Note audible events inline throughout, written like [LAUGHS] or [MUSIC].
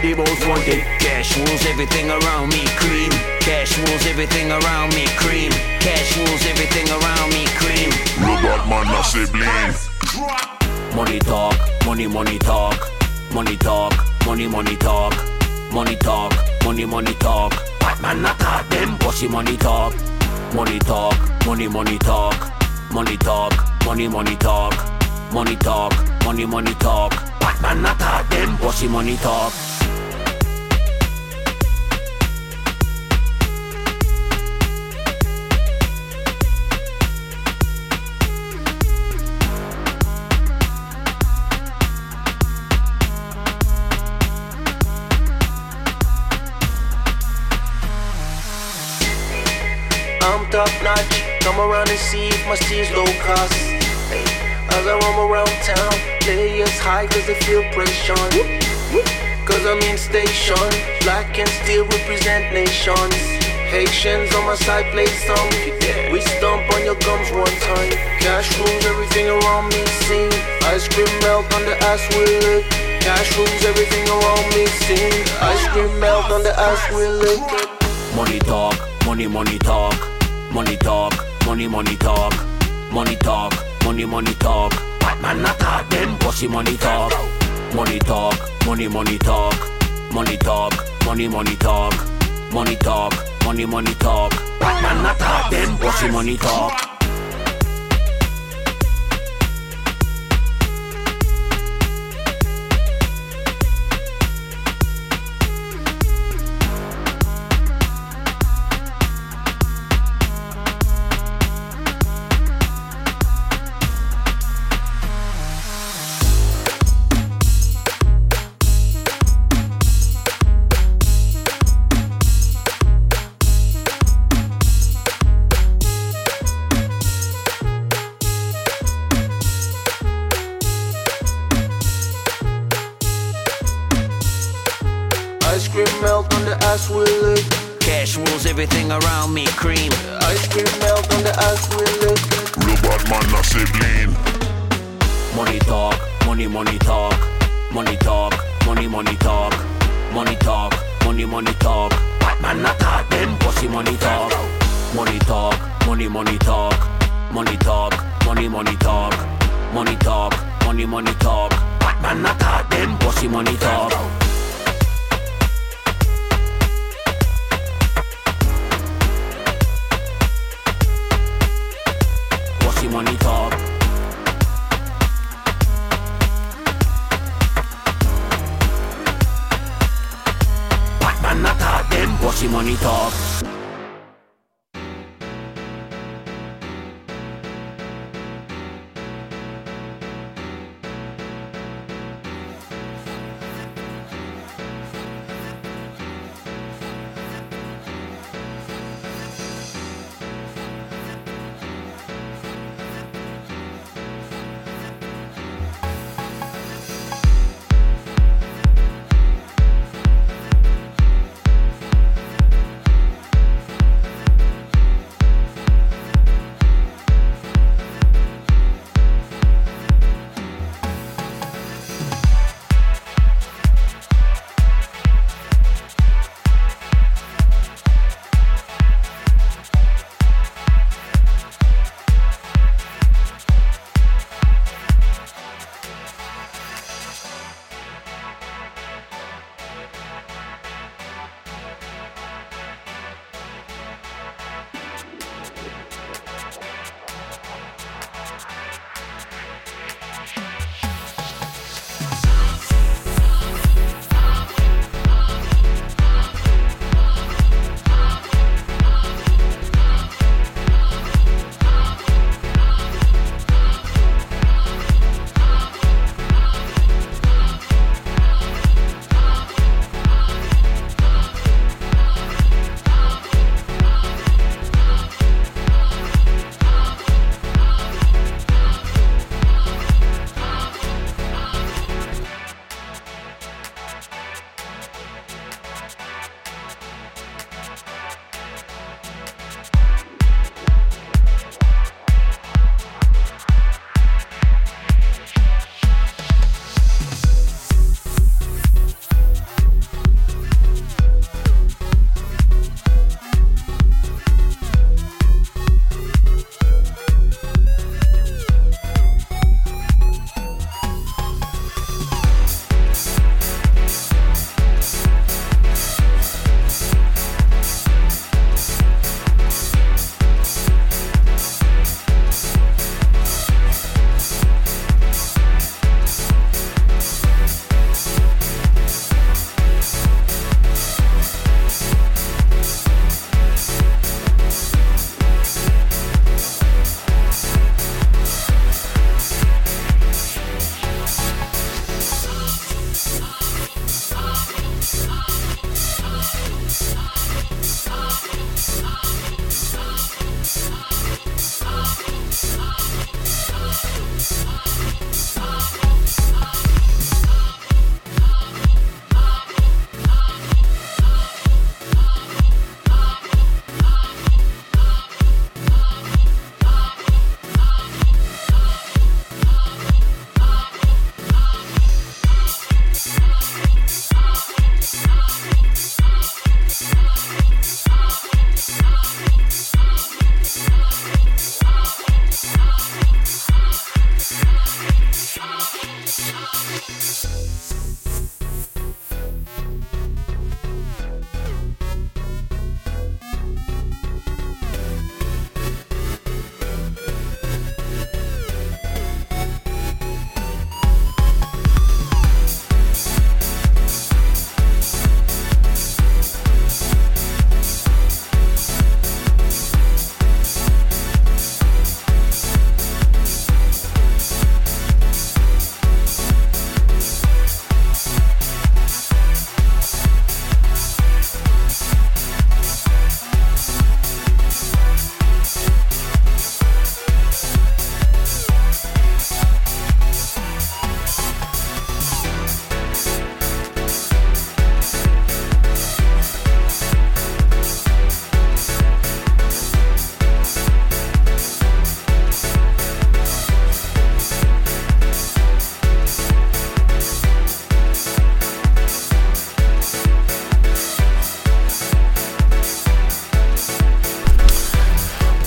girl call me the most wanted. Cash rules everything around me, cream. Cash rules everything around me, cream. Cash rules everything around me, cream. Robot man a sibling. Money talk, money money talk, money talk, money money talk, money talk, money money talk. Batman not talk them, pussy money talk, money talk, money money talk, money talk, money money talk, money talk, money money talk. Batman not talk them, pussy money talk. And see if my steers low cost. As I roam around town, players high cause they feel pressure. Cause I'm in station, black and steel represent nations. Haitians on my side play some. We stomp on your gums one time. Cash rules everything around me. Sing ice cream melt on the ass lick. Cash rules everything around me. Sing ice cream melt on the ass lick. Money talk, money money talk, money talk, money money talk, money talk, money money talk. Batman not talk them, pussy money talk. Money talk, money money talk, money talk, money money talk, money talk, money money talk. Batman not talk them, pussy money talk.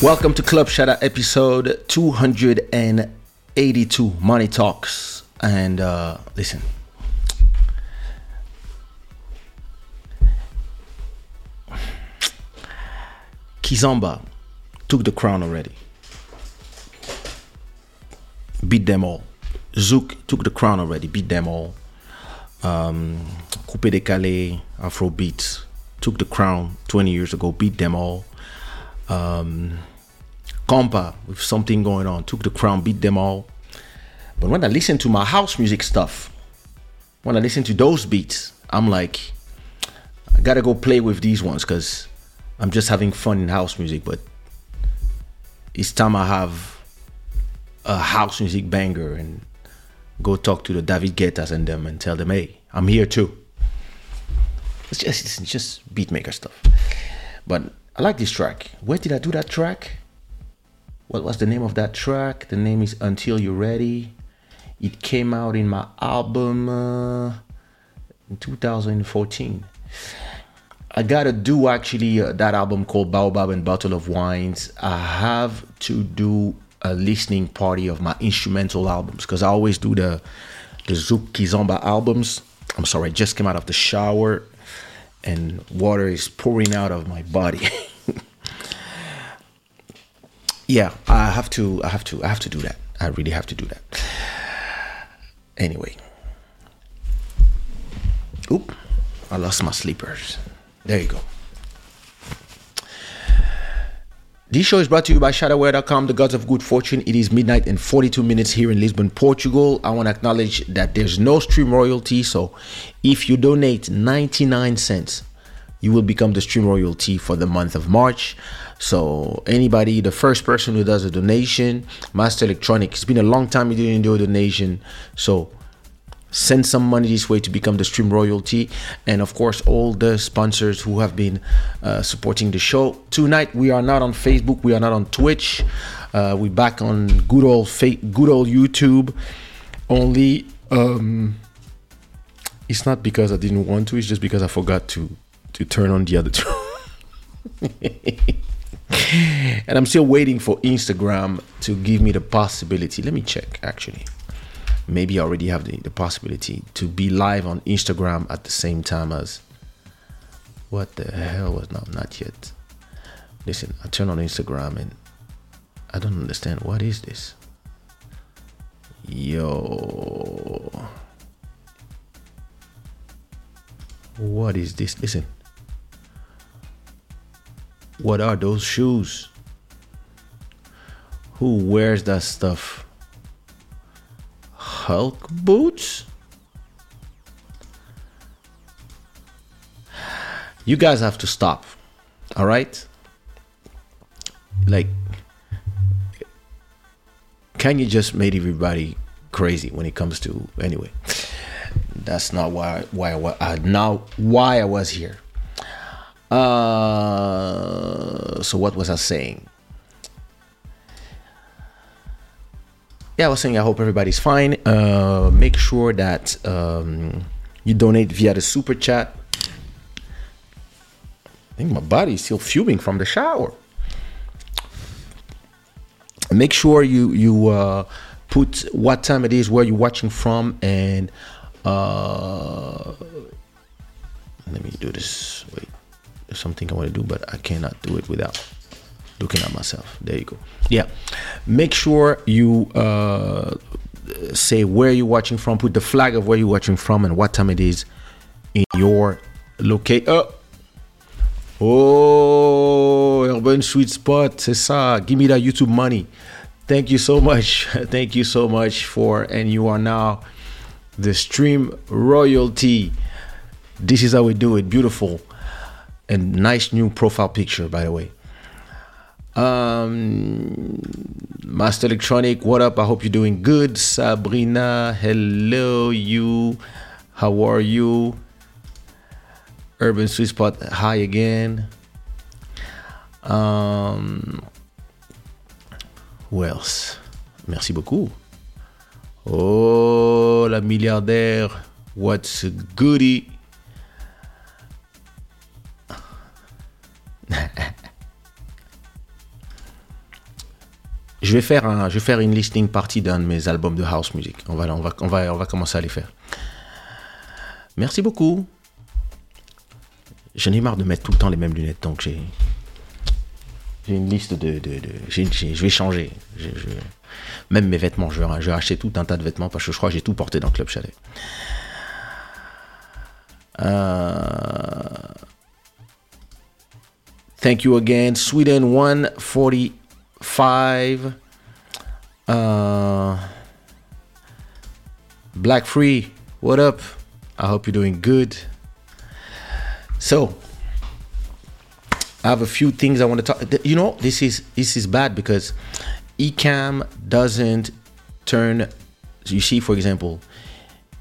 Welcome to Club Shada episode 282 Money Talks. And uh, listen, Kizomba took the crown already. Beat them all. Zouk took the crown already. Beat them all. Um, Coupé Décalé, Afrobeats took the crown 20 years ago. Beat them all. Um, Compa with something going on took the crown. Beat them all. But when I listen to my house music stuff, when I listen to those beats, I'm like, I gotta go play with these ones because I'm just having fun in house music. But it's time I have a house music banger and go talk to the David Guettas and them and tell them, hey, I'm here too. It's just it's just beat maker stuff. But I like this track. Where did I do that track? What was the name of that track? The name is Until You're Ready. It came out in my album uh, in 2014. I gotta do actually uh, that album called Baobab and Bottle of Wines. I have to do a listening party of my instrumental albums because I always do the the Zouk Kizomba albums. I'm sorry, I just came out of the shower and water is pouring out of my body. [LAUGHS] yeah, I have to I have to I have to do that. I really have to do that. Anyway. Oop, I lost my sleepers. There you go. This show is brought to you by Shadawear.com, the gods of good fortune. It is midnight and 42 minutes here in Lisbon, Portugal. I want to acknowledge that there's no stream royalty. So if you donate 99 cents, you will become the stream royalty for the month of March. So anybody, the first person who does a donation, Master Electronic, it's been a long time you didn't do a donation. So send some money this way to become the stream royalty. And of course all the sponsors who have been uh, supporting the show. Tonight we are not on facebook we are not on twitch. Uh, we're back on good old fa- good old youtube. Only um, it's not because i didn't want to it's just because i forgot to to turn on the other two [LAUGHS] and i'm still waiting for instagram to give me the possibility let me check actually maybe I already have the, the possibility to be live on Instagram at the same time as what the hell was not not yet. Listen, I turn on Instagram and I don't understand what is this. Yo. What is this? Listen. What are those shoes? Who wears that stuff? Hulk boots? You guys have to stop. All right? Like can you just make everybody crazy when it comes to anyway? That's not why why I, uh, now why I was here. Uh, so what was I saying? yeah, I was saying I hope everybody's fine. Uh, make sure that um, you donate via the super chat. I think my body is still fuming from the shower. Make sure you you uh, put what time it is, where you're watching from, and uh, let me do this. Wait, something I want to do, but I cannot do it without looking at myself. There you go. Yeah. Make sure you uh, say where you're watching from, put the flag of where you're watching from and what time it is in your location. Oh. oh, Urban Sweet Spot, c'est ça. Give me that YouTube money. Thank you so much. [LAUGHS] Thank you so much for, and you are now the stream royalty. This is how we do it. Beautiful and nice new profile picture, by the way. Um, Master Electronic, what up? I hope you're doing good. Sabrina, hello, you. How are you? Urban Sweet Spot, hi again. Um, who else? Merci beaucoup. Oh, la milliardaire. What's goody? [LAUGHS] je vais faire un, je vais faire une listing partie d'un de mes albums de house music. On va, on va, on va, on va commencer à les faire. Merci beaucoup. J'en ai marre de mettre tout le temps les mêmes lunettes, donc j'ai, j'ai une liste de, de, je vais changer. Même mes vêtements, je vais, je vais acheter tout un tas de vêtements parce que je crois que j'ai tout porté dans club chalet. Euh, thank you again, Sweden 145. Uh, Black Free, what up? I hope you're doing good. So, I have a few things I want to talk. You know, this is this is bad because Ecamm doesn't turn. You see, for example,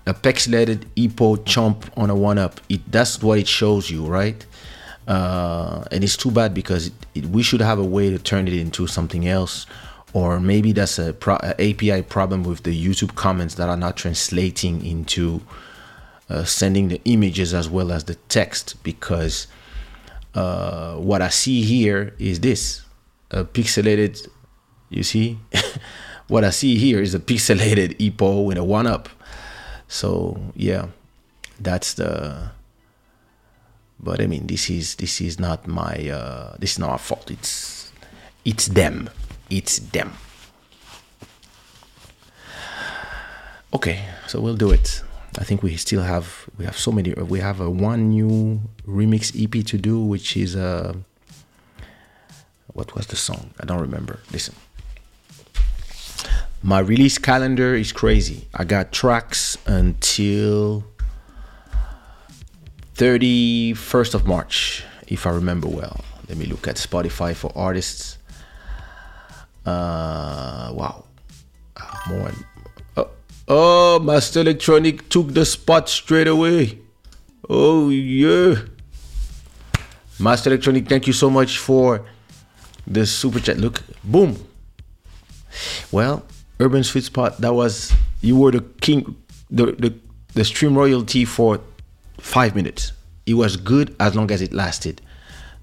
a pixelated EPO chomp on a one up. It that's what it shows you, right? Uh, and it's too bad because it, it, we should have a way to turn it into something else, or maybe that's a, pro, API problem with the YouTube comments that are not translating into uh, sending the images as well as the text because uh, what I see here is this a pixelated. You see, [LAUGHS] what I see here is a pixelated EPO with a one up. So yeah, that's the. But I mean, this is this is not my uh, this is not our fault. It's it's them. It's them. Okay, so we'll do it. I think we still have we have so many. We have a one new remix EP to do, which is uh, what was the song? I don't remember. Listen. My release calendar is crazy. I got tracks until 31st of March, if I remember well. Let me look at Spotify for artists. Uh, wow. Ah, More. Oh, oh, Master Electronic took the spot straight away. Oh, yeah. Master Electronic, thank you so much for the super chat. Look, boom. Well, Urban Sweet Spot, that was you were the king, the the, the stream royalty for five minutes. It was good as long as it lasted,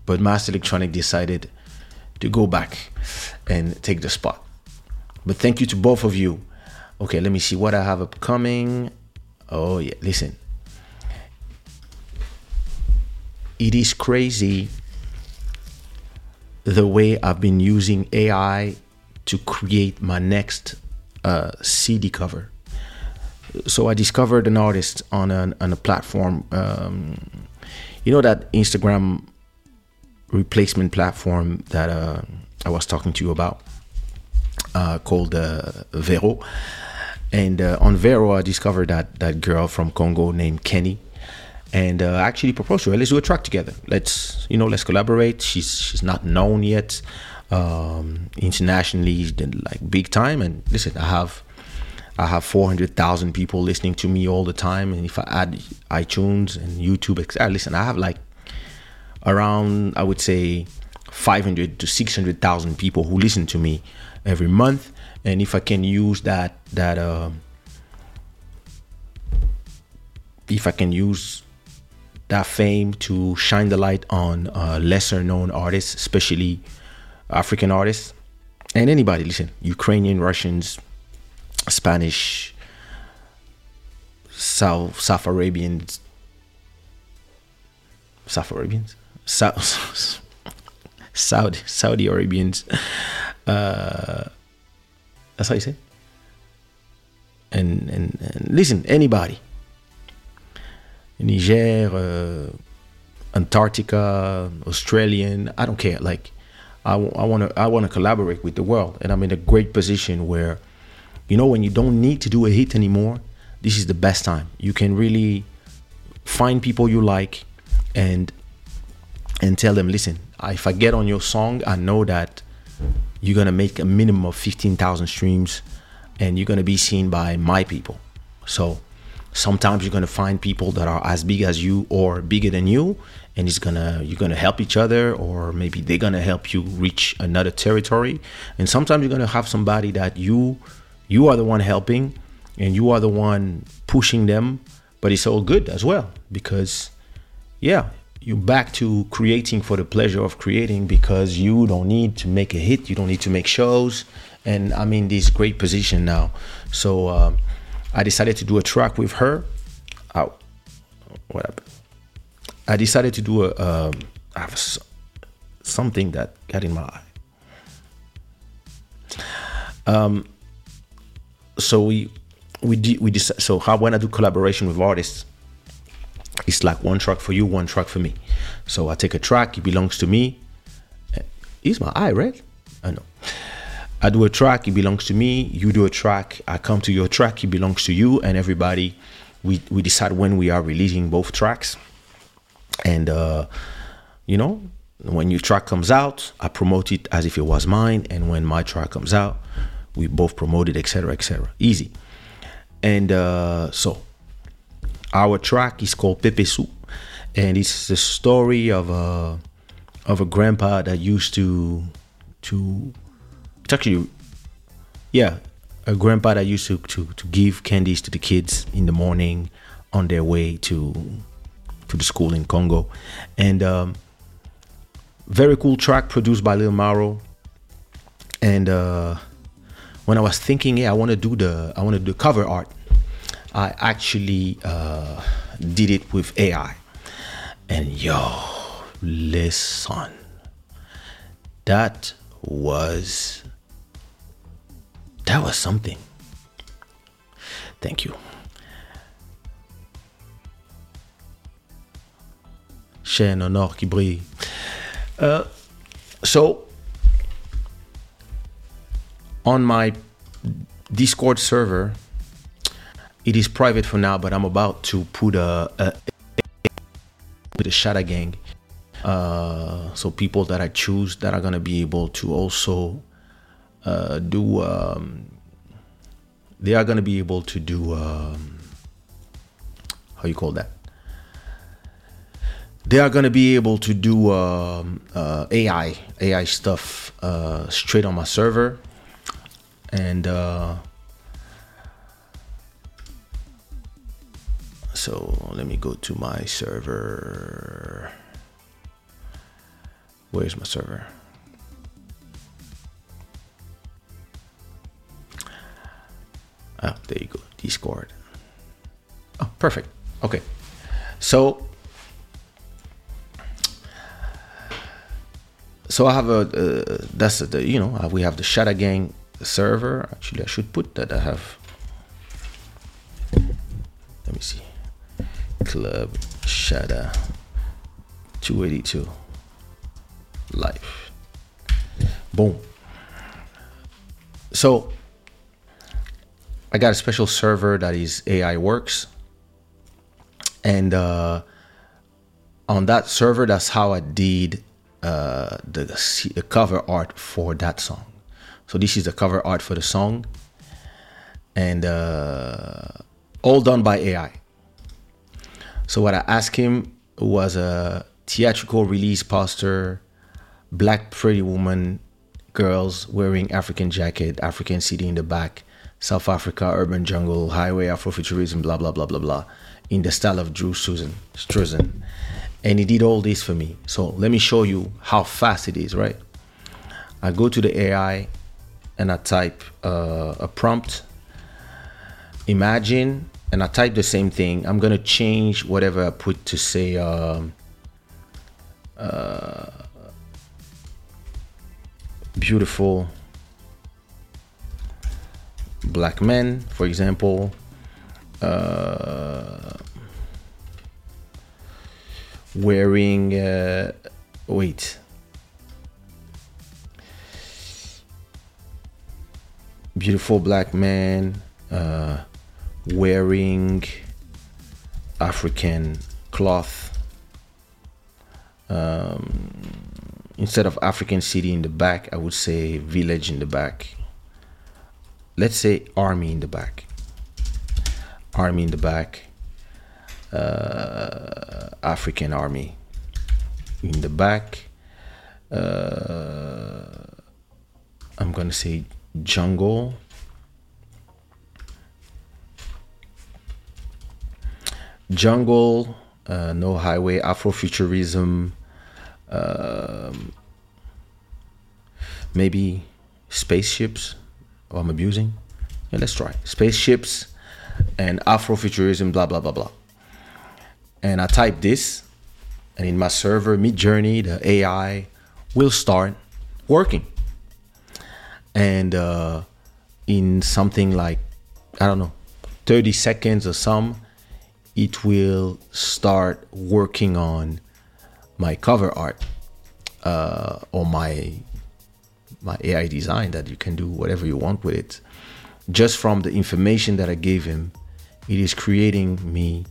but Master Electronic decided to go back and take the spot. But thank you to both of you. Okay, let me see what I have upcoming. Oh yeah, listen. It is crazy the way I've been using AI to create my next uh, CD cover. So I discovered an artist on an on a platform. Um, you know that Instagram replacement platform that uh, I was talking to you about, uh, called uh, Vero. And uh, on Vero, I discovered that that girl from Congo named Kenny, and uh, actually proposed to her. Let's do a track together. Let's you know, let's collaborate. She's she's not known yet um, internationally, like big time. And listen, I have I have four hundred thousand people listening to me all the time. And if I add iTunes and YouTube, listen, I have like around I would say five hundred to six hundred thousand people who listen to me every month. And if I can use that that um if I can use that fame to shine the light on uh, lesser known artists, especially African artists, and anybody, listen, Ukrainian, Russians, Spanish, South South Arabians, South Arabians, South [LAUGHS] Saudi Saudi Arabians. Uh, that's how you say. It? And, and and listen, anybody. Niger, uh, Antarctica, Australian, I don't care. Like, I want to I want to collaborate with the world, and I'm in a great position where, you know, when you don't need to do a hit anymore, this is the best time. You can really find people you like, and and tell them, listen, if I get on your song, I know that you're gonna make a minimum of fifteen thousand streams, and you're gonna be seen by my people. So sometimes you're gonna find people that are as big as you or bigger than you and it's gonna you're gonna help each other or maybe they're gonna help you reach another territory and sometimes you're gonna have somebody that you you are the one helping and you are the one pushing them but it's all good as well because yeah you're back to creating for the pleasure of creating because you don't need to make a hit, you don't need to make shows, and I'm in this great position now. So um, I decided to do a track with her. Oh, what happened? I decided to do a um, something that got in my eye. Um, so we we de- we decide, so how when I do collaboration with artists, it's like one track for you, one track for me. So I take a track, it belongs to me. Eh, Is my eye red? I know. I do a track, it belongs to me. You do a track, I come to your track, it belongs to you, and everybody. We we decide when we are releasing both tracks, and uh, you know when your track comes out, I promote it as if it was mine, and when my track comes out, we both promote it, etc., etc. Easy. And uh, so our track is called Pepe Soup, and it's the story of a of a grandpa that used to to it's actually yeah a grandpa that used to, to to give candies to the kids in the morning on their way to to the school in Congo, and um, very cool track produced by Lil Maro, and uh, when I was thinking, yeah, I want to do the I want to do cover art. I actually uh, did it with AI, and yo, listen, that was that was something. Thank you. Chaîne en or qui brille. Uh, so, on my Discord server, it is private for now, but I'm about to put a, a with a Shadow Gang. Uh, so people that I choose that are gonna be able to also uh, do. Um, they are gonna be able to do. Um, how you call that? They are gonna be able to do um, uh, AI AI stuff uh, straight on my server, and uh, so let me go to my server. Where's my server? Ah, there you go. Discord. Oh, perfect. Okay. So, so I have a uh, that's the you know we have the Shadow Gang server. Actually, I should put that I have. Let me see. Club Shada 282 life. Boom. So I got a special server that is AI Works. And uh, on that server, that's how I did uh, the, the cover art for that song. So this is the cover art for the song. And uh, all done by AI. So what I asked him was a theatrical release poster, black pretty woman, girls wearing African jacket, African city in the back, South Africa, urban jungle, highway, Afrofuturism, blah blah blah blah blah, in the style of Drew Susan Struzan. And he did all this for me. So let me show you how fast it is, right? I go to the AI and I type uh, a prompt. Imagine, and I type the same thing. I'm gonna change whatever I put to say. Um, uh, beautiful black men, for example. Uh, wearing, uh, wait. Beautiful black man uh, wearing African cloth. Um, instead of African city in the back, I would say village in the back. Let's say army in the back. Army in the back. Uh, African army in the back. Uh, I'm gonna say jungle. Jungle uh, No Highway, Afrofuturism, um, maybe spaceships. Oh, I'm abusing. Yeah, let's try spaceships and Afrofuturism, blah blah blah blah. And I type this, and in my server, Midjourney, the AI will start working. And uh, in something like I don't know, 30 seconds or some, it will start working on my cover art uh, or my my AI design that you can do whatever you want with it. Just from the information that I gave him, it is creating me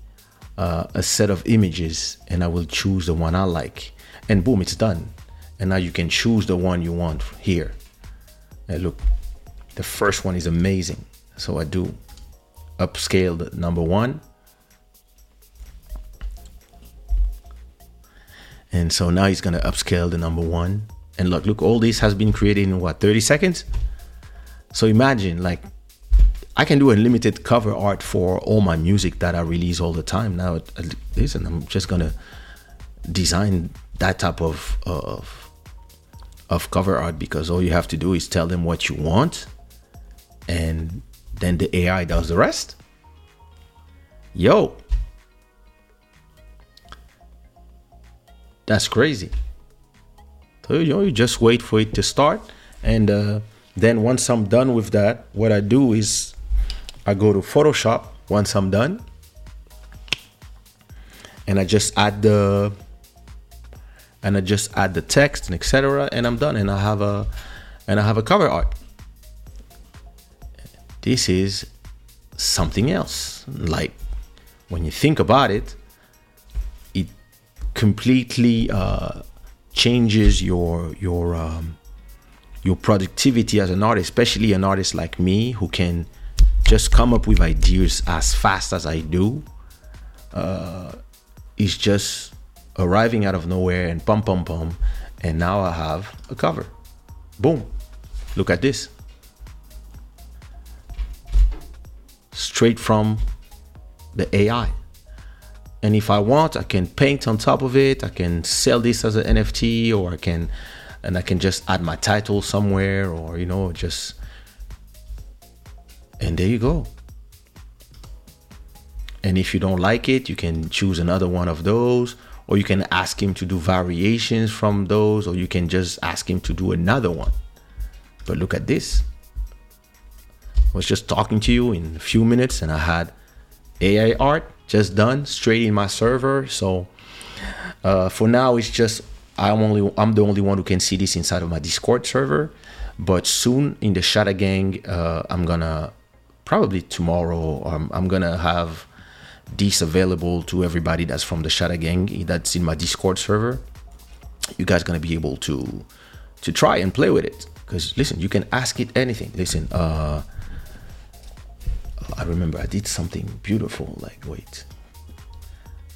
uh, a set of images, and I will choose the one I like, and boom, it's done. And now you can choose the one you want here. And look, the first one is amazing. So I do upscale the number one. And so now he's gonna upscale the number one. And look, look, all this has been created in what 30 seconds? So imagine like I can do unlimited cover art for all my music that I release all the time. Now listen, I'm just gonna design that type of of of cover art because all you have to do is tell them what you want and then the AI does the rest. Yo. That's crazy. So you know, you just wait for it to start, and uh, then once I'm done with that, what I do is I go to Photoshop. Once I'm done, and I just add the and I just add the text and etc. And I'm done, and I have a and I have a cover art. This is something else. Like when you think about it, it completely uh, changes your your um, your productivity as an artist, especially an artist like me who can just come up with ideas as fast as I do. Uh, it's just arriving out of nowhere and pum pum pum, and now I have a cover. Boom! Look at this. straight from the AI. And if I want, I can paint on top of it. I can sell this as an NFT, or I can, and I can just add my title somewhere, or you know, just. And there you go. And if you don't like it, you can choose another one of those, or you can ask him to do variations from those, or you can just ask him to do another one. But look at this I was just talking to you in a few minutes and I had AI art just done straight in my server. So uh, for now, it's just I'm only I'm the only one who can see this inside of my Discord server. But soon in the Shadow Gang, uh, I'm gonna probably tomorrow. Um, I'm gonna have this available to everybody that's from the Shadow Gang that's in my Discord server. You guys gonna be able to to try and play with it because listen, you can ask it anything. Listen, uh, I remember I did something beautiful. Like, wait,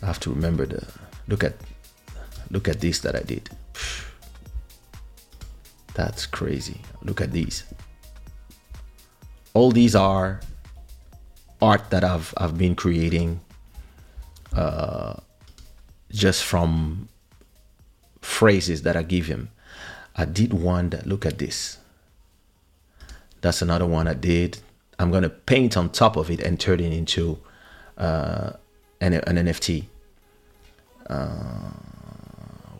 I have to remember the look at look at this that I did. That's crazy. Look at these. All these are art that I've I've been creating uh, just from phrases that I give him. I did one that look at this. That's another one I did I'm to paint on top of it and turn it into uh, an, an NFT. Uh,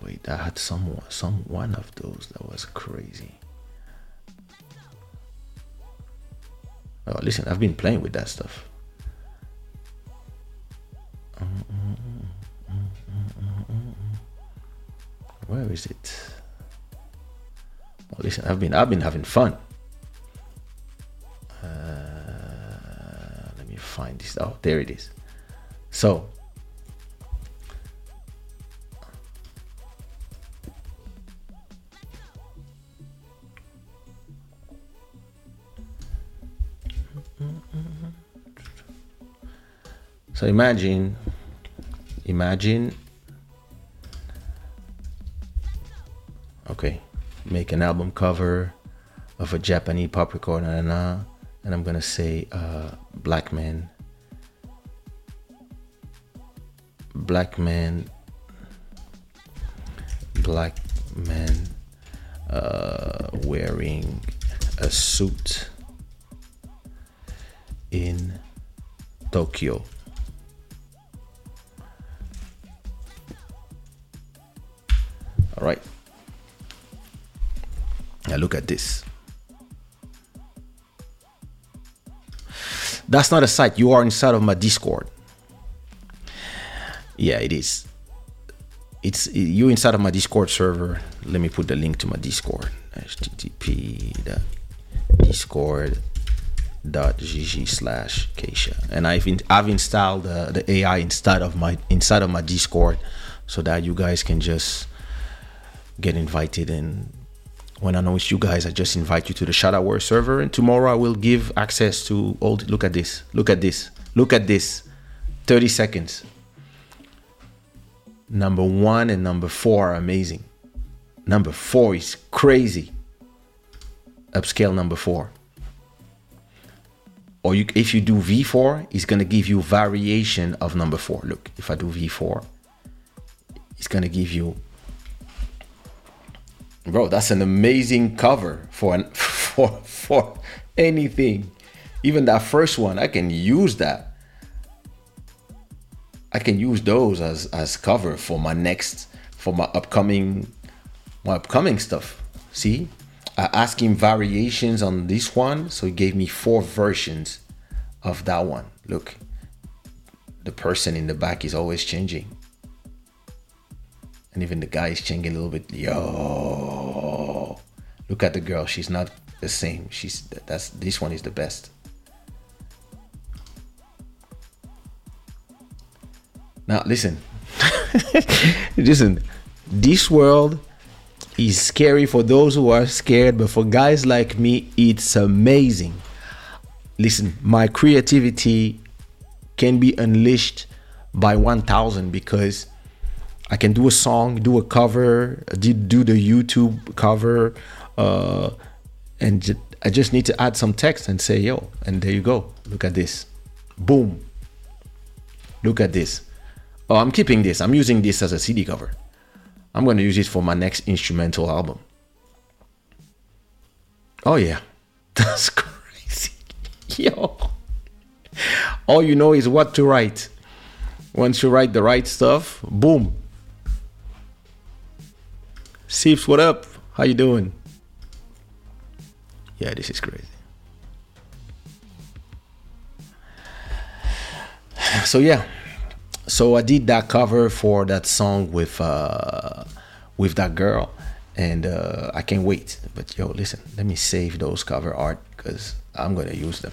wait, I had some some one of those that was crazy. Oh, listen, I've been playing with that stuff. Where is it? Oh, listen, I've been I've been having fun. Uh, let me find this. Oh, there it is. So, so imagine, imagine, okay, make an album cover of a Japanese pop record, nah and I'm gonna say uh, black man. Black man. Black man uh, wearing a suit in Tokyo. All right. Now look at this. That's not a site. You are inside of my Discord. Yeah, it is. It's you inside of my Discord server. Let me put the link to my Discord. http discord.gg slash Kaysha. And I've in, I've installed uh, the AI inside of my inside of my Discord so that you guys can just get invited and when I know it's you guys, I just invite you to the Shadow War server and tomorrow I will give access to all the, look at this. Look at this. Look at this. 30 seconds. Number one and number four are amazing. Number four is crazy. Upscale number four. Or you, if you do V4, it's gonna give you variation of number four. Look, if I do V4, it's gonna give you. Bro, that's an amazing cover for an [LAUGHS] for for anything. Even that first one, I can use that. I can use those as as cover for my next for my upcoming my upcoming stuff. See, I asked him variations on this one, so he gave me four versions of that one. Look, the person in the back is always changing, and even the guy is changing a little bit. Yo, look at the girl; she's not the same. She's that's this one is the best. Now listen, [LAUGHS] listen. This world is scary for those who are scared, but for guys like me, it's amazing. Listen, my creativity can be unleashed by 1000 because I can do a song, do a cover, do the YouTube cover, uh, and I just need to add some text and say, yo, and there you go. Look at this. Boom. Look at this. Oh, I'm keeping this. I'm using this as a CD cover. I'm going to use it for my next instrumental album. Oh, yeah. [LAUGHS] That's crazy. [LAUGHS] Yo. All you know is what to write. Once you write the right stuff, boom. Seeps, what up? How you doing? Yeah, this is crazy. So yeah, so I did that cover for that song with uh, with that girl, and uh, I can't wait. But yo, listen, let me save those cover art because I'm gonna use them.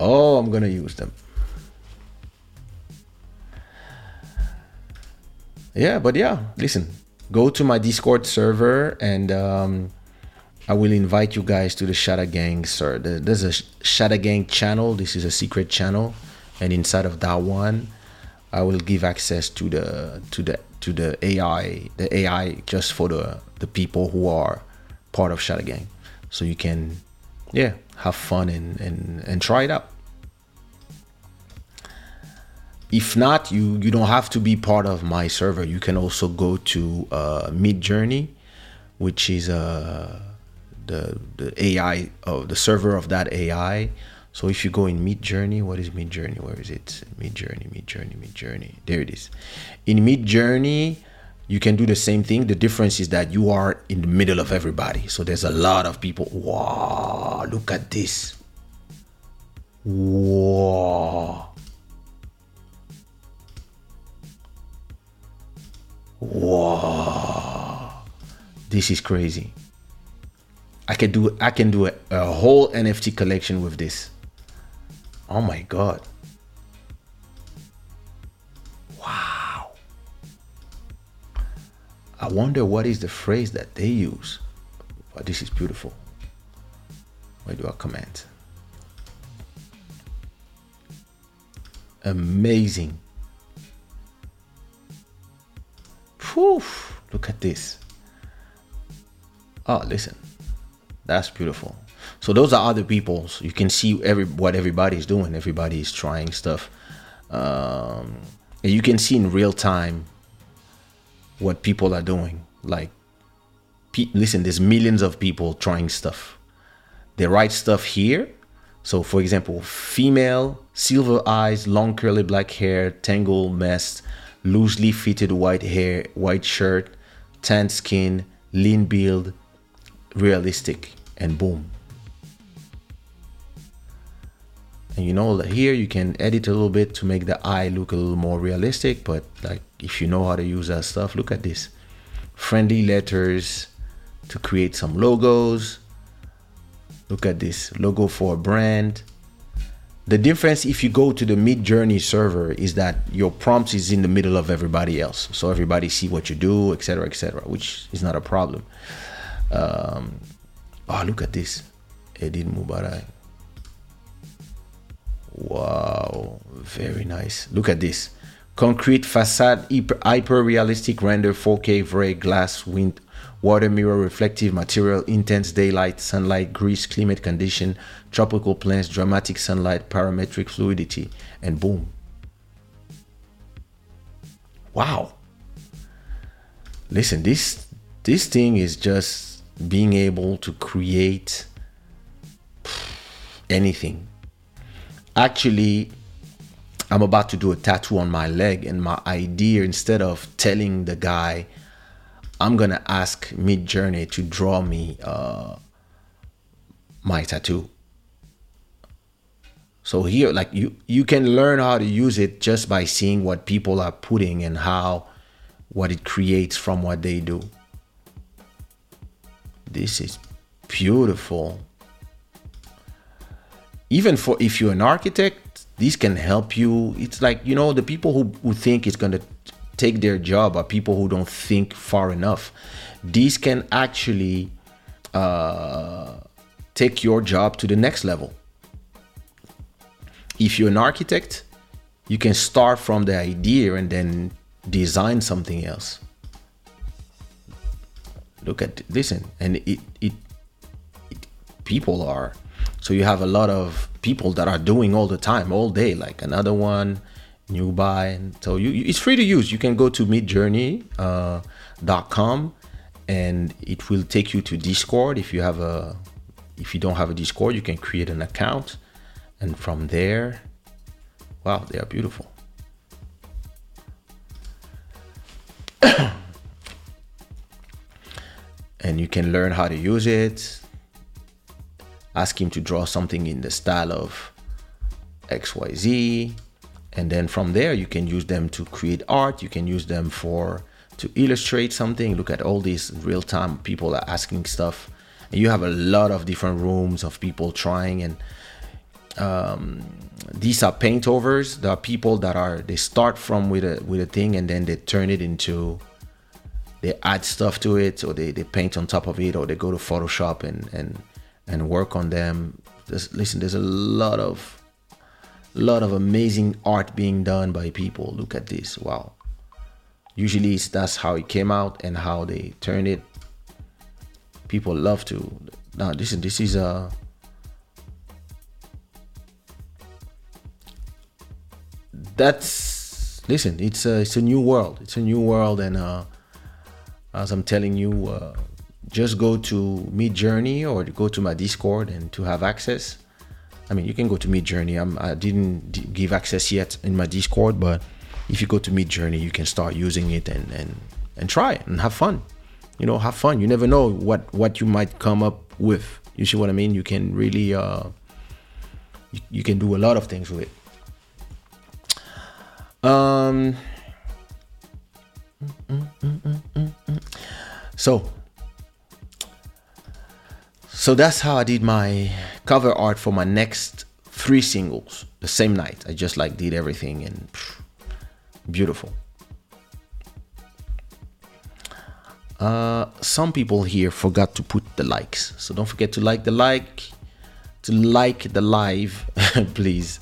Oh, I'm gonna use them. Yeah, but yeah, listen, go to my Discord server and um, I will invite you guys to the Shada Gang, sir. There's a Shada Gang channel. This is a secret channel, and inside of that one, I will give access to the to the to the AI, the AI just for the the people who are part of Shada Gang, so you can, yeah, have fun and and and try it out. If not, you you don't have to be part of my server. You can also go to uh, Midjourney, which is uh, the the AI of the server of that AI. So if you go in Midjourney, what is Midjourney? Where is it? Midjourney, Midjourney, Midjourney. There it is. In Midjourney, you can do the same thing. The difference is that you are in the middle of everybody. So there's a lot of people. Wow, look at this. Wow. Wow. This is crazy. I can do I can do a, a whole NFT collection with this. Oh my god. Wow. I wonder what is the phrase that they use. But this is beautiful. Where do I comment? Amazing. Look at this. Oh, listen. That's beautiful. So those are other people's. You can see every what everybody's doing. Everybody is trying stuff. um, and you can see in real time what people are doing. Like, pe- listen, there's millions of people trying stuff. They write stuff here. So, for example, female, silver eyes, long curly black hair, tangle mess, loosely fitted white hair, white shirt, tan skin, lean build, realistic, and boom. And you know that here you can edit a little bit to make the eye look a little more realistic, but like if you know how to use that stuff, look at this. Friendly letters to create some logos. Look at this logo for a brand. The difference if you go to the Midjourney server is that your prompt is in the middle of everybody else, so everybody see what you do, etc., etc., which is not a problem. Um, oh, look at this, Edith Mubarak. Wow, very nice. Look at this. Concrete facade, hyper realistic render, 4K Vray glass, wind, water mirror, reflective material, intense daylight, sunlight, grease, climate condition, tropical plants, dramatic sunlight, parametric fluidity, and boom. Wow. Listen, this this thing is just being able to create anything actually I'm about to do a tattoo on my leg, and my idea instead of telling the guy, I'm gonna ask Midjourney to draw me uh, my tattoo. So here, like you, you can learn how to use it just by seeing what people are putting and how, what it creates from what they do. This is beautiful even for if you're an architect, these can help you. It's like, you know, the people who, who think it's to take their job are people who don't think far enough. These can actually uh, take your job to the next level. If you're an architect, you can start from the idea and then design something else. Look at listen, and it, it, it people are so you have a lot of people that are doing all the time, all day, like another one, new buy. And so you, you, it's free to use. You can go to midjourney.com uh, and it will take you to Discord. If you have a, if you don't have a Discord, you can create an account, and from there, wow, they are beautiful. [COUGHS] and you can learn how to use it ask him to draw something in the style of XYZ. And then from there, you can use them to create art. You can use them for to illustrate something. Look at all these real time people are asking stuff. And you have a lot of different rooms of people trying. And um, these are paint overs. There are people that are they start from with a with a thing and then they turn it into they add stuff to it or they, they paint on top of it or they go to Photoshop and and and work on them. There's, listen, there's a lot of lot of amazing art being done by people. Look at this. Wow. Usually that's how it came out and how they turned it. People love to now listen, this is a that's listen, it's a it's a new world. It's a new world and uh as I'm telling you uh just go to me Midjourney or go to my Discord and to have access. I mean, you can go to Midjourney. I'm, I didn't d- give access yet in my Discord, but if you go to Midjourney, you can start using it and and and try it and have fun. You know, have fun. You never know what what you might come up with. You see what I mean? You can really uh, you, you can do a lot of things with it. Um. Mm, mm, mm, so so that's how I did my cover art for my next three singles the same night. I just like did everything and phew, beautiful. Uh, some people here forgot to put the likes, so don't forget to like the like, to like the live, [LAUGHS] please.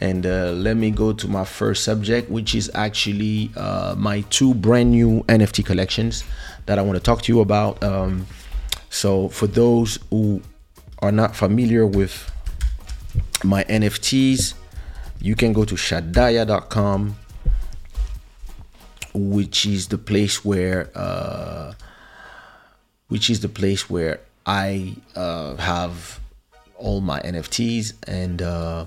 And uh, let me go to my first subject, which is actually uh, my two brand new NFT collections that I want to talk to you about. Um, so for those who are not familiar with my NFTs, you can go to shadaya.com, which is the place where uh, which is the place where I uh, have all my NFTs and uh,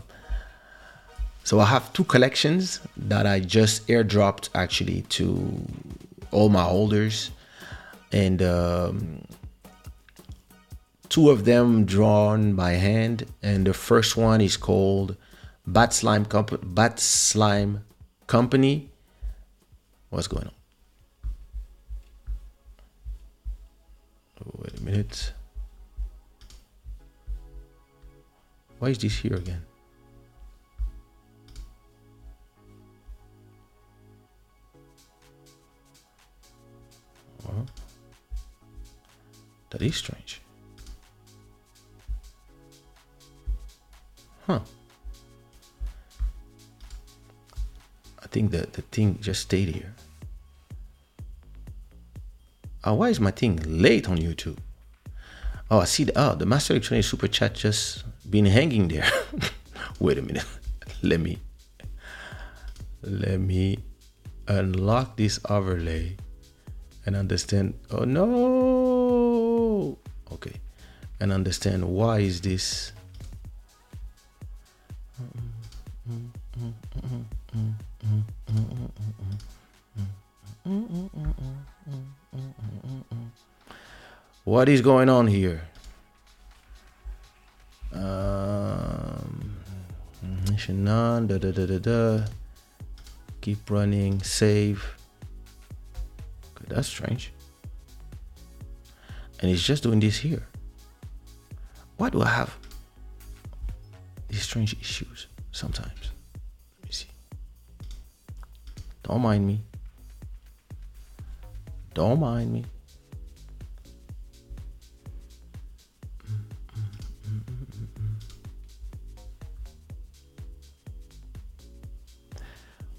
so I have two collections that I just airdropped actually to all my holders. And um, two of them drawn by hand and the first one is called Bat Slime Comp- Bat Slime Company. What's going on? Oh, wait a minute. Why is this here again? That is strange. Huh. I think that the thing just stayed here. Oh, why is my thing late on YouTube? Oh, I see the oh the Master Electronic Super Chat just been hanging there. [LAUGHS] Wait a minute. [LAUGHS] Let me let me unlock this overlay and understand oh no okay and understand why is this what is going on here? Um da da da da da. Keep running save. Okay that's strange. And it's just doing this here. Why do i have these strange issues sometimes don't mind me. Don't mind me.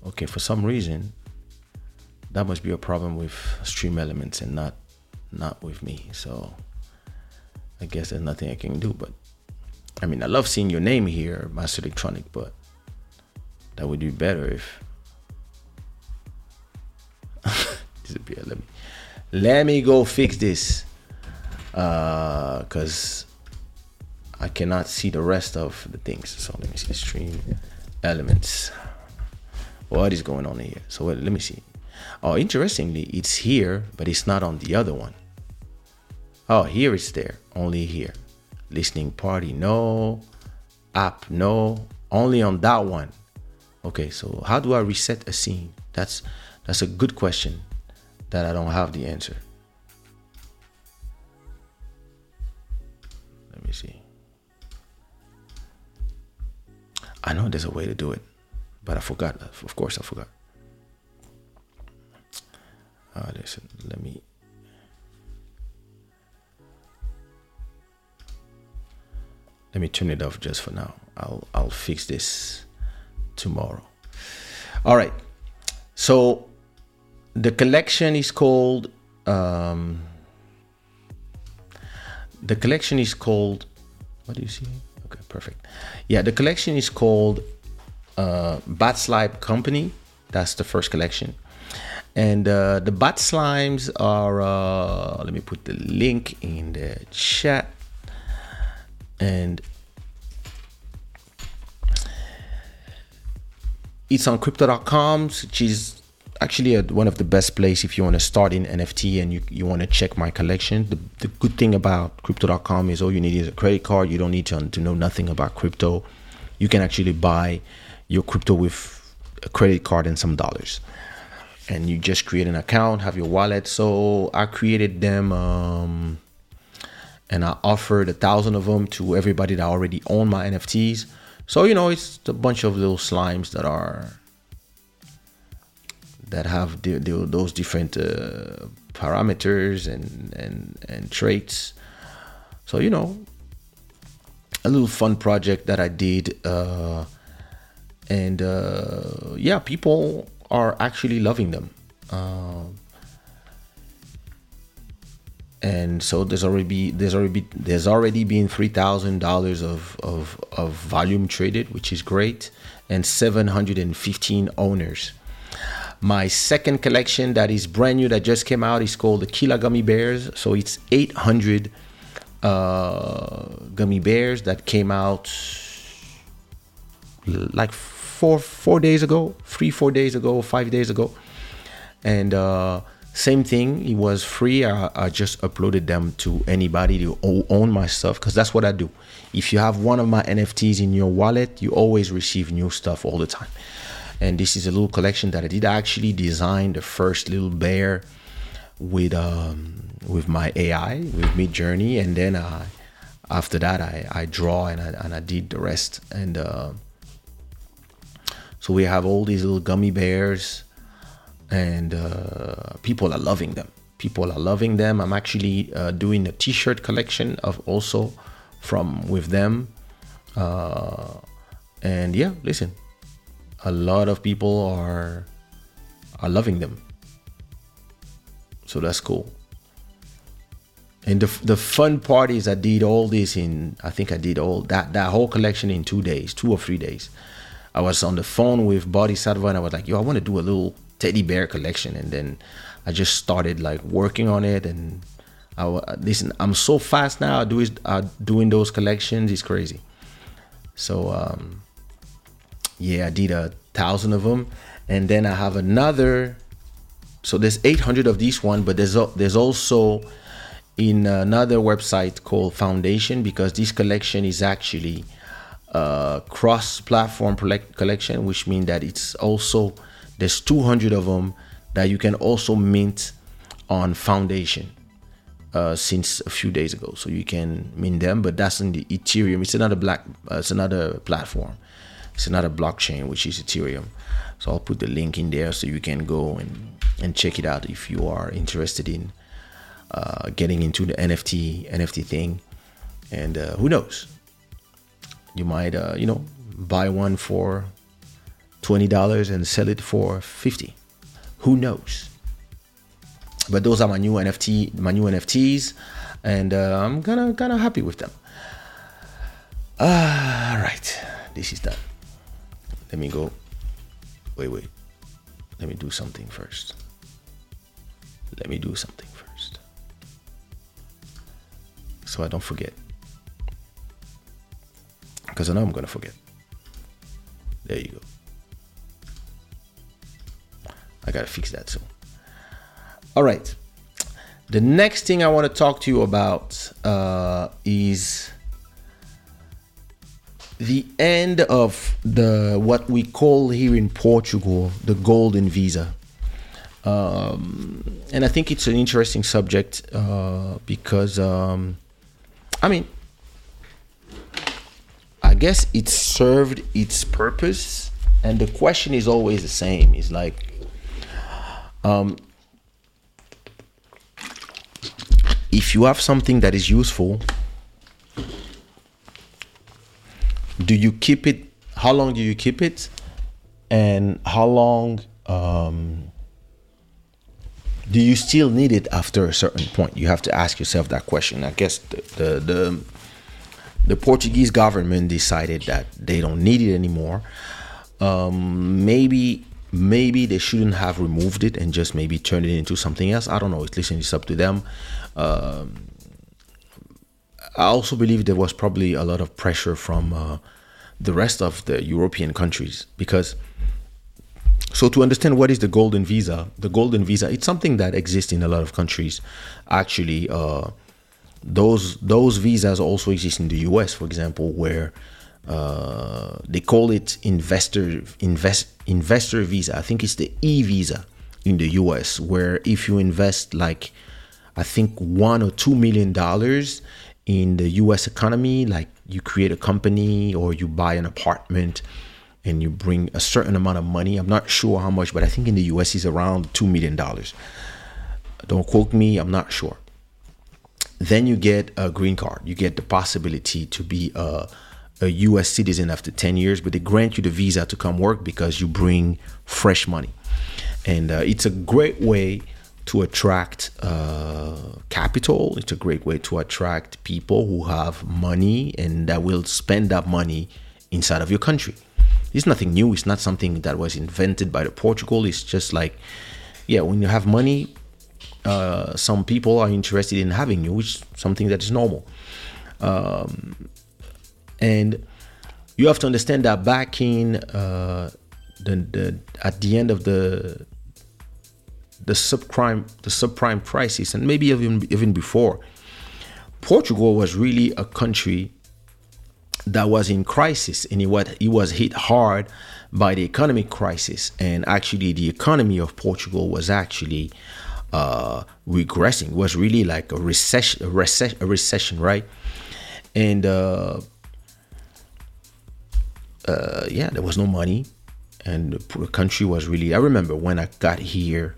Okay for some reason that must be a problem with stream elements and not not with me. So i guess there's nothing i can do but i mean i love seeing your name here master electronic but that would be better if disappear. Let me let me go fix this uh because i cannot see the rest of the things. So let me see stream elements. What is going on here? So wait, let me see. Oh interestingly it's here but it's not on the other one. Oh here it's there only here. Listening party no. App no. Only on that one. Okay so how do i reset a scene? That's that's a good question that i don't have the answer let me see i know there's a way to do it but I forgot. Of course, I forgot. Uh, listen, let me. Let me turn it off just for now. I'll I'll fix this tomorrow. All right. So the collection is called. Um, the collection is called. What do you see? Okay, perfect. Yeah, the collection is called uh, Bat Slime Company. That's the first collection. And uh, the Bat Slimes are, uh, let me put the link in the chat. And it's on crypto.com, which is actually a, one of the best place if you want to start in NFT and you, you want to check my collection. The, the good thing about crypto.com is all you need is a credit card. You don't need to, to know nothing about crypto. You can actually buy your crypto with a credit card and some dollars and you just create an account have your wallet so i created them um, and i offered a thousand of them to everybody that already own my nfts so you know it's a bunch of little slimes that are that have the, the, those different uh, parameters and, and and traits so you know a little fun project that i did uh, and uh, yeah, people are actually loving them. Uh, and so there's already be, there's already there's already been three thousand dollars of of of volume traded, which is great, and seven hundred and fifteen owners. My second collection that is brand new that just came out is called the Killa Gummy Bears. So it's 800 uh, gummy bears that came out like four four days ago, three four days ago, five days ago, and uh, same thing. It was free. I, I just uploaded them to anybody to own my stuff because that's what I do. If you have one of my NFTs in your wallet, you always receive new stuff all the time and this is a little collection that I did actually design the first little bear with um, with my AI with Midjourney, and then I, after that I, I draw and I, and I did the rest, and uh, so we have all these little gummy bears, and uh, people are loving them. People are loving them. I'm actually uh, doing a T-shirt collection of also from with them, uh, and yeah, listen, a lot of people are are loving them. So that's cool. And the the fun part is I did all this in I think I did all that that whole collection in two days, two or three days. I was on the phone with Bodhisattva and I was like, yo, I want to do a little teddy bear collection, and then I just started like working on it and. I listen. I'm so fast now. Doing uh, doing those collections is crazy. So um, yeah, I did a thousand of them, and then I have another. So there's 800 of these one, but there's there's also in another website called Foundation because this collection is actually a cross-platform collection, which means that it's also there's 200 of them that you can also mint on Foundation. Uh, since a few days ago, so you can mint them, but that's in the Ethereum. It's another black. Uh, it's another platform. It's another blockchain, which is Ethereum. So I'll put the link in there so you can go and, and check it out if you are interested in uh, getting into the NFT NFT thing. And uh, who knows, you might uh, you know buy one for twenty dollars and sell it for fifty. Who knows? But those are my new NFT, my new NFTs, and uh, I'm kind of kind of happy with them. all right, this is done let me go wait wait. Let me do something first. Let me do something first. So I don't forget. Because I know I'm gonna forget. There you go. I gotta fix that soon. All right. The next thing I want to talk to you about uh, is the end of the what we call here in Portugal the golden visa. Um, and I think it's an interesting subject uh, because um, I mean, I guess it served its purpose, and the question is always the same: is like, um, if you have something that is useful do you keep it how long do you keep it? And how long um, do you still need it after a certain point? You have to ask yourself that question. I guess the the the, the portuguese government decided that they don't need it anymore. Um, maybe maybe they shouldn't have removed it and just maybe turned it into something else. I don't know. It's listen it's up to them. Um, I also believe there was probably a lot of pressure from uh, the rest of the European countries because. So to understand what is the golden visa, the golden visa, it's something that exists in a lot of countries. Actually, uh, those those visas also exist in the U.S., for example, where uh, they call it investor invest investor visa. I think it's the e visa in the U.S., where if you invest like I think one or two million dollars, in the US economy, like you create a company or you buy an apartment and you bring a certain amount of money. I'm not sure how much, but I think in the US is around $2 million. Don't quote me, I'm not sure. Then you get a green card. You get the possibility to be a, a US citizen after 10 years, but they grant you the visa to come work because you bring fresh money. And uh, it's a great way to attract uh, capital. It's a great way to attract people who have money and that will spend that money inside of your country. It's nothing new. It's not something that was invented by the Portugal. It's just like, yeah, when you have money, uh, some people are interested in having you, which is something that is normal. Um, and you have to understand that back in uh, the, the at the end of the the subprime the subprime crisis and maybe even even before Portugal was really a country that was in crisis and it was, it was hit hard by the economic crisis and actually the economy of Portugal was actually uh, regressing. It was really like a recession a recession, a recession right? And uh, uh, yeah there was no money and the country was really i remember when i got here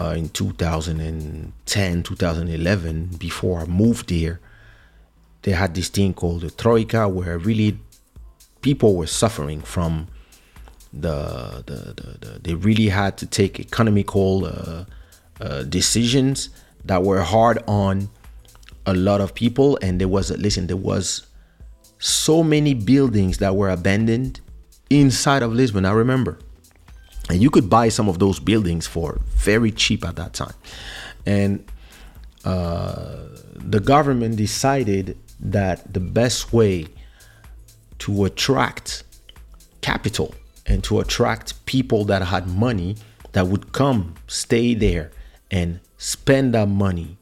uh, in 2010 2011 before i moved here they had this thing called the troika where really people were suffering from the the, the, the they really had to take economical uh, uh, decisions that were hard on a lot of people. And there was listen there was so many buildings that were abandoned inside of Lisbon I remember and you could buy some of those buildings for very cheap at that time and uh, the government decided that the best way to attract capital and to attract people that had money that would come stay there and spend that money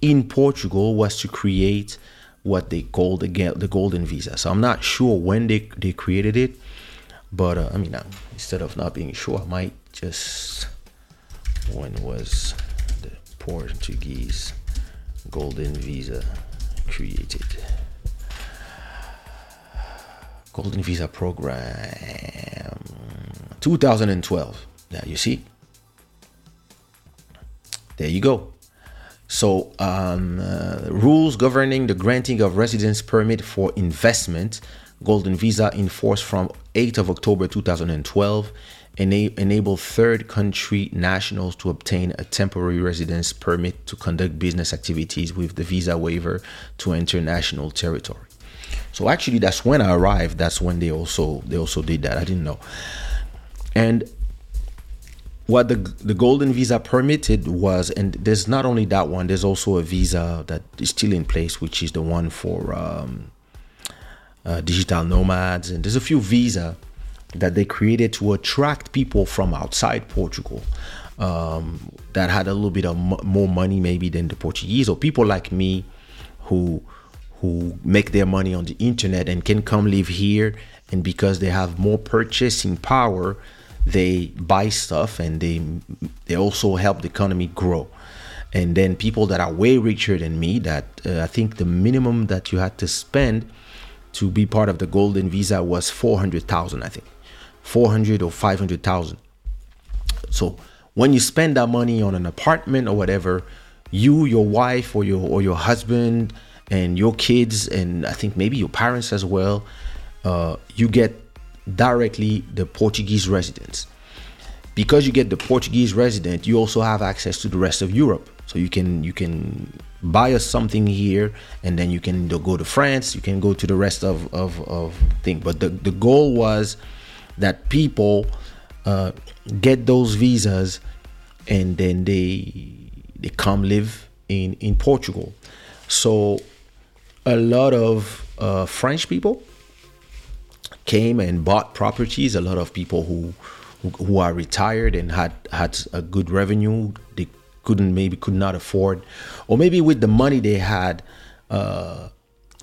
in Portugal was to create what they called the, the golden visa. So I'm not sure when they, they created it, but uh, I mean, uh, instead of not being sure, I might just when was the Portuguese golden visa created? Golden Visa Program 2012. Now you see. There you go. So, um, uh, rules governing the granting of residence permit for investment, Golden Visa in force from 8th of October 2012, ena- enable third country nationals to obtain a temporary residence permit to conduct business activities with the visa waiver to enter national territory. So actually, that's when I arrived. That's when they also they also did that. I didn't know. And what the the golden visa permitted was, and there's not only that one. There's also a visa that is still in place, which is the one for um, uh, digital nomads, and there's a few visa that they created to attract people from outside Portugal um, that had a little bit of m- more money maybe than the Portuguese or people like me who who make their money on the internet and can come live here and because they have more purchasing power they buy stuff and they they also help the economy grow. And then people that are way richer than me that uh, i think the minimum that you had to spend to be part of the golden visa was 400,000 i think. 400 or 500,000 so when you spend that money on an apartment or whatever you your wife or your or your husband and your kids and i think maybe your parents as well uh, you get directly the portuguese residence. Because you get the portuguese resident you also have access to the rest of europe. So you can you can buy us something here and then you can go to france you can go to the rest of of, of thing but the, the goal was that people uh, get those visas and then they they come live in in portugal so a lot of uh, French people came and bought properties. A lot of people who who are retired and had had a good revenue, they couldn't maybe could not afford, or maybe with the money they had, uh,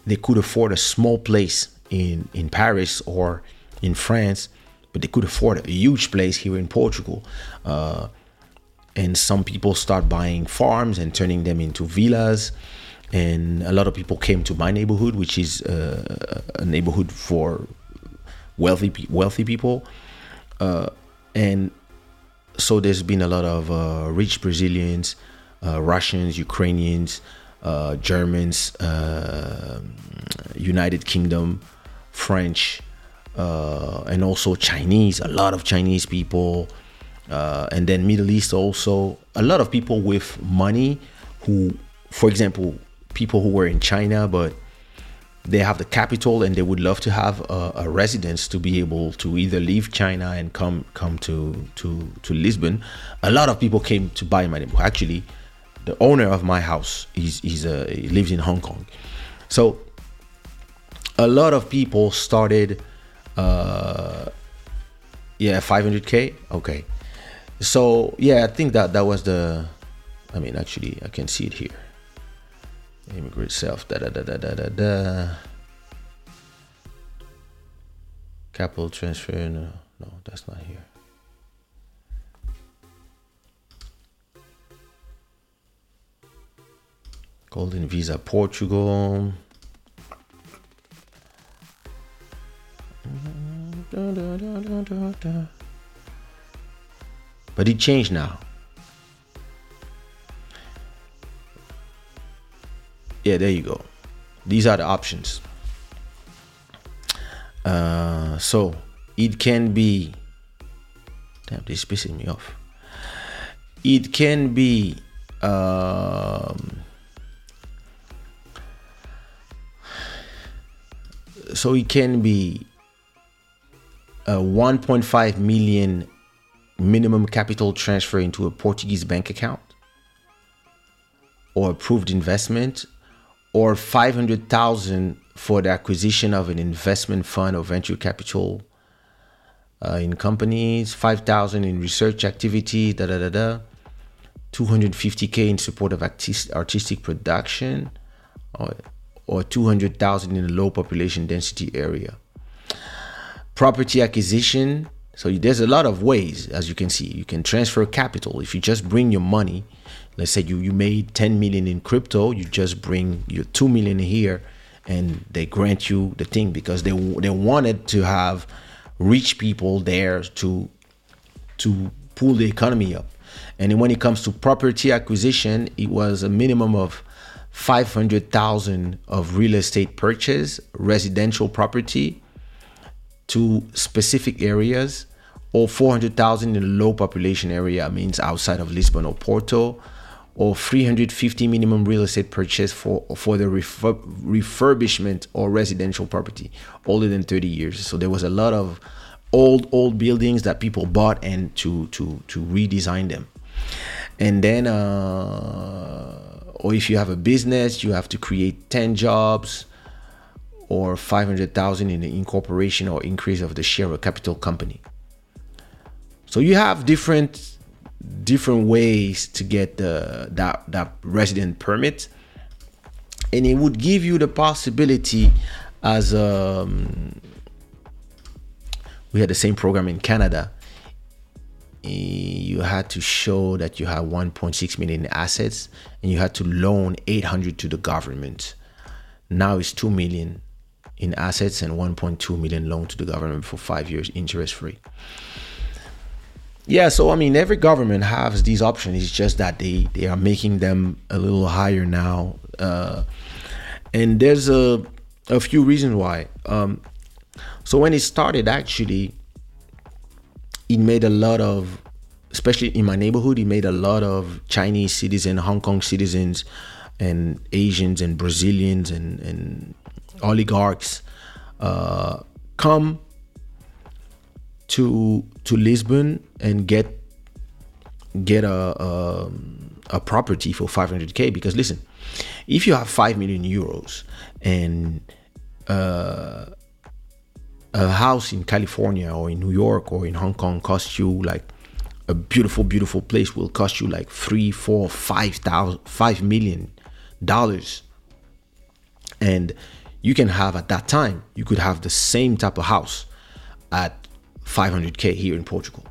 they could afford a small place in in Paris or in France, but they could afford a huge place here in Portugal. Uh, and some people start buying farms and turning them into villas and a lot of people came to my neighborhood, which is uh, a neighborhood for wealthy wealthy people, uh, and so there's been a lot of uh, rich Brazilians, uh, Russians, Ukrainians, uh, Germans, uh, United Kingdom, French, and also Chinese. A lot of Chinese people. uh, and then Middle East also. A lot of people with money who, for example, people who were in China, but they have the capital and they would love to have a, a, residence to be able to either leave China and come come to to to Lisbon. A lot of people came to buy my neighborhood. Actually, the owner of my house is he's a, he lives in Hong Kong, so a lot of people started. Uh, yeah, 500k. Okay, so yeah, I think that that was the. I mean, actually, I can see it here immigrant self da da da da da da da. Capital transfer no no that's not here. Golden visa portugal. But it changed now yeah there you go. These are the options. Uh, so it can be damn this is pissing me off. It can be um, so it can be a 1.5 million minimum capital transfer into a Portuguese bank account or approved investment or 500,000 for the acquisition of an investment fund or venture capital uh, in companies, 5,000 in research activity, da da da da, 250k in support of artist, artistic production, or, or 200,000 in a low population density area. Property acquisition. So there's a lot of ways, as you can see. You can transfer capital if you just bring your money let's say you, you made 10 million in crypto you just bring your 2 million here and they grant you the thing because they they wanted to have rich people there to to pull the economy up. And when it comes to property acquisition it was a minimum of 500,000 of real estate purchase residential property to specific areas or 400,000 in a low population area means outside of Lisbon or Porto or 350 minimum real estate purchase for for the refur- refurbishment or residential property older than 30 years. So there was a lot of old old buildings that people bought and to to to redesign them. And then uh, or if you have a business you have to create 10 jobs or 500,000 in the incorporation or increase of the share of capital company. So you have different different ways to get the that that resident permit. And it would give you the possibility as um, we had the same program in canada. You had to show that you have 1.6 million assets and you had to loan 800 to the government. Now it's 2 million in assets and 1.2 million loan to the government for five years interest free yeah, so I mean, every government has these options. It's just that they they are making them a little higher now, uh, and there's a a few reasons why. Um, so when it started, actually, it made a lot of, especially in my neighborhood, it made a lot of Chinese citizens, Hong Kong citizens, and Asians and Brazilians and and oligarchs uh, come to to Lisbon and get get a, a, a property for 500k because listen if you have 5 million euros and uh, a house in California or in New York or in Hong Kong costs you like a beautiful beautiful place will cost you like three four five thousand five million dollars. And you can have at that time you could have the same type of house at 500k here in Portugal.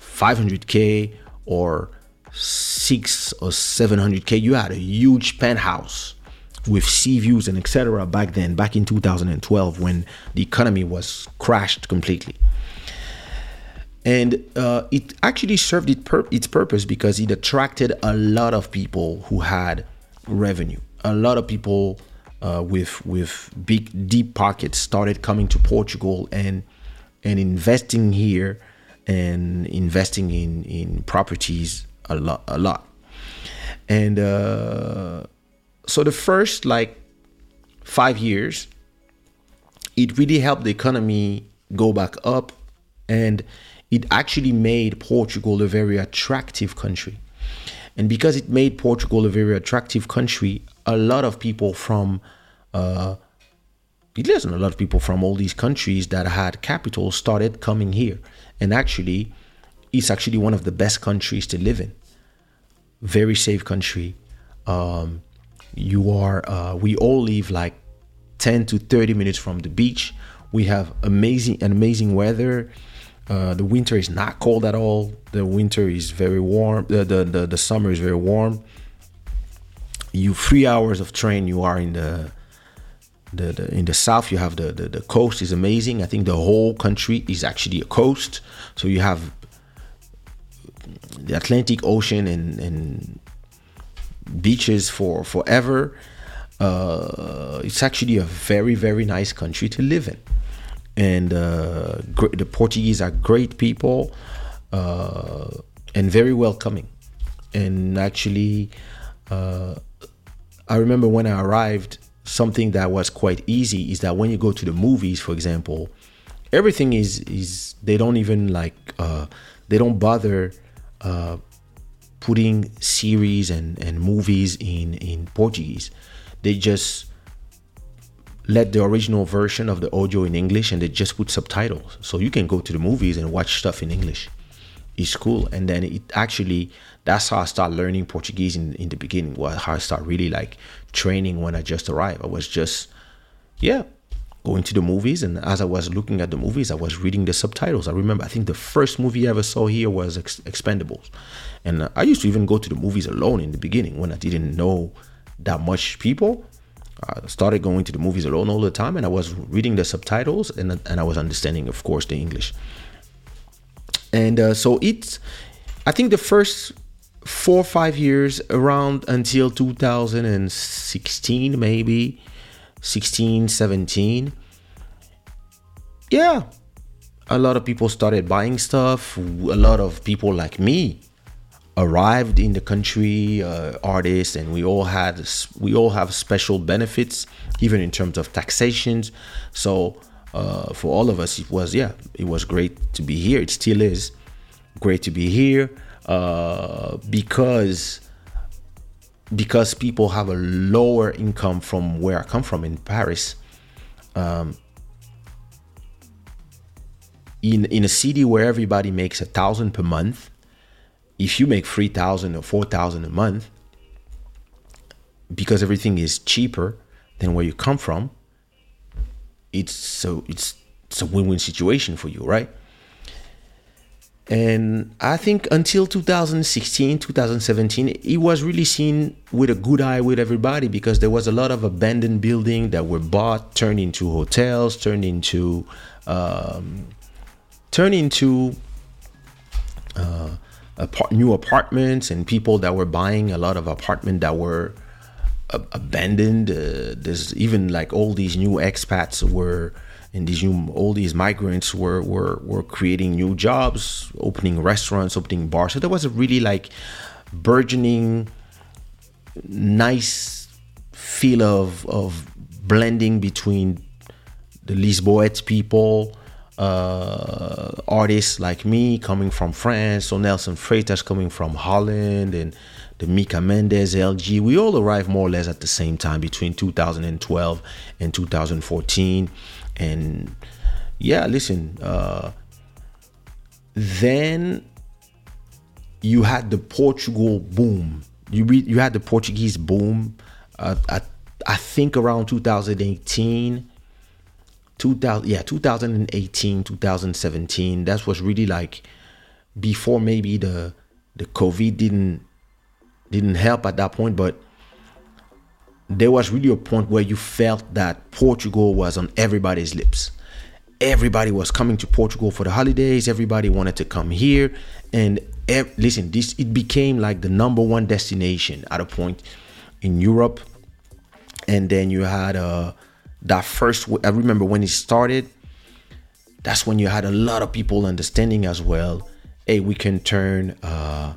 500k or six or 700k, you had a huge penthouse with sea views and etc. back then, back in 2012 when the economy was crashed completely. And uh, it actually served it pur- its purpose because it attracted a lot of people who had revenue. A lot of people uh, with with big deep pockets started coming to Portugal and and investing here and investing in in properties a lot a lot. And uh, so the first like five years it really helped the economy go back up and it actually made portugal a very attractive country. And because it made portugal a very attractive country a lot of people from uh, isn't a lot of people from all these countries that had capital started coming here. And actually it's actually one of the best countries to live in. Very safe country. Um, you are uh, we all live like 10 to 30 minutes from the beach. We have amazing amazing weather. Uh, the winter is not cold at all. The winter is very warm. The, the, the, the summer is very warm. You three hours of train you are in the the, the, in the south you have the, the the coast is amazing. I think the whole country is actually a coast. So you have the atlantic ocean and and beaches for forever. Uh, it's actually a very very nice country to live in. And uh, the portuguese are great people uh, and very welcoming. And actually uh, i remember when i arrived something that was quite easy is that when you go to the movies for example everything is is they don't even like uh, they don't bother uh, putting series and and movies in in portuguese. They just let the original version of the audio in english and they just put subtitles. So you can go to the movies and watch stuff in english. It's cool. And then it actually that's how i started learning portuguese in, in the beginning was how i started really like training when i just arrived. I was just yeah going to the movies and as i was looking at the movies i was reading the subtitles. I remember i think the first movie i ever saw here was Ex- expendables. And i used to even go to the movies alone in the beginning when i didn't know that much people. I started going to the movies alone all the time and I was reading the subtitles and, and I was understanding, of course, the English. And uh, so it's, I think the first four or five years around until 2016, maybe. 16, 17. Yeah, a lot of people started buying stuff. A lot of people like me arrived in the country uh, artists and we all had we all have special benefits even in terms of taxations. So uh, for all of us it was yeah it was great to be here. It still is great to be here uh, because because people have a lower income from where I come from in Paris um, in in a city where everybody makes a thousand per month if you make 3000 or 4000 a month because everything is cheaper than where you come from it's so it's it's a win-win situation for you right and i think until 2016 2017 it was really seen with a good eye with everybody because there was a lot of abandoned buildings that were bought turned into hotels turned into um, turned into uh, new apartments and people that were buying a lot of apartment that were ab- abandoned. Uh, there's even like all these new expats were and these new all these migrants were were were creating new jobs, opening restaurants, opening bars. So there was a really like burgeoning, nice feel of of blending between the Lisboet people uh, artists like me coming from France, so Nelson Freitas coming from Holland, and the Mika Mendes, LG, we all arrived more or less at the same time between 2012 and 2014. And yeah, listen, uh, then you had the Portugal boom. You you had the Portuguese boom. Uh, I, I think around 2018 2000 yeah 2018 2017 that was really like before maybe the the covid didn't didn't help at that point but there was really a point where you felt that portugal was on everybody's lips everybody was coming to portugal for the holidays everybody wanted to come here and ev- listen this it became like the number one destination at a point in europe and then you had uh that first i remember when it started that's when you had a lot of people understanding as well. Hey, we can turn uh,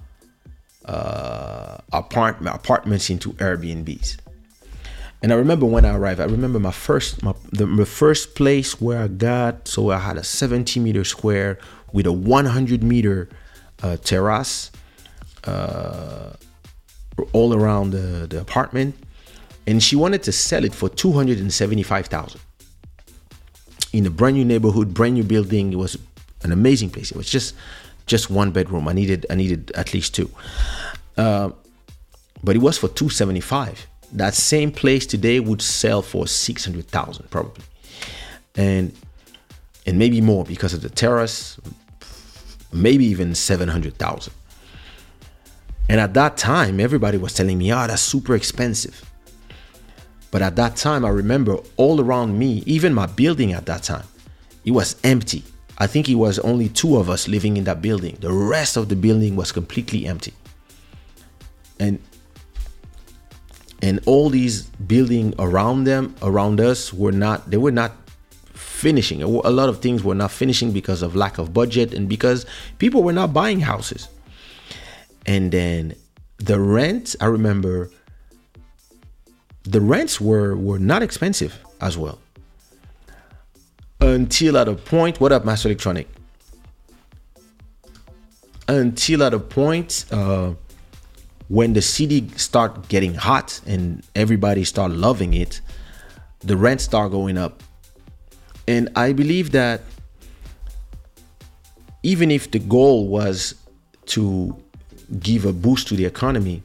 uh, apartment apartments into Airbnbs. And I remember when I arrived, I remember my first my the, first place where I got so I had a 70 meter square with a 100 meter uh, terrace uh, all around the, the apartment, and she wanted to sell it for 275,000 in a brand new neighborhood, brand new building. It was an amazing place. It was just just one bedroom. I needed I needed at least two, uh, but it was for 275 that same place today would sell for 600,000 probably. And and maybe more because of the terrace, maybe even 700,000. And at that time, everybody was telling me, "Ah, oh, that's super expensive." But at that time, I remember all around me, even my building at that time, it was empty. I think it was only two of us living in that building. The rest of the building was completely empty. And and all these building around them around us were not they were not finishing. A lot of things were not finishing because of lack of budget and because people were not buying houses. And then the rent i remember the rents were were not expensive as well. Until at a point what up master electronic? Until at a point uh when the city start getting hot and everybody start loving it the rent start going up. And i believe that even if the goal was to give a boost to the economy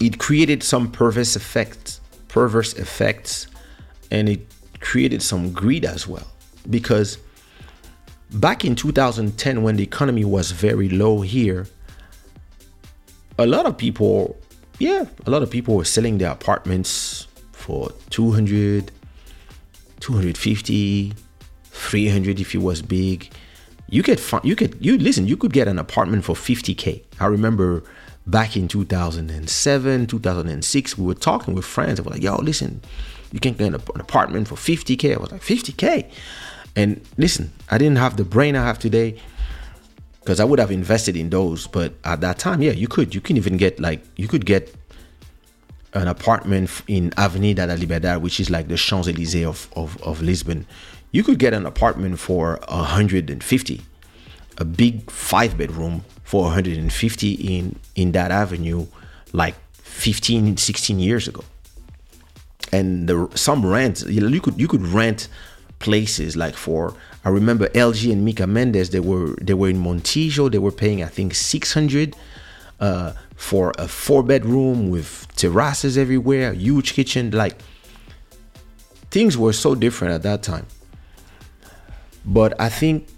it created some perverse effects perverse effects and it created some greed as well. Because back in 2010 when the economy was very low here a lot of people, yeah, a lot of people were selling their apartments for 200, 250, 300 if it was big. You could find, you could, you listen, you could get an apartment for 50K. I remember back in 2007, 2006, we were talking with friends. They were like, yo, listen, you can get an apartment for 50K. I was like, 50K? And listen, I didn't have the brain I have today because I would have invested in those. But at that time, yeah, you could. You can even get like you could get an apartment in Avenida da Liberdade, which is like the Champs Elysees of, of of Lisbon. You could get an apartment for 150, a big five bedroom for 150 in in that avenue, like 15, 16 years ago. And the some rent you could you could rent places like for I remember LG and Mika Mendes they were they were in Montijo. They were paying I think 600 uh, for a four bedroom with terraces everywhere huge kitchen. Like things were so different at that time. But I think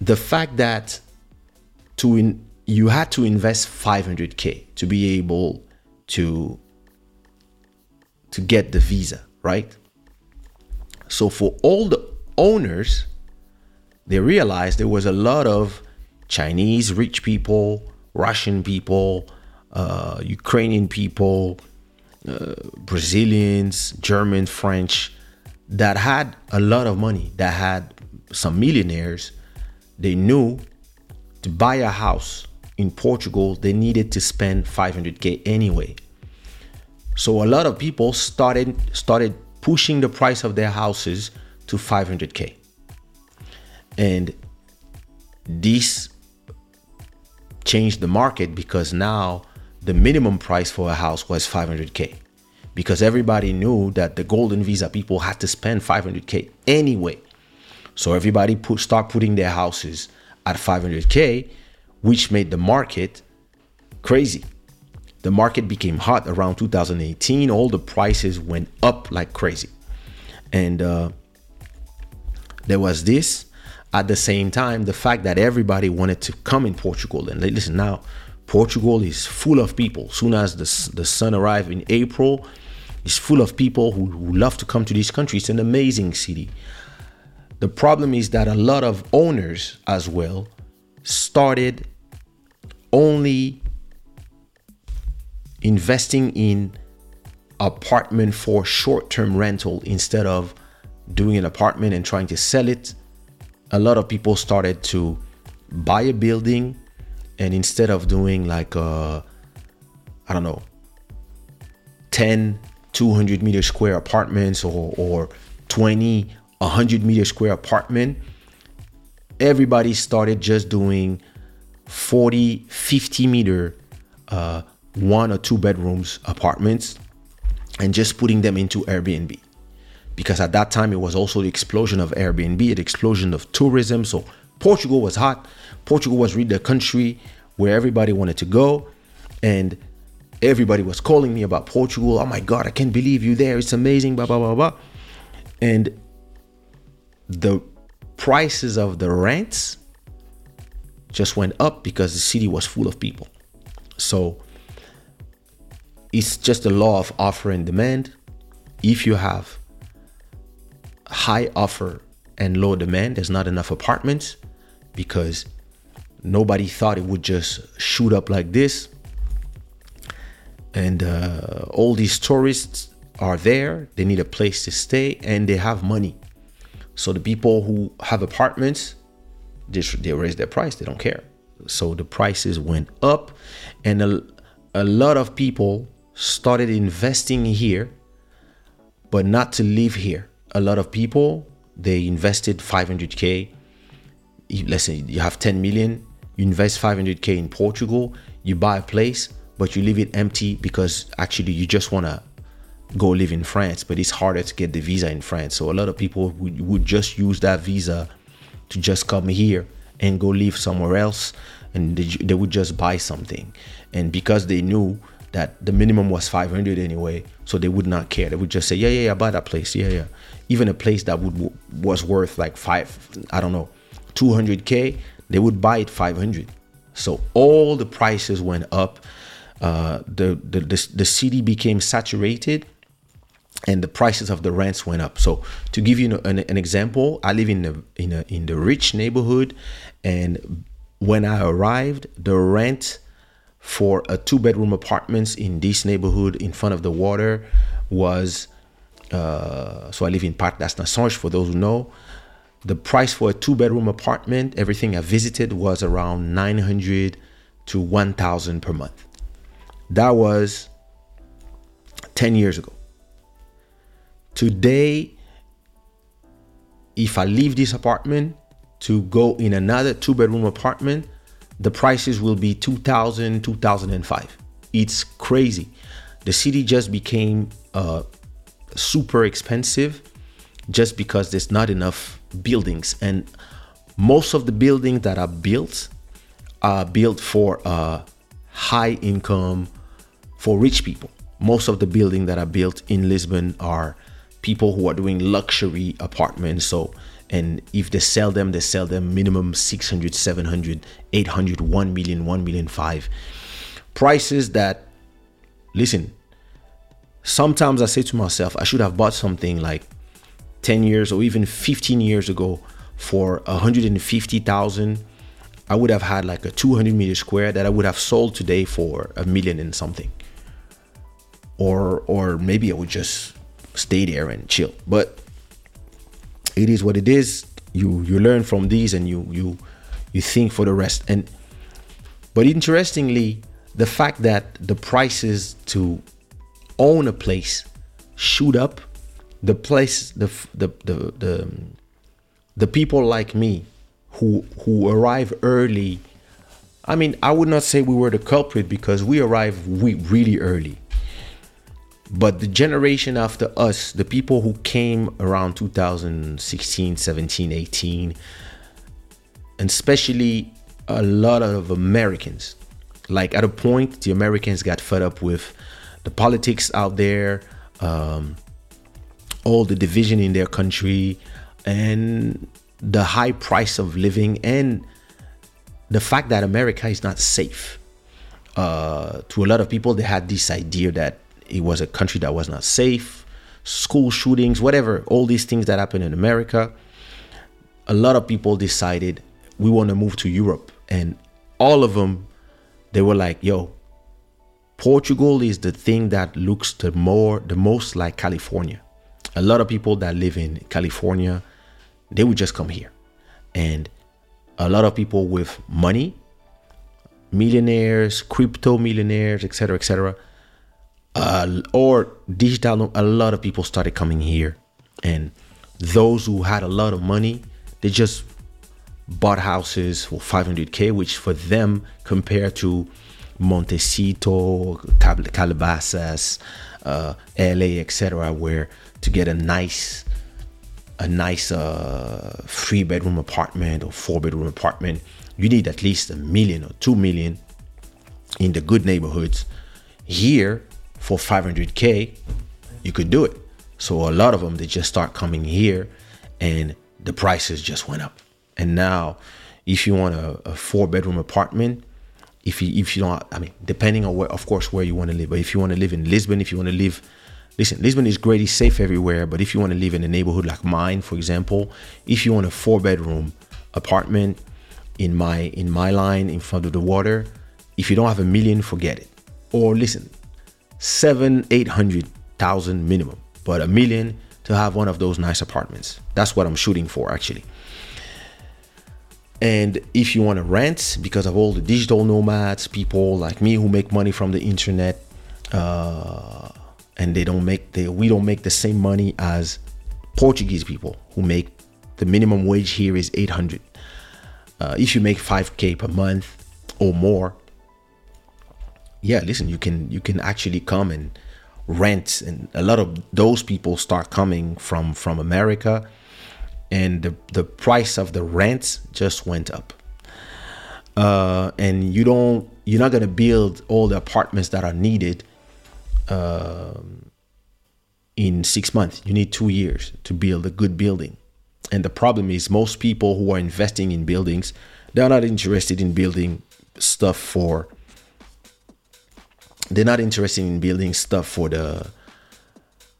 the fact that to in, you had to invest 500k to be able to to get the visa right? So for all the owners, they realized there was a lot of Chinese rich people, Russian people, uh, Ukrainian people, uh, Brazilians, German, French, that had a lot of money, that had some millionaires. They knew to buy a house in Portugal, they needed to spend 500k anyway. So a lot of people started started pushing the price of their houses to 500k. And this changed the market because now the minimum price for a house was 500k because everybody knew that the golden visa people had to spend 500k anyway. So everybody put start putting their houses at 500k, which made the market crazy. The market became hot around 2018. All the prices went up like crazy. And uh, there was this. At the same time, the fact that everybody wanted to come in Portugal. And listen, now, Portugal is full of people. Soon as the, the sun arrived in April, it's full of people who, who love to come to this country. It's an amazing city. The problem is that a lot of owners as well started only investing in apartment for short-term rental instead of doing an apartment and trying to sell it, a lot of people started to buy a building and instead of doing like a, I don't know, 10, 200 meter square apartments or, or 20, 100 meter square apartment, everybody started just doing 40, 50 meter uh, one or two bedrooms apartments and just putting them into Airbnb. Because at that time, it was also the explosion of Airbnb, the explosion of tourism. So Portugal was hot. Portugal was really the country where everybody wanted to go. And everybody was calling me about Portugal. Oh my God, I can't believe you there. It's amazing, blah, blah, blah, blah. And the prices of the rents just went up because the city was full of people. So it's just a law of offer and demand. If you have high offer and low demand, there's not enough apartments because nobody thought it would just shoot up like this. And uh, all these tourists are there, they need a place to stay, and they have money. So the people who have apartments, they, they raise their price, they don't care. So the prices went up, and a, a lot of people started investing here, but not to live here. A lot of people they invested 500k. Let's say you have 10 million, you invest 500k in Portugal, you buy a place, but you leave it empty because actually you just want to go live in France, but it's harder to get the visa in France. So a lot of people would, would just use that visa to just come here and go live somewhere else and they, they would just buy something. And because they knew that the minimum was 500 anyway so they would not care. They would just say yeah yeah yeah buy that place. Yeah yeah. Even a place that would was worth like five i don't know 200k they would buy it 500 so all the prices went up. Uh, the, the, the the city became saturated and the prices of the rents went up. So to give you an, an example i live in the in a in the rich neighborhood and when i arrived the rent for a two bedroom apartments in this neighborhood in front of the water was uh, so I live in Parque das Nações for those who know. The price for a two bedroom apartment, everything I visited was around 900 to 1000 per month. That was 10 years ago. Today, if I leave this apartment to go in another two bedroom apartment, the prices will be 2000 2005 it's crazy. The city just became uh, super expensive just because there's not enough buildings. And most of the buildings that are built are built for uh, high income for rich people. Most of the buildings that are built in lisbon are people who are doing luxury apartments. So and if they sell them they sell them minimum 600 700 800 1 million 1 million 5 prices that listen sometimes i say to myself i should have bought something like 10 years or even 15 years ago for 150000 i would have had like a 200 meter square that i would have sold today for a million and something. Or or maybe i would just stay there and chill. But it is what it is. You you learn from these and you you you think for the rest. And but interestingly, the fact that the prices to own a place shoot up, the place the the the the, the people like me who who arrive early. I mean, I would not say we were the culprit because we arrived we really early. But the generation after us, the people who came around 2016, 17, 18, and especially a lot of Americans, like at a point, the Americans got fed up with the politics out there, um, all the division in their country, and the high price of living, and the fact that America is not safe. Uh, to a lot of people, they had this idea that it was a country that was not safe, school shootings, whatever, all these things that happen in America. A lot of people decided we want to move to Europe. And all of them, they were like, yo, Portugal is the thing that looks the more the most like California. a lot of people that live in California, they would just come here. And a lot of people with money, millionaires, crypto millionaires, etc., etc., uh, or digital, a lot of people started coming here. And those who had a lot of money, they just bought houses for 500k, which for them compared to Montecito, Calabasas, uh, LA, etc., where to get a nice, a nice uh, three bedroom apartment or four bedroom apartment, you need at least a million or two million in the good neighborhoods. Here, for 500k, you could do it. So a lot of them they just start coming here, and the prices just went up. And now, if you want a, a four bedroom apartment, if you if you don't, I mean, depending on where, of course, where you want to live. But if you want to live in Lisbon, if you want to live, listen, Lisbon is great, it's safe everywhere. But if you want to live in a neighborhood like mine, for example, if you want a four bedroom apartment in my in my line in front of the water, if you don't have a million, forget it. Or listen, seven, eight hundred thousand minimum, but a million to have one of those nice apartments. That's what I'm shooting for, actually. And if you want to rent, because of all the digital nomads, people like me who make money from the internet, uh, and they don't make they we don't make the same money as Portuguese people who make the minimum wage here is 800. Uh, if you make 5k per month or more, yeah, listen, you can you can actually come and rent, and a lot of those people start coming from from America and the, the price of the rent just went up. Uh, and you don't you're not going to build all the apartments that are needed uh, in six months. You need two years to build a good building. And the problem is most people who are investing in buildings they're not interested in building stuff for they're not interested in building stuff for the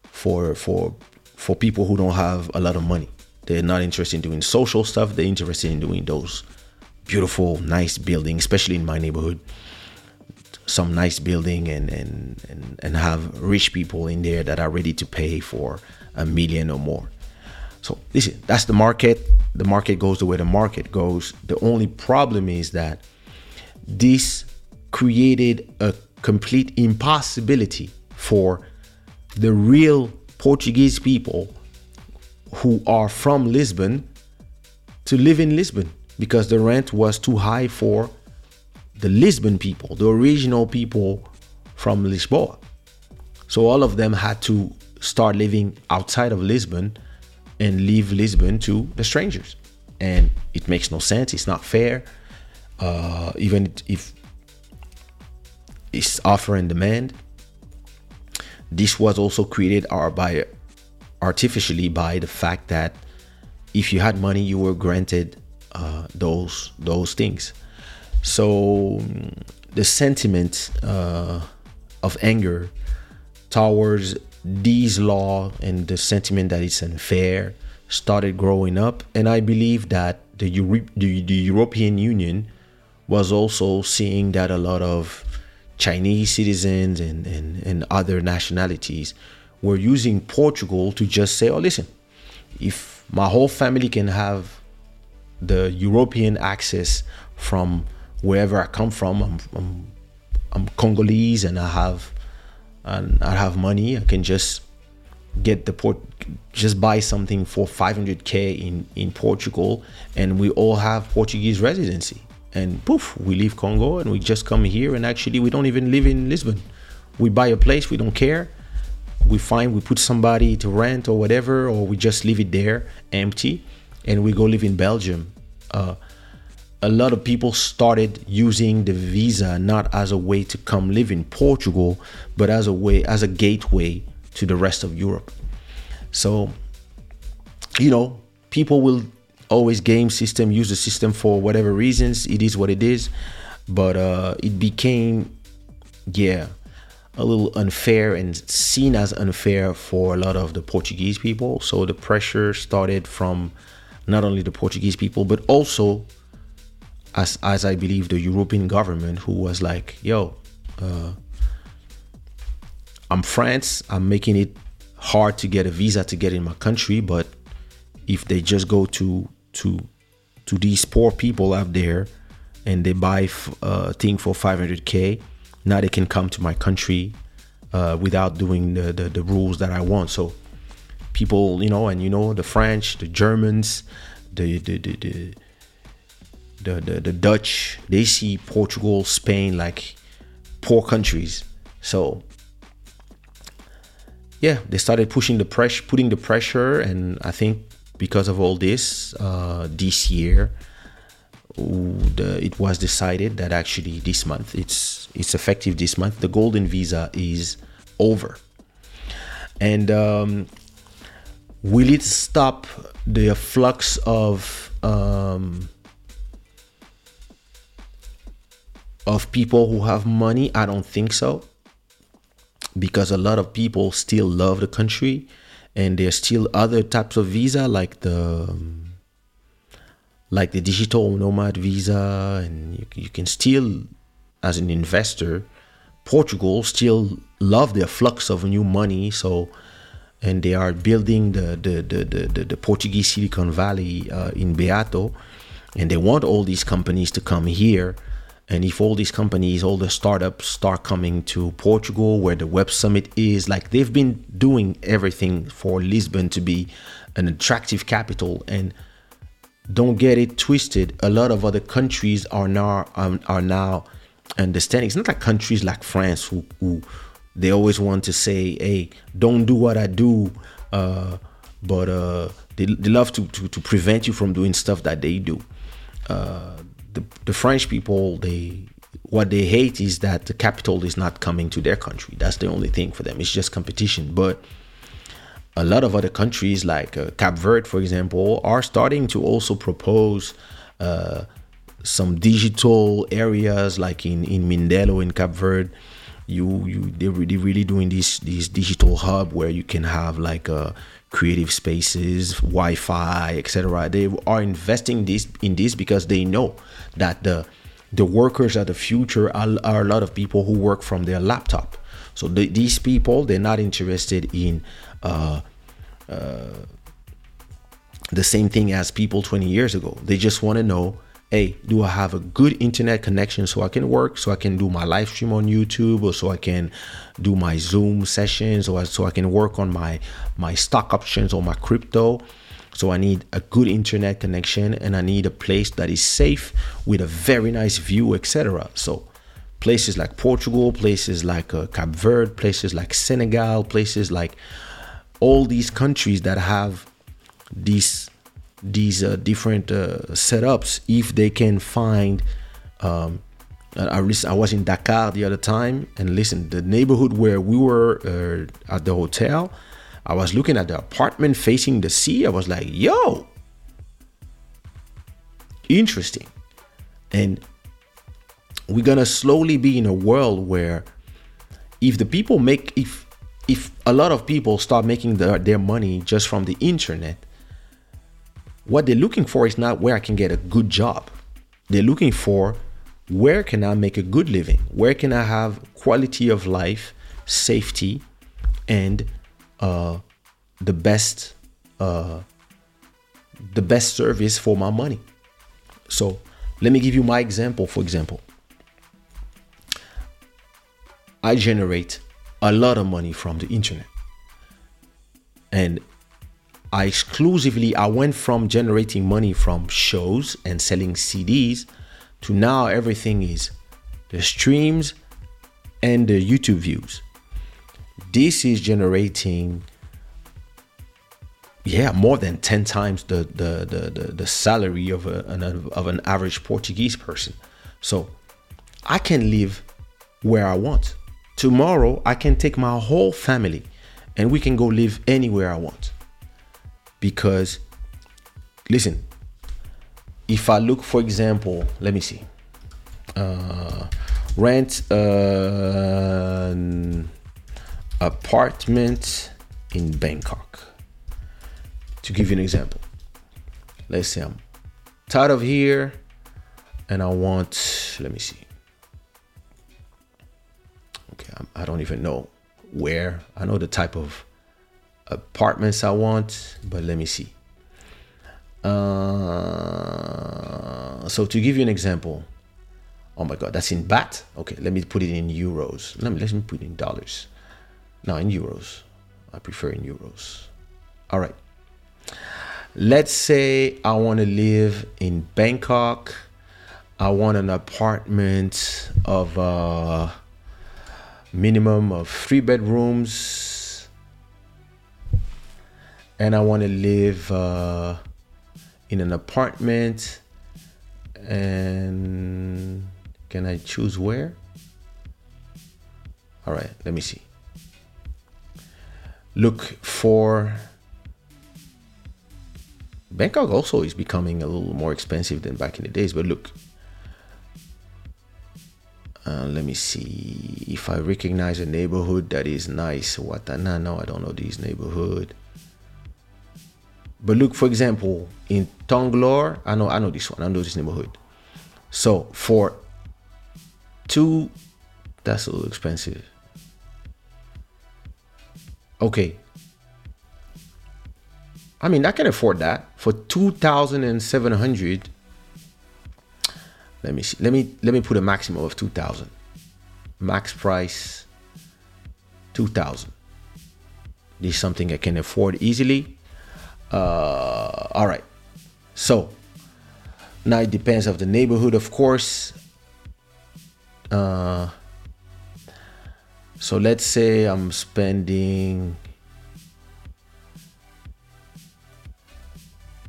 for for for people who don't have a lot of money they're not interested in doing social stuff. They're interested in doing those beautiful, nice buildings, especially in my neighborhood. Some nice building and, and, and, and have rich people in there that are ready to pay for a million or more. So listen, that's the market. The market goes the way the market goes. The only problem is that this created a complete impossibility for the real Portuguese people who are from Lisbon to live in Lisbon because the rent was too high for the Lisbon people, the original people from Lisboa. So all of them had to start living outside of Lisbon and leave Lisbon to the strangers. And it makes no sense. It's not fair. Uh, even if it's offer and demand. This was also created by artificially by the fact that if you had money, you were granted uh, those those things. So the sentiment uh, of anger towards these law and the sentiment that it's unfair started growing up, and I believe that the, Euro- the, the European Union was also seeing that a lot of Chinese citizens and, and, and other nationalities we're using Portugal to just say, oh, listen, if my whole family can have the European access from wherever I come from, I'm, I'm, I'm Congolese and I have and I have money, I can just get the port just buy something for 500k in in Portugal and we all have Portuguese residency and poof we leave Congo and we just come here and actually we don't even live in Lisbon we buy a place we don't care we find we put somebody to rent or whatever, or we just leave it there empty, and we go live in Belgium. Uh, a lot of people started using the visa not as a way to come live in Portugal, but as a way as a gateway to the rest of Europe. So, you know, people will always game system, use the system for whatever reasons. It is what it is, but uh, it became, yeah, a little unfair and seen as unfair for a lot of the Portuguese people. So the pressure started from not only the Portuguese people, but also, as as I believe, the European government, who was like, "Yo, uh, I'm France. I'm making it hard to get a visa to get in my country, but if they just go to to to these poor people out there and they buy a uh, thing for 500k, now they can come to my country uh, without doing the, the, the rules that I want. So people, you know, and you know the French, the Germans, the the the, the the, the, the Dutch, they see Portugal, Spain like poor countries. So yeah, they started pushing the pressure, putting the pressure, and I think because of all this, uh, this year, the, it was decided that actually this month, it's it's effective this month. The golden visa is over, and um, will it stop the flux of um, of people who have money? I don't think so because a lot of people still love the country and there's still other types of visa like the like the digital nomad visa and you, you can still as an investor portugal still love their flux of new money so and they are building the the the, the, the portuguese silicon valley uh, in beato and they want all these companies to come here and if all these companies, all the startups start coming to Portugal, where the Web Summit is, like they've been doing everything for Lisbon to be an attractive capital. And don't get it twisted. A lot of other countries are now um, are now understanding. It's not like countries like France who, who they always want to say, "Hey, don't do what I do," uh, but uh, they, they love to, to to prevent you from doing stuff that they do. Uh, the, the French people, they what they hate is that the capital is not coming to their country. That's the only thing for them. It's just competition. But a lot of other countries, like uh, Cap Verde, for example, are starting to also propose uh, some digital areas, like in in Mindelo in Cap Verde. You you they're really really doing this this digital hub where you can have like a uh, creative spaces, Wi-Fi, etc. They are investing this in this because they know that the the workers of the future are, are a lot of people who work from their laptop. So the, these people they're not interested in uh, uh, the same thing as people 20 years ago. They just want to know hey, do I have a good internet connection so I can work, so I can do my live stream on YouTube, or so I can do my Zoom sessions, or so I can work on my my stock options or my crypto. So I need a good internet connection, and I need a place that is safe with a very nice view, etc. So places like Portugal, places like uh, Cape Verde, places like Senegal, places like all these countries that have these these uh, different uh, setups if they can find um, I, I was in Dakar the other time and listen the neighborhood where we were uh, at the hotel I was looking at the apartment facing the sea. I was like yo interesting. And we're gonna slowly be in a world where if the people make if if a lot of people start making their, their money just from the internet what they're looking for is not where I can get a good job. They're looking for where can I make a good living? Where can I have quality of life, safety, and uh, the best uh, the best service for my money? So let me give you my example. For example, I generate a lot of money from the internet, and I exclusively I went from generating money from shows and selling CDs to now everything is the streams and the YouTube views. This is generating yeah, more than 10 times the the the the, the salary of a, an of an average Portuguese person. So, I can live where I want. Tomorrow I can take my whole family and we can go live anywhere I want because listen if i look for example let me see. Uh, rent an apartment in bangkok. To give you an example. Let's say i'm tired of here and i want let me see. Okay i don't even know where. I know the type of apartments I want, but let me see. Uh, so to give you an example, oh my god, that's in baht. Okay, let me put it in euros. Let me let me put it in dollars. No, in euros. I prefer in euros. All right. Let's say I want to live in Bangkok. I want an apartment of uh, minimum of three bedrooms, and I want to live uh, in an apartment. And can I choose where? All right, let me see. Look for Bangkok also is becoming a little more expensive than back in the days, but look. Uh, let me see if I recognize a neighborhood that is nice. Watana, no, I don't know this neighborhood. But look, for example, in Tonglor, I know I know this one. I know this neighborhood. So for two, that's a little expensive. Okay, I mean, I can afford that for two thousand and seven hundred. Let me see. Let me let me put a maximum of two thousand. Max price two thousand. This is something I can afford easily. Uh, all right. So now it depends of the neighborhood, of course. Uh, so let's say I'm spending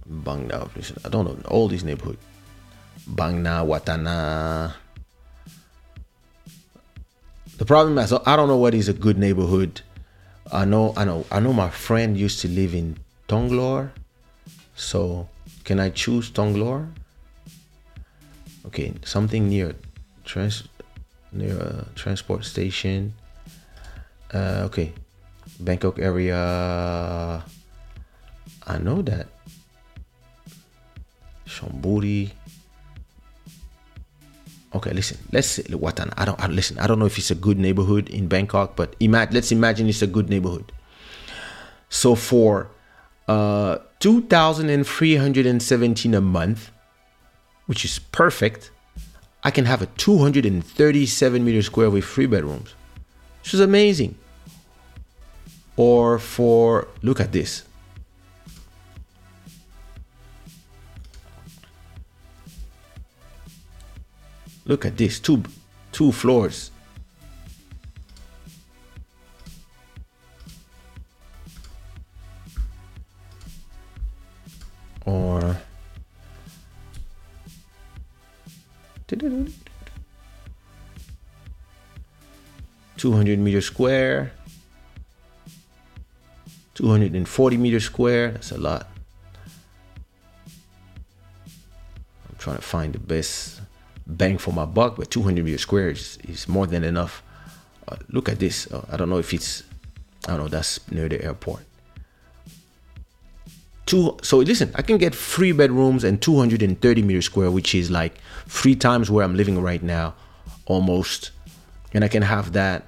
Bangna. I don't know all these neighborhood. Bangna, Watana. The problem is I don't know what is a good neighborhood. I know I know I know my friend used to live in Tonglor. So can I choose Tonglor? Okay, something near trans near a transport station. Uh, okay, Bangkok area. I know that. Shamburi. Okay, listen. Let's say Watan. I don't. I, listen. I don't know if it's a good neighborhood in Bangkok, but imagine. Let's imagine it's a good neighborhood. So for uh, two thousand and three hundred and seventeen a month, which is perfect, I can have a two hundred and thirty-seven meter square with three bedrooms, which is amazing. Or for look at this, Look at this, two two floors. Or Two hundred meter square, two hundred and forty meter square. That's a lot. I'm trying to find the best bang for my buck, but 200 meter squares is more than enough. Uh, look at this. Uh, I don't know if it's, I don't know, that's near the airport. Two, so listen, I can get three bedrooms and 230 meter square, which is like three times where I'm living right now, almost. And I can have that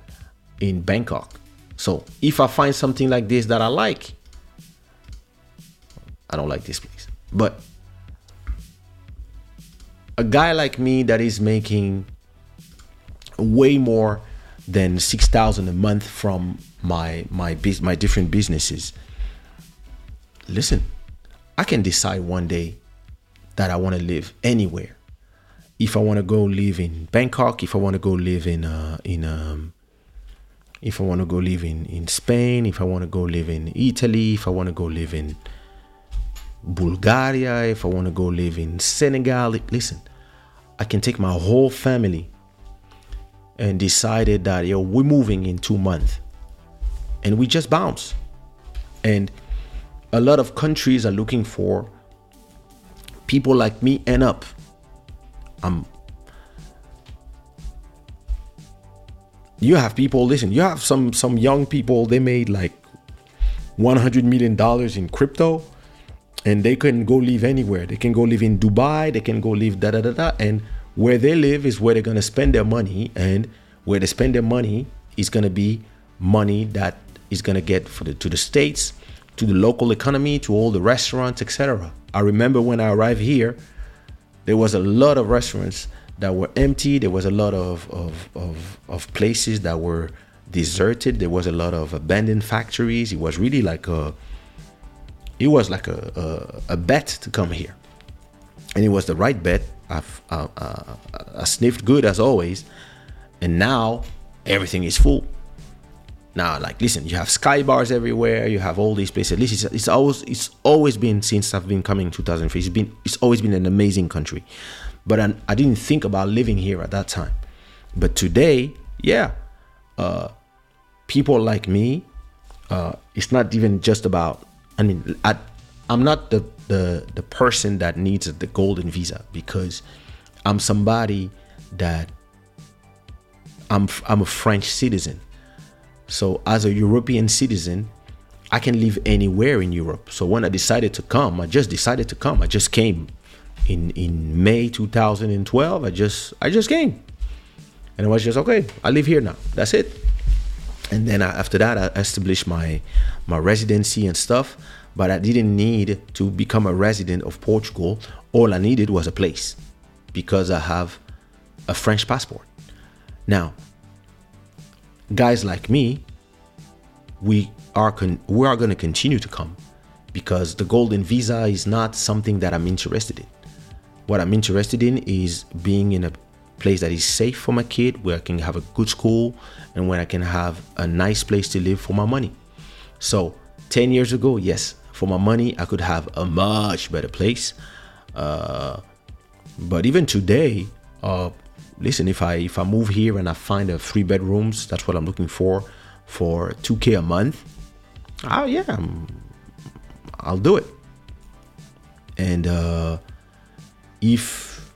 in Bangkok. So if I find something like this that I like, I don't like this place, but a guy like me that is making way more than 6000 a month from my my my different businesses listen i can decide one day that i want to live anywhere if i want to go live in bangkok if i want to go live in uh in um if i want to go live in in spain if i want to go live in italy if i want to go live in Bulgaria, if I want to go live in Senegal, listen, I can take my whole family and decided that yo, we're moving in two months. And we just bounce. And a lot of countries are looking for people like me and up. Um you have people listen you have some some young people they made like 100 million dollars in crypto and they can go live anywhere. They can go live in Dubai. They can go live da da da da. And where they live is where they're gonna spend their money, and where they spend their money is gonna be money that is gonna get for the, to the states, to the local economy, to all the restaurants, etc. I remember when I arrived here, there was a lot of restaurants that were empty. There was a lot of, of, of, of places that were deserted. There was a lot of abandoned factories. It was really like a it was like a, a, a bet to come here. And it was the right bet. I've, uh, uh, I sniffed good as always. And now everything is full. Now, like, listen, you have sky bars everywhere. You have all these places. It's, it's always it's always been since I've been coming 2003. It's been it's always been an amazing country, but I, I didn't think about living here at that time. But today, yeah, uh, people like me, uh, it's not even just about. I mean, I, I'm not the the the person that needs the golden visa because I'm somebody that I'm I'm a French citizen. So as a European citizen, I can live anywhere in Europe. So when I decided to come, I just decided to come. I just came in in May 2012. I just I just came, and I was just okay. I live here now. That's it. And then I, after that, I established my my residency and stuff. But I didn't need to become a resident of Portugal. All I needed was a place because I have a French passport. Now, guys like me, we are con- we are going to continue to come because the golden visa is not something that I'm interested in. What I'm interested in is being in a place that is safe for my kid, where I can have a good school, and where I can have a nice place to live for my money. So, 10 years ago, yes, for my money, I could have a much better place. Uh, but even today, uh, listen, if I if I move here and I find a three bedrooms, that's what I'm looking for, for 2k a month. Oh yeah, I'm, I'll do it. And uh, if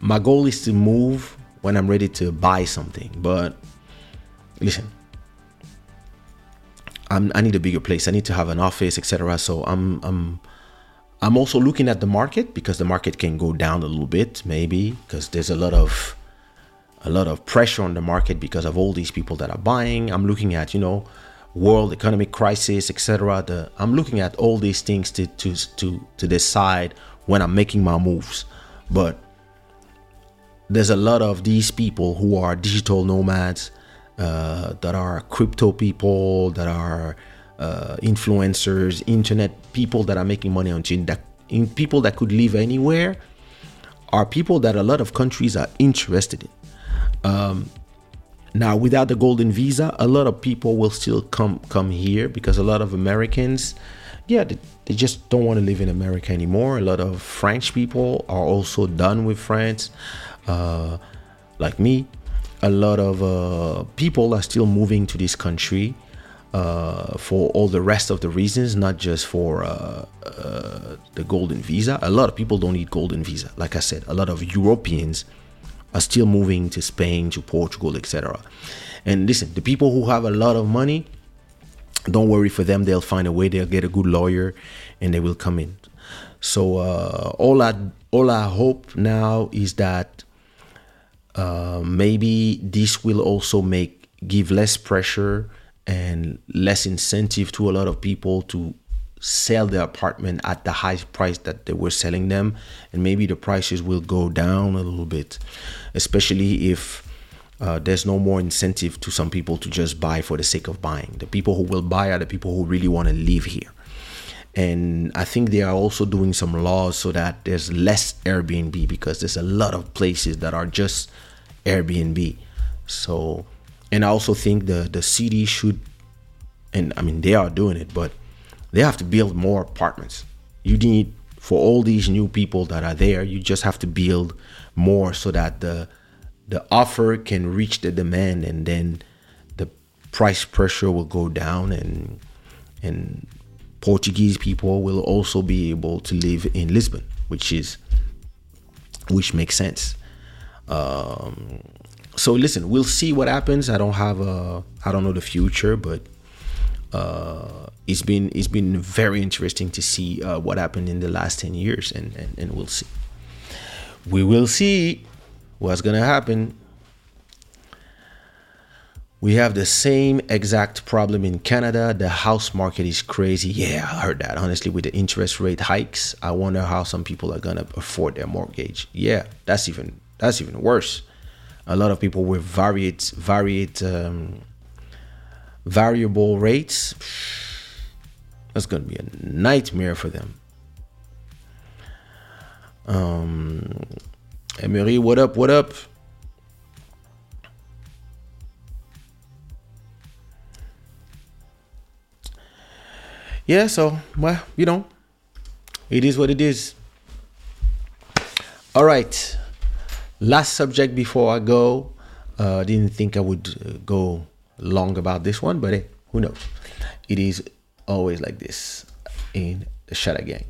my goal is to move when I'm ready to buy something, but listen, I'm, I need a bigger place. I need to have an office, etc. So I'm I'm I'm also looking at the market because the market can go down a little bit, maybe because there's a lot of a lot of pressure on the market because of all these people that are buying. I'm looking at you know world economic crisis, etc. I'm looking at all these things to to to to decide when I'm making my moves, but there's a lot of these people who are digital nomads uh, that are crypto people, that are uh, influencers, internet people that are making money on chain, that in people that could live anywhere, are people that a lot of countries are interested in. Um, now, without the golden visa, a lot of people will still come come here because a lot of Americans, yeah, they, they just don't want to live in America anymore. A lot of French people are also done with France, uh, like me. A lot of uh, people are still moving to this country uh, for all the rest of the reasons, not just for uh, uh, the golden visa. A lot of people don't need golden visa. Like I said, a lot of Europeans are still moving to Spain, to Portugal, etc. And listen, the people who have a lot of money, don't worry for them. They'll find a way. They'll get a good lawyer, and they will come in. So uh, all I all I hope now is that uh, maybe this will also make give less pressure and less incentive to a lot of people to sell their apartment at the high price that they were selling them. And maybe the prices will go down a little bit especially if uh, there's no more incentive to some people to just buy for the sake of buying. The people who will buy are the people who really want to live here. And i think they are also doing some laws so that there's less airbnb because there's a lot of places that are just airbnb. So and I also think the the city should, and I mean they are doing it, but they have to build more apartments. You need for all these new people that are there, you just have to build more so that the the offer can reach the demand, and then the price pressure will go down, and and Portuguese people will also be able to live in Lisbon, which is which makes sense. Um, so listen, we'll see what happens. I don't have a, I don't know the future, but uh, it's been it's been very interesting to see uh, what happened in the last ten years, and, and and we'll see. We will see what's gonna happen. We have the same exact problem in Canada. The house market is crazy. Yeah, I heard that. Honestly, with the interest rate hikes, I wonder how some people are gonna afford their mortgage. Yeah, that's even that's even worse. A lot of people with varied varied um, variable rates. That's gonna be a nightmare for them. Um, Emery, what up? What up? yeah, so well, you know, it is what it is. All right, last subject before I go. Uh, didn't think I would uh, go long about this one, but hey, who knows? It is always like this in the Shada Gang.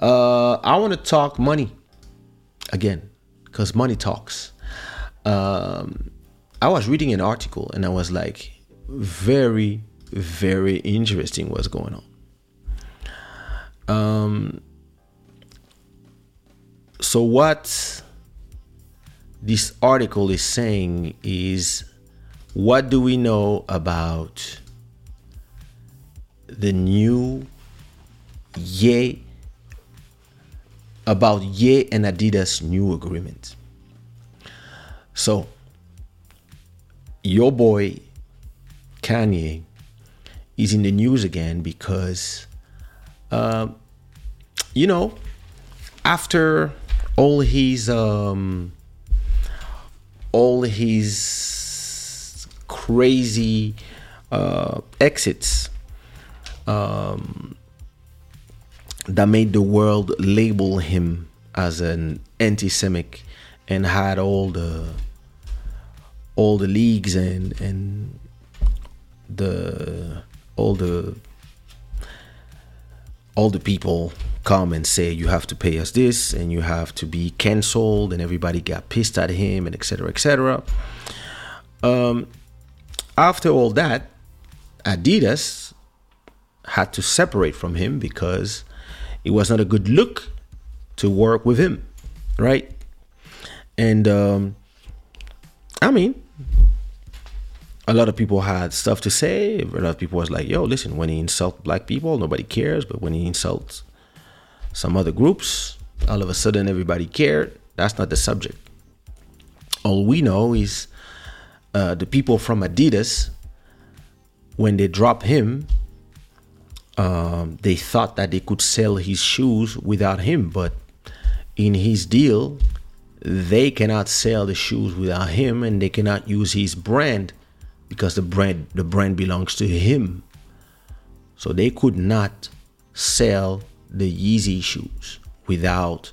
Uh, I want to talk money again because money talks. Um, I was reading an article and I was like, very very interesting what's going on. Um, so, what this article is saying is what do we know about the new Ye about Ye and Adidas new agreement? So, your boy Kanye is in the news again because, uh, you know, after all his um, all his crazy uh, exits um, that made the world label him as an anti-Semitic and had all the all the leagues and and the all the all the people come and say you have to pay us this and you have to be canceled and everybody got pissed at him and etc etc um, after all that adidas had to separate from him because it was not a good look to work with him right and um, i mean a lot of people had stuff to say. A lot of people was like, "Yo, listen, when he insults black people, nobody cares, but when he insults some other groups, all of a sudden everybody cared." That's not the subject. All we know is uh, the people from Adidas, when they dropped him, um, they thought that they could sell his shoes without him, but in his deal, they cannot sell the shoes without him, and they cannot use his brand because the brand the brand belongs to him. So they could not sell the Yeezy shoes without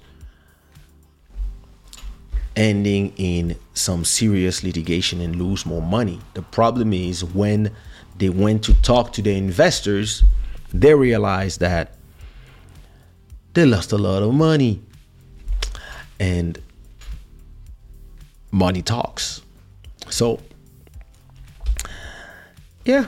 ending in some serious litigation and lose more money. The problem is when they went to talk to the investors, they realized that they lost a lot of money. And money talks. So yeah,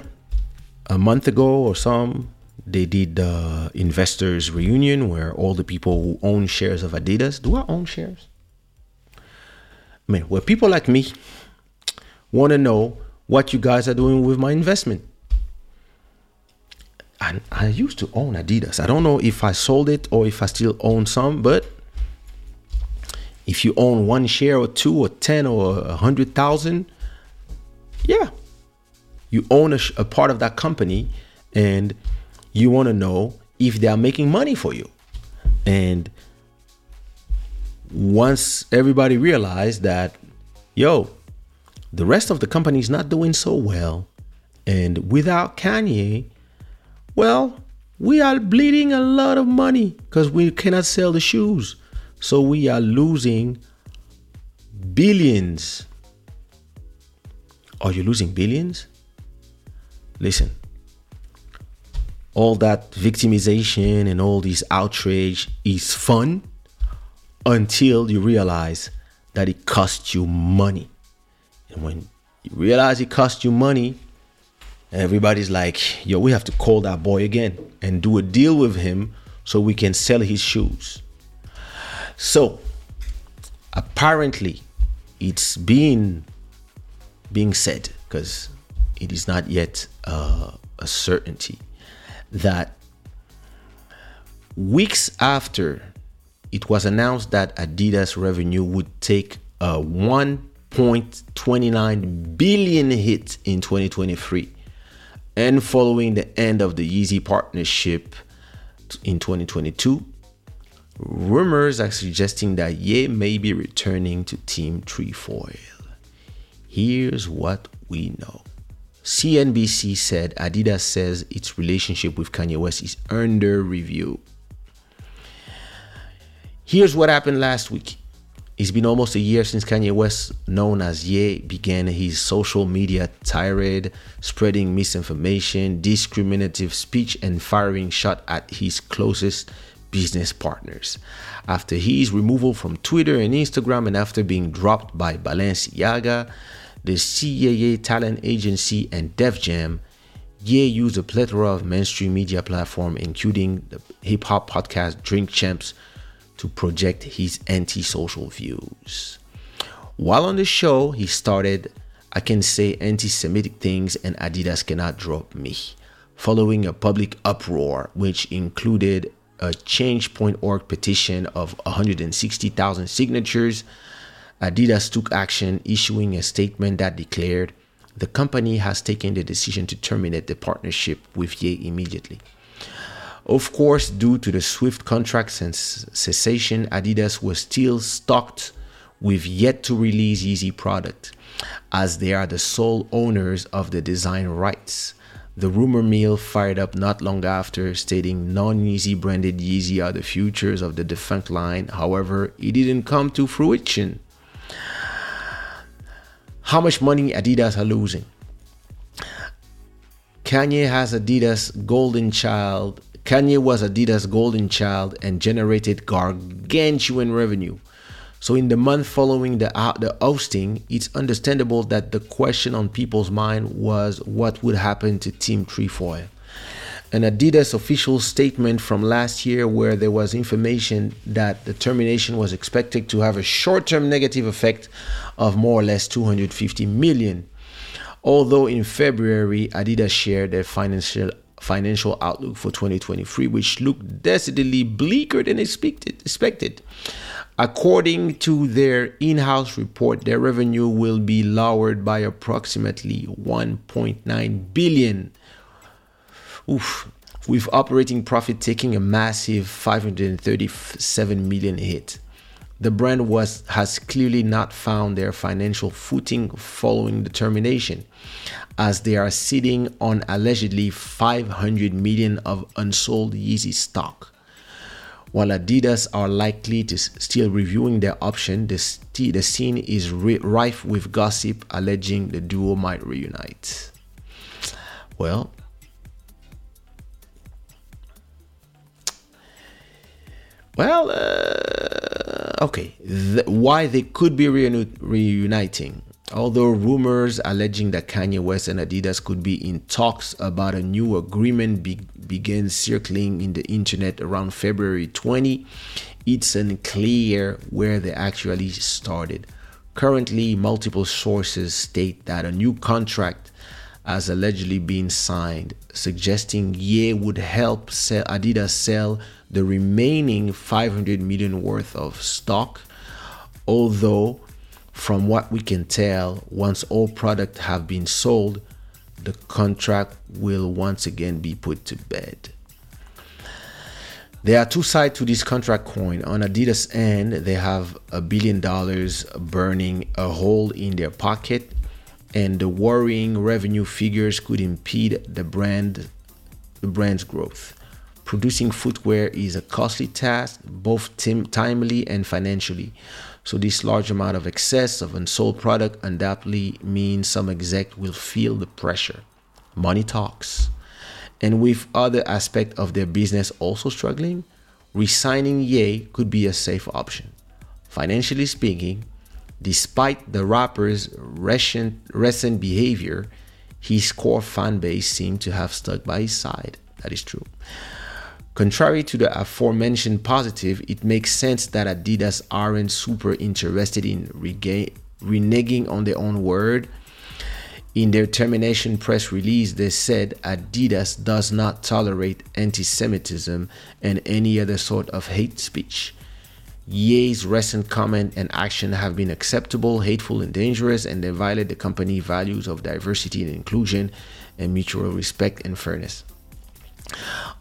a month ago or some, they did the investors reunion where all the people who own shares of Adidas. Do I own shares? I mean, where people like me want to know what you guys are doing with my investment. And I used to own Adidas. I don't know if I sold it or if I still own some, but if you own one share or two or 10 or a hundred thousand, yeah, you own a, a part of that company and you want to know if they are making money for you. And once everybody realized that, yo, the rest of the company is not doing so well, and without Kanye, well, we are bleeding a lot of money because we cannot sell the shoes. So we are losing billions. Are you losing billions? listen, all that victimization and all this outrage is fun until you realize that it costs you money. And when you realize it costs you money, everybody's like, yo, we have to call that boy again and do a deal with him so we can sell his shoes. So apparently it's being being said because it is not yet uh, a certainty, that weeks after it was announced that Adidas revenue would take a 1.29 billion hit in 2023 and following the end of the Yeezy partnership in 2022 rumors are suggesting that Ye may be returning to Team Trefoil. Here's what we know. CNBC said Adidas says its relationship with Kanye West is under review. Here's what happened last week. It's been almost a year since Kanye West, known as Ye, began his social media tirade, spreading misinformation, discriminative speech, and firing shot at his closest business partners. After his removal from Twitter and Instagram, and after being dropped by Balenciaga, the CAA talent agency, and Def Jam, Ye used a plethora of mainstream media platforms, including the hip hop podcast Drink Champs, to project his anti-social views. While on the show, he started, I can say anti-Semitic things and Adidas cannot drop me, following a public uproar which included a change.org petition of 160,000 signatures. Adidas took action, issuing a statement that declared the company has taken the decision to terminate the partnership with Ye immediately. Of course, due to the swift contract cessation, Adidas was still stocked with yet to release Yeezy product, as they are the sole owners of the design rights. The rumor mill fired up not long after, stating non Yeezy branded Yeezy are the futures of the defunct line. However, it didn't come to fruition. How much money Adidas are losing? Kanye has Adidas golden child Kanye was Adidas' golden child and generated gargantuan revenue. So, in the month following the, uh, the ousting, it's understandable that the question on people's mind was what would happen to Team Trefoil. An Adidas official statement from last year, where there was information that the termination was expected to have a short term negative effect of more or less 250 million. Although in February, Adidas shared their financial financial outlook for 2023, which looked decidedly bleaker than expected. According to their in house report, their revenue will be lowered by approximately 1.9 billion. Oof, with operating profit taking a massive 537 million hit. The brand was has clearly not found their financial footing following the termination as they are sitting on allegedly 500 million of unsold Yeezy stock. While Adidas are likely to still reviewing their option, the, st- the scene is rife with gossip alleging the duo might reunite. Well, well, uh, okay. Why they could be reuni- reuniting? Although rumors alleging that Kanye West and Adidas could be in talks about a new agreement be- began circling in the internet around February 20, it's unclear where they actually started. Currently, multiple sources state that a new contract has allegedly been signed, suggesting Ye would help sell Adidas sell the remaining 500 million worth of stock, although from what we can tell, once all product have been sold, the contract will once again be put to bed. There are two sides to this contract coin. On Adidas' end, they have a billion dollars burning a hole in their pocket, and the worrying revenue figures could impede the brand the brand's growth. Producing footwear is a costly task, both tim- timely and financially. So this large amount of excess of unsold product undoubtedly means some exec will feel the pressure. Money talks. And with other aspects of their business also struggling, resigning Ye could be a safe option. Financially speaking, despite the rapper's recent, recent behavior, his core fan base seemed to have stuck by his side. That is true. Contrary to the aforementioned positive, it makes sense that Adidas aren't super interested in rega- reneging on their own word. In their termination press release, they said Adidas does not tolerate anti Semitism and any other sort of hate speech. Ye's recent comment and action have been acceptable, hateful, and dangerous, and they violate the company values of diversity and inclusion and mutual respect and fairness.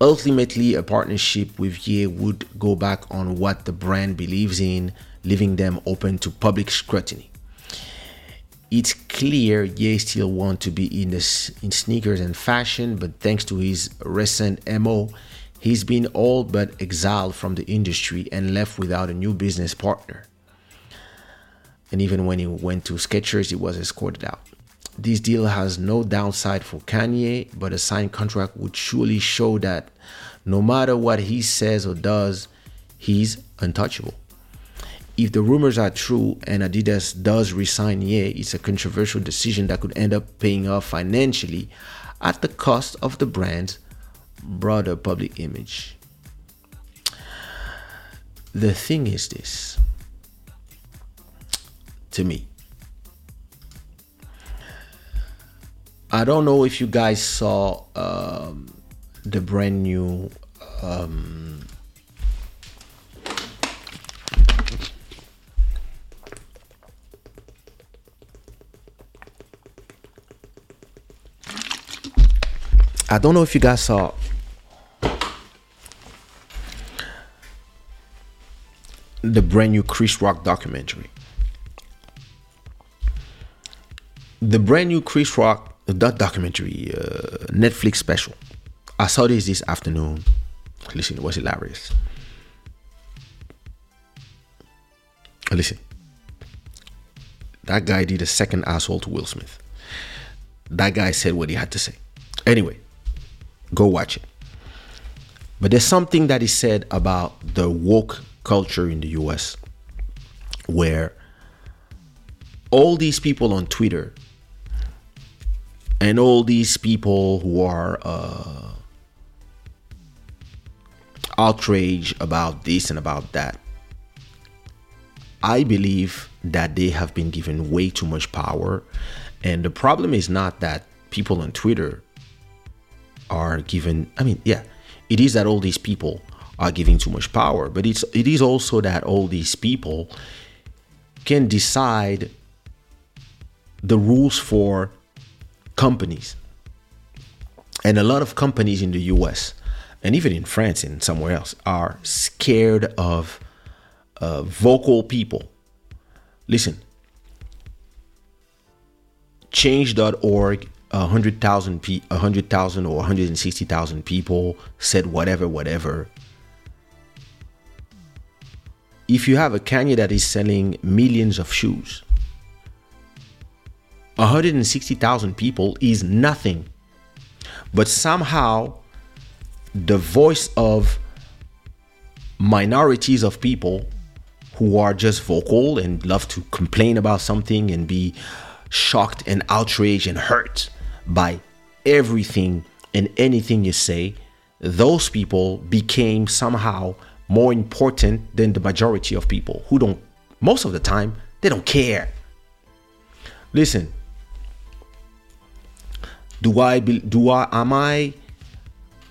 Ultimately, a partnership with Ye would go back on what the brand believes in, leaving them open to public scrutiny it's clear Ye still want to be in this in sneakers and fashion, but thanks to his recent MO, he's been all but exiled from the industry and left without a new business partner. And even when he went to Skechers, he was escorted out. This deal has no downside for Kanye, but a signed contract would surely show that no matter what he says or does, he's untouchable if the rumors are true and Adidas does resign Ye, it's a controversial decision that could end up paying off financially at the cost of the brand's broader public image. The thing is this to me. I don't know if you guys saw um, the brand new um, I don't know if you guys saw the brand new Chris Rock documentary. The brand new Chris Rock that documentary uh, Netflix special. I saw this this afternoon. Listen, it was hilarious. Listen, that guy did a second asshole to Will Smith. That guy said what he had to say. Anyway, Go watch it. But there's something that is said about the woke culture in the US where all these people on Twitter and all these people who are uh, outraged about this and about that, I believe that they have been given way too much power. And the problem is not that people on Twitter are given i mean yeah it is that all these people are giving too much power but it's it is also that all these people can decide the rules for companies and a lot of companies in the US and even in France and somewhere else are scared of uh, vocal people listen change.org a hundred thousand pe- a hundred thousand or 160,000 people said whatever, whatever. If you have a Kanye that is selling millions of shoes, 160,000 people is nothing. But somehow, the voice of minorities of people who are just vocal and love to complain about something and be shocked and outraged and hurt by everything and anything you say, those people became somehow more important than the majority of people who don't, most of the time, they don't care. Listen, do I, do I, am I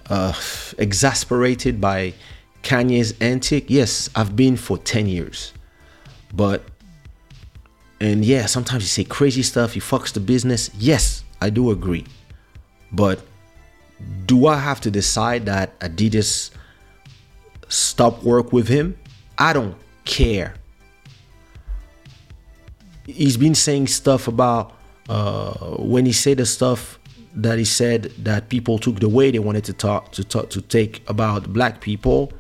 uh, exasperated by Kanye's antic? Yes, I've been for 10 years. But, and yeah, sometimes you say crazy stuff, he fucks the business. Yes, I do agree. But do I have to decide that Adidas stop work with him? I don't care. He's been saying stuff about uh, when he said the stuff that he said that people took the way they wanted to talk to talk to take about black people.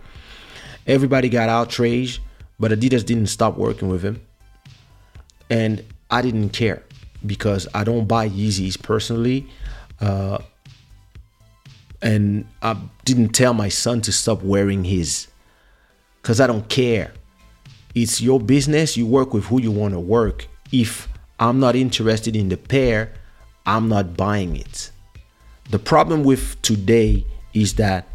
Everybody got outraged, but Adidas didn't stop working with him, and I didn't care because I don't buy Yeezys personally. Uh, and I didn't tell my son to stop wearing his because I don't care. It's your business. You work with who you want to work. If I'm not interested in the pair, I'm not buying it. The problem with today is that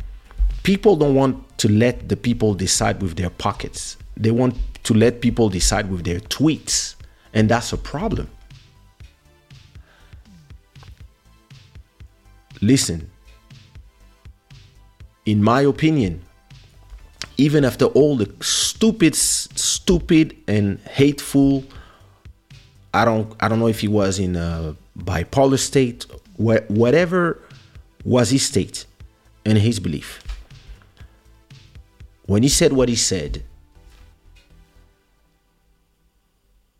people don't want to let the people decide with their pockets. They want to let people decide with their tweets. And that's a problem listen, in my opinion, even after all the stupid, stupid and hateful, I don't, I don't know if he was in a bipolar state, whatever was his state and his belief. When he said what he said,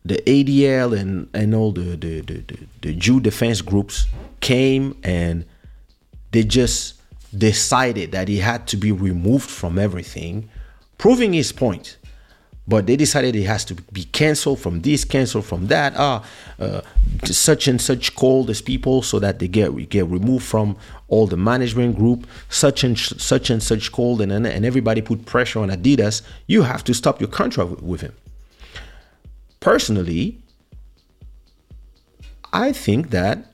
the ADL and, and all the, the, the, the Jew defense groups came and they just decided that he had to be removed from everything, proving his point. But they decided it has to be canceled from this, canceled from that. Ah, uh, such and such called as people so that they get get removed from all the management group. Such and such and such called, and and everybody put pressure on Adidas. You have to stop your contract with him. Personally, I think that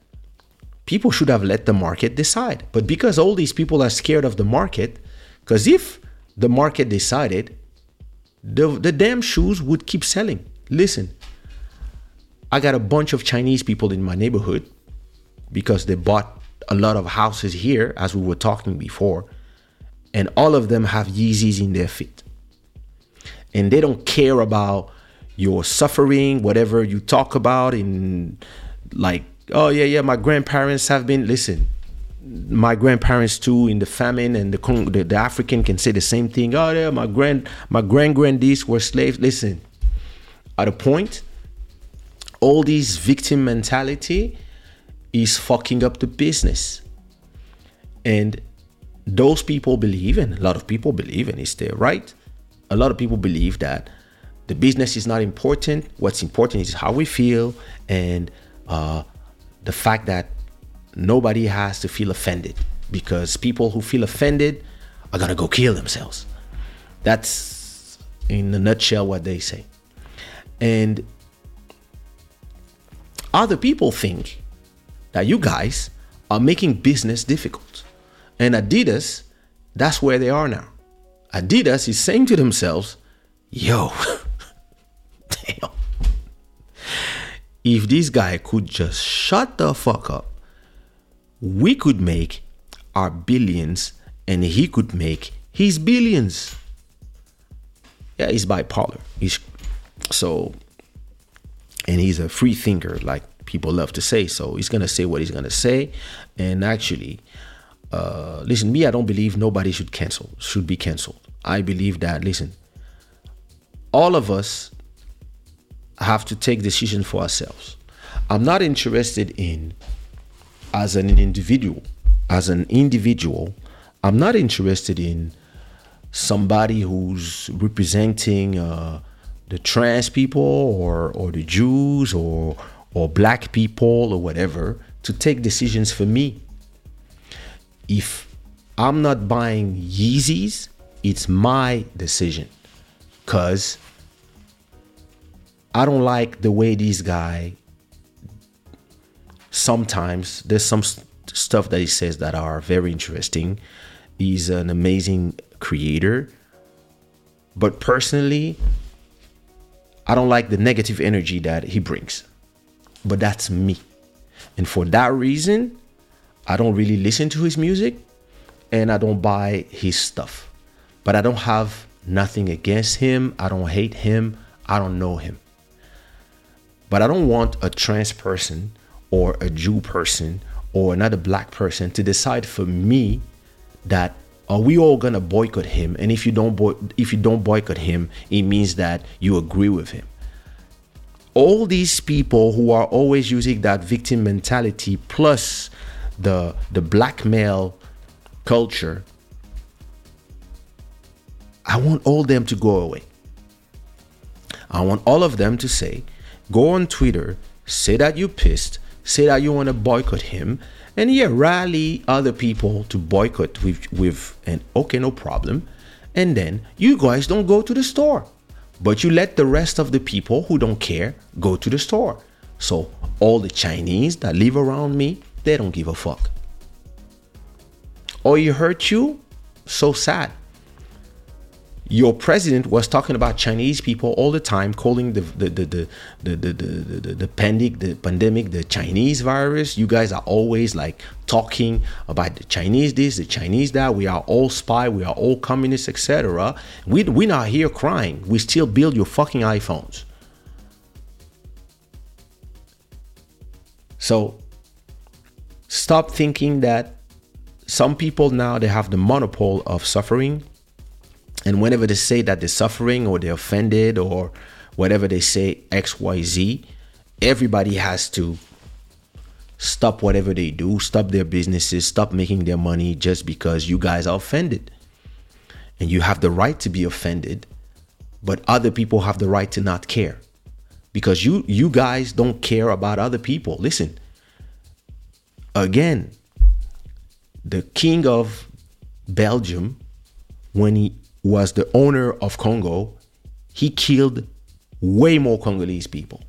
people should have let the market decide. But because all these people are scared of the market, because if the market decided, the, the damn shoes would keep selling. Listen, I got a bunch of Chinese people in my neighborhood because they bought a lot of houses here, as we were talking before, and all of them have Yeezys in their feet. And they don't care about your suffering, whatever you talk about in like oh yeah yeah my grandparents have been listen my grandparents too in the famine and the, the, the african can say the same thing. Oh yeah my grand my grand grandees were slaves. Listen at a point all this victim mentality is fucking up the business. And those people believe and a lot of people believe and it's their right a lot of people believe that the business is not important. What's important is how we feel and uh, the fact that nobody has to feel offended because people who feel offended are gonna go kill themselves. That's in a nutshell what they say. And other people think that you guys are making business difficult. And Adidas, that's where they are now. Adidas is saying to themselves, yo, [LAUGHS] damn, if this guy could just shut the fuck up, we could make our billions and he could make his billions. Yeah, he's bipolar. He's so and he's a free thinker, like people love to say. So he's gonna say what he's gonna say. And actually, uh, listen, me, I don't believe nobody should cancel, should be canceled. I believe that, listen, all of us have to take decisions for ourselves. I'm not interested in, as an individual, as an individual, I'm not interested in somebody who's representing uh, the trans people or or the Jews or or black people or whatever to take decisions for me. If I'm not buying Yeezys, it's my decision. Cause I don't like the way this guy sometimes there's some st- stuff that he says that are very interesting. He's an amazing creator. But personally, I don't like the negative energy that he brings. But that's me. And for that reason, I don't really listen to his music and I don't buy his stuff. But I don't have nothing against him. I don't hate him. I don't know him. But I don't want a trans person or a Jew person or another black person to decide for me that are we all gonna boycott him? And if you don't boy- if you don't boycott him, it means that you agree with him. All these people who are always using that victim mentality plus the the blackmail culture, I want all them to go away. I want all of them to say, Go on Twitter, say that you're pissed, say that you want to boycott him, and yeah, rally other people to boycott with with an okay, no problem. And then you guys don't go to the store. But you let the rest of the people who don't care go to the store. So all the Chinese that live around me, they don't give a fuck. Or you hurt you, so sad. Your president was talking about Chinese people all the time, calling the the the the the the, the, the, the pandemic the pandemic the Chinese virus. You guys are always like talking about the Chinese this, the Chinese that. We are all spy, we are all communists, etc. We we're not here crying. We still build your fucking iPhones. So stop thinking that some people now they have the monopole of suffering and whenever they say that they're suffering or they're offended or whatever they say, XYZ, everybody has to stop whatever they do, stop their businesses, stop making their money just because you guys are offended. And you have the right to be offended, but other people have the right to not care. Because you you guys don't care about other people. Listen. Again, the king of Belgium when he was the owner of Congo, he killed way more Congolese people.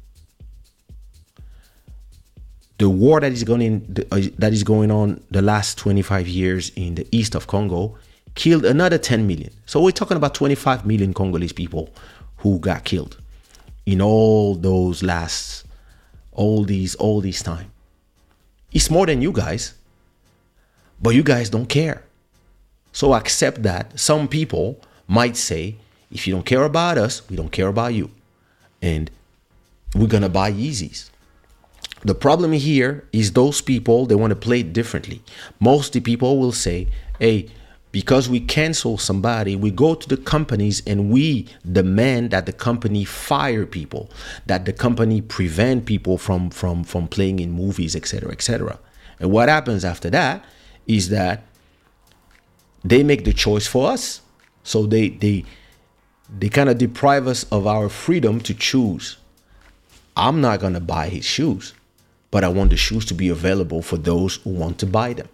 The war that is going in, uh, that is going on the last 25 years in the east of Congo killed another 10 million. So we're talking about 25 million Congolese people who got killed in all those last all these all this time. It's more than you guys. But you guys don't care. So accept that some people might say, if you don't care about us, we don't care about you. And we're going to buy Yeezys. The problem here is those people, they want to play it differently. Most the people will say, hey, because we cancel somebody, we go to the companies and we demand that the company fire people, that the company prevent people from from from playing in movies, etc., etc. And what happens after that is that they make the choice for us. So they they they kind of deprive us of our freedom to choose. I'm not gonna buy his shoes, but I want the shoes to be available for those who want to buy them.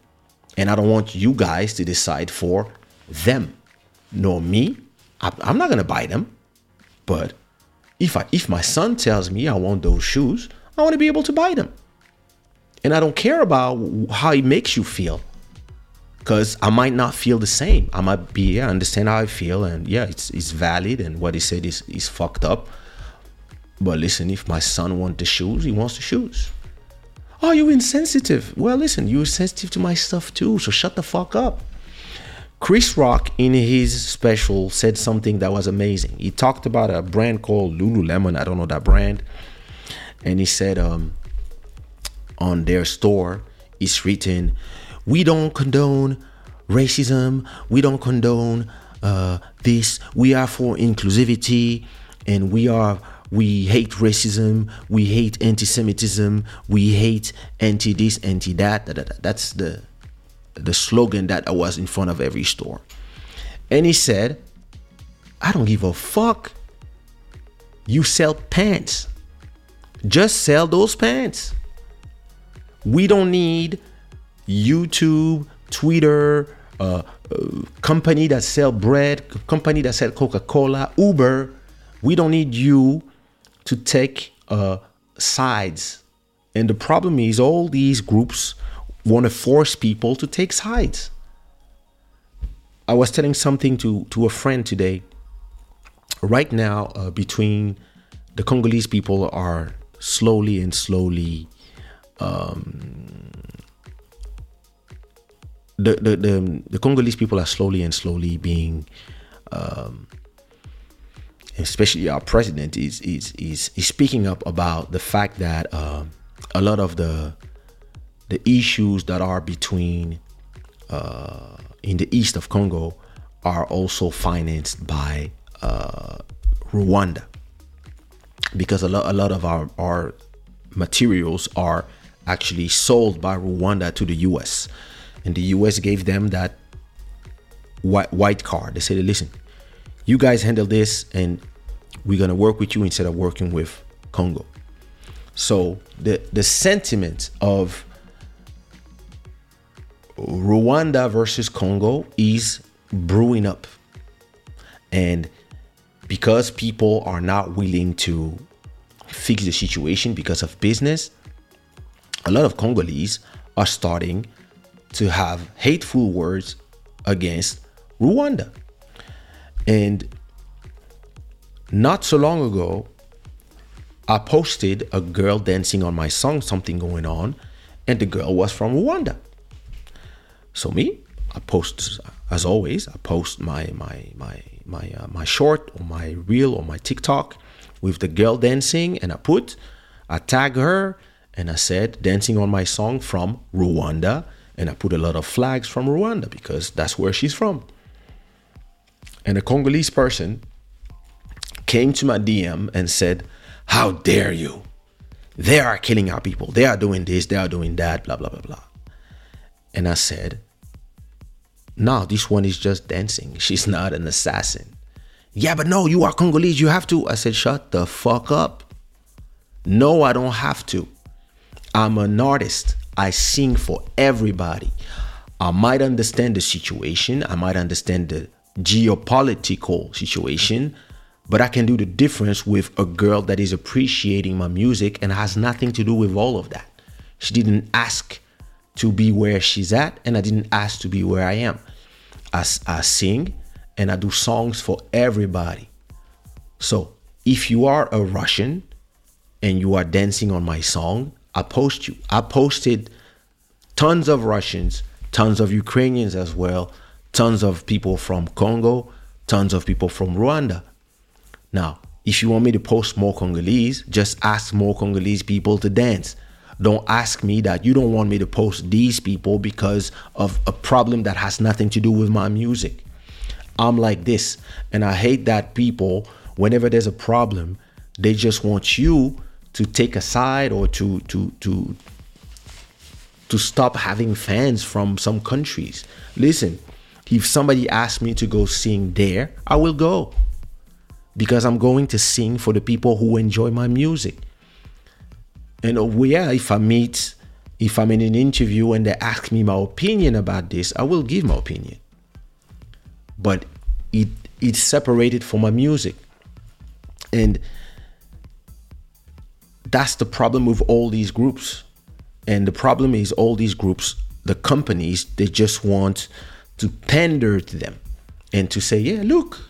And I don't want you guys to decide for them. Nor me. I'm not gonna buy them. But if I if my son tells me I want those shoes, I want to be able to buy them. And I don't care about how it makes you feel because I might not feel the same. I might be, yeah, understand how I feel, and yeah, it's it's valid, and what he said is is fucked up. But listen, if my son wants the shoes, he wants the shoes. Oh, you insensitive? Well, listen, you're sensitive to my stuff too, so shut the fuck up. Chris Rock in his special said something that was amazing. He talked about a brand called Lululemon. I don't know that brand, and he said um, on their store, it's written we don't condone racism. We don't condone uh, this. We are for inclusivity, and we are we hate racism. We hate anti-Semitism. We hate anti this, anti that. That's the the slogan that I was in front of every store. And he said, "I don't give a fuck. You sell pants. Just sell those pants. We don't need." YouTube, Twitter, uh, uh, company that sell bread, company that sell Coca-Cola, Uber. We don't need you to take uh, sides. And the problem is all these groups want to force people to take sides. I was telling something to, to a friend today. Right now, uh, between the Congolese people are slowly and slowly um, the, the, the, the Congolese people are slowly and slowly being, um, especially our president is, is, is, is speaking up about the fact that uh, a lot of the, the issues that are between uh, in the east of Congo are also financed by uh, Rwanda. Because a lot, a lot of our, our materials are actually sold by Rwanda to the US and the US gave them that white, white card. They said, listen, you guys handle this and we're going to work with you instead of working with Congo. So the, the sentiment of Rwanda versus Congo is brewing up. And because people are not willing to fix the situation because of business, a lot of Congolese are starting to have hateful words against Rwanda. And not so long ago, I posted a girl dancing on my song, something going on, and the girl was from Rwanda. So me, I post as always. I post my my my my uh, my short or my reel or my TikTok with the girl dancing, and I put, I tag her, and I said dancing on my song from Rwanda, and I put a lot of flags from Rwanda because that's where she's from. And a Congolese person came to my DM and said, How dare you? They are killing our people. They are doing this, they are doing that, blah, blah, blah, blah. And I said, No, this one is just dancing. [LAUGHS] She's not an assassin. Yeah, but no, you are Congolese. You have to. I said, Shut the fuck up. No, I don't have to. I'm an artist. I sing for everybody. I might understand the situation, I might understand the geopolitical situation, but I can do the difference with a girl that is appreciating my music and has nothing to do with all of that. She didn't ask to be where she's at, and I didn't ask to be where I am. I, I sing and I do songs for everybody. So if you are a Russian and you are dancing on my song, I post you. I posted tons of Russians, tons of Ukrainians as well, tons of people from Congo, tons of people from Rwanda. Now, if you want me to post more Congolese, just ask more Congolese people to dance. Don't ask me that you don't want me to post these people because of a problem that has nothing to do with my music. I'm like this, and I hate that people, whenever there's a problem, they just want you to take a side or to to to to stop having fans from some countries. Listen, if somebody asks me to go sing there, I will go because I'm going to sing for the people who enjoy my music. And uh, yeah, if I meet, if I'm in an interview and they ask me my opinion about this, I will give my opinion. But it it's separated from my music. And that's the problem with all these groups. And the problem is all these groups, the companies, they just want to pander to them and to say, yeah, look,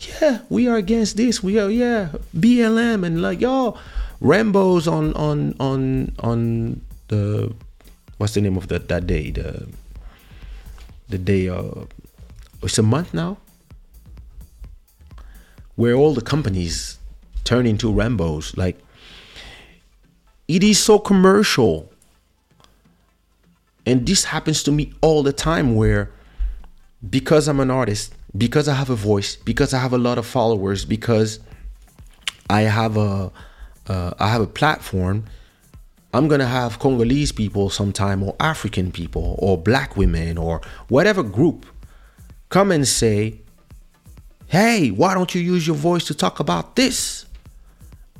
yeah, we are against this. We are, yeah, BLM and like, yo, Rambo's on on on on the what's the name of that that day? The the day uh it's a month now where all the companies turn into Rambo's. Like it is so commercial. And this happens to me all the time where because I'm an artist, because I have a voice, because I have a lot of followers, because I have a uh, I have a platform, I'm gonna have Congolese people sometime, or African people, or black women, or whatever group come and say, "Hey, why don't you use your voice to talk about this?"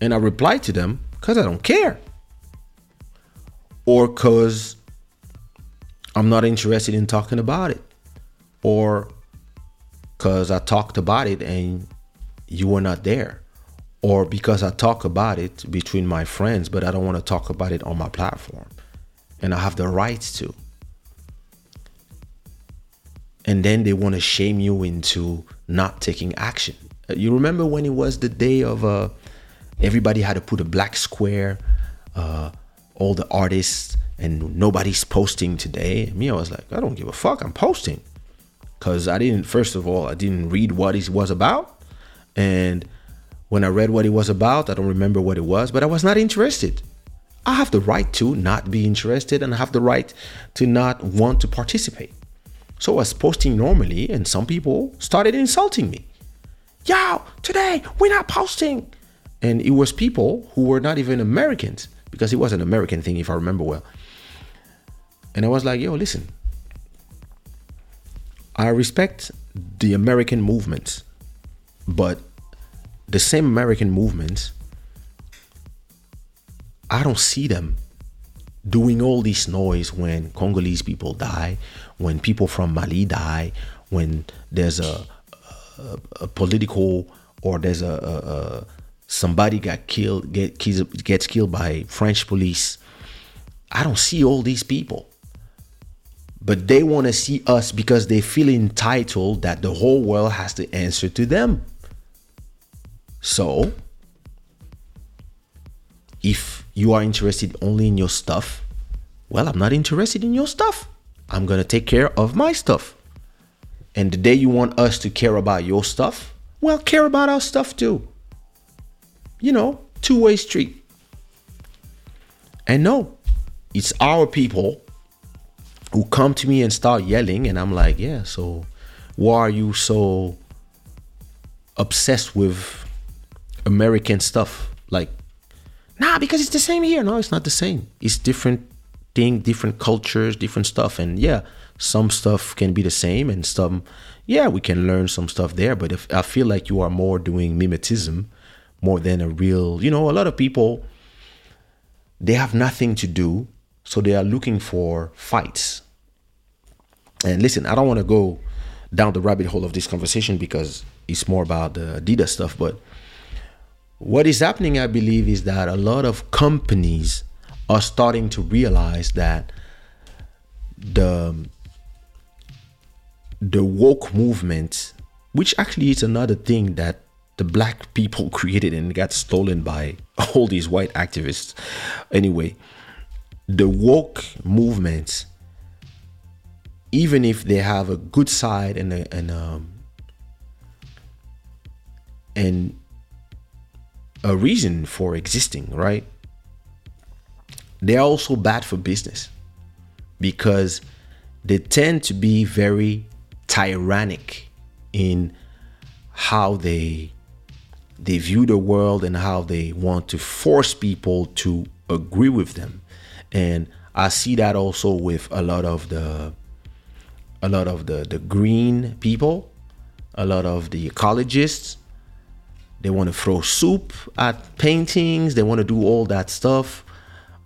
And I reply to them because I don't care, or because I'm not interested in talking about it or because I talked about it and you were not there, or because I talk about it between my friends, but I don't want to talk about it on my platform, and I have the rights to. And then they want to shame you into not taking action. Uh, you remember when it was the day of uh, everybody had to put a black square, uh, all the artists, and nobody's posting today. Me, I was like, I don't give a fuck. I'm posting because I didn't. First of all, I didn't read what it was about, and when I read what it was about, I don't remember what it was, but I was not interested. I have the right to not be interested, and I have the right to not want to participate. So I was posting normally, and some people started insulting me. Yo, today we're not posting. And it was people who were not even Americans, because it was an American thing, if I remember well. And I was like, yo, listen, I respect the American movements, but the same American movements, I don't see them doing all this noise when Congolese people die, when people from Mali die, when there's a, a, a political or there's a, somebody got killed get gets killed by French police. I don't see all these people. but they want to see us because they feel entitled that the whole world has to answer to them. So, if you are interested only in your stuff, well, I'm not interested in your stuff. I'm going to take care of my stuff. And the day you want us to care about your stuff, well, care about our stuff too. You know, two way street. And no, it's our people who come to me and start yelling, and I'm like, yeah, so why are you so obsessed with American stuff? Like, nah, because it's the same here. No, it's not the same. It's different thing, different cultures, different stuff. And yeah, some stuff can be the same, and some, yeah, we can learn some stuff there. But if I feel like you are more doing mimetism more than a real, you know, a lot of people they have nothing to do, so they are looking for fights. And listen, I don't want to go down the rabbit hole of this conversation because it's more about the Adidas stuff. But what is happening, I believe, is that a lot of companies are starting to realize that the the woke movement, which actually is another thing that the black people [LAUGHS] created and got stolen by [LAUGHS] all these white activists. Anyway, the woke movement, even if they have a good side and a, and um, and a reason for existing, right? They're also bad for business because they tend to be very tyrannic in how they they view the world and how they want to force people to agree with them. And i see that also with a lot of the a lot of the the green people a lot of the ecologists. They want to throw soup at paintings they want to do all that stuff.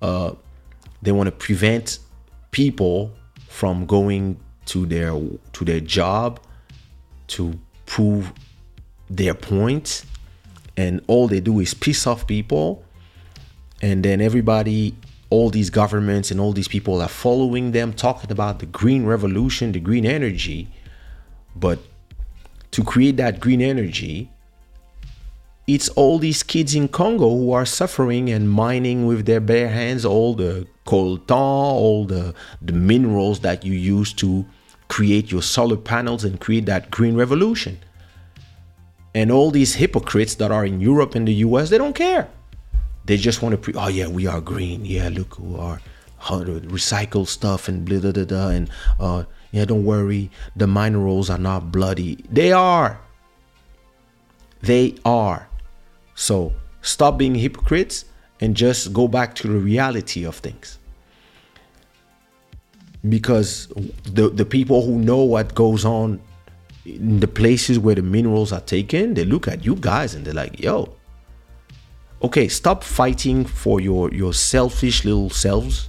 Uh, they want to prevent people from going to their to their job to prove their point and all they do is piss off people and then everybody all these governments and all these people are following them talking about the green revolution the green energy but to create that green energy it's all these kids in Congo who are suffering and mining with their bare hands all the coltan, all the, the minerals that you use to create your solar panels and create that green revolution. And all these hypocrites that are in Europe and the US, they don't care. They just want to pre oh yeah, we are green. Yeah, look who are recycle stuff and blah blah blah, blah and uh yeah, don't worry, the minerals are not bloody. They are. They are. So stop being hypocrites and just go back to the reality of things. Because the, the people who know what goes on in the places where the minerals are taken, they look at you guys and they're like, yo, okay, stop fighting for your, your selfish little selves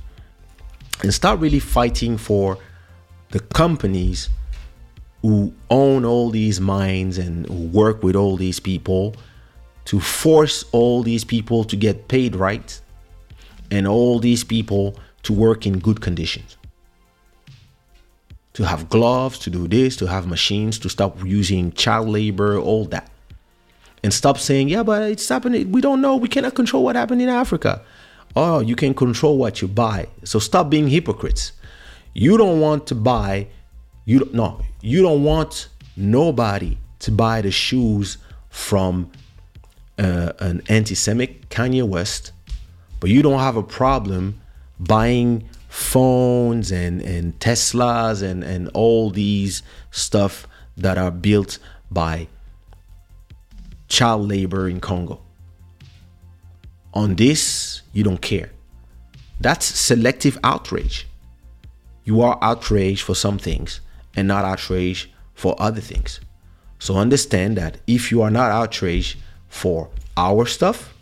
and start really fighting for the companies who own all these mines and work with all these people to force all these people to get paid right and all these people to work in good conditions. To have gloves, to do this, to have machines, to stop using child labor, all that. And stop saying, yeah, but it's happening. We don't know. We cannot control what happened in Africa. Oh, you can control what you buy. So stop being hypocrites. You don't want to buy, you don't, no, you don't want nobody to buy the shoes from uh, an anti-Semitic Kanye West, but you don't have a problem buying phones and and Teslas and and all these stuff that are built by child labor in Congo. On this, you don't care. That's selective outrage. You are outraged for some things and not outraged for other things. So understand that if you are not outraged for our stuff,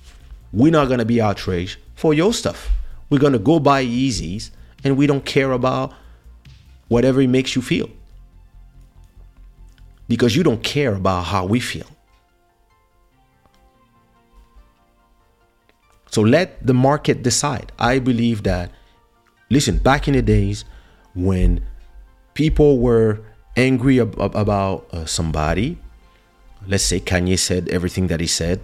we're not to be outraged for your stuff. We're to go buy Yeezys and we don't care about whatever it makes you feel. Because you don't care about how we feel. So let the market decide. I believe that, listen, back in the days when people were angry ab- ab- about uh, somebody, let's say Kanye said everything that he said,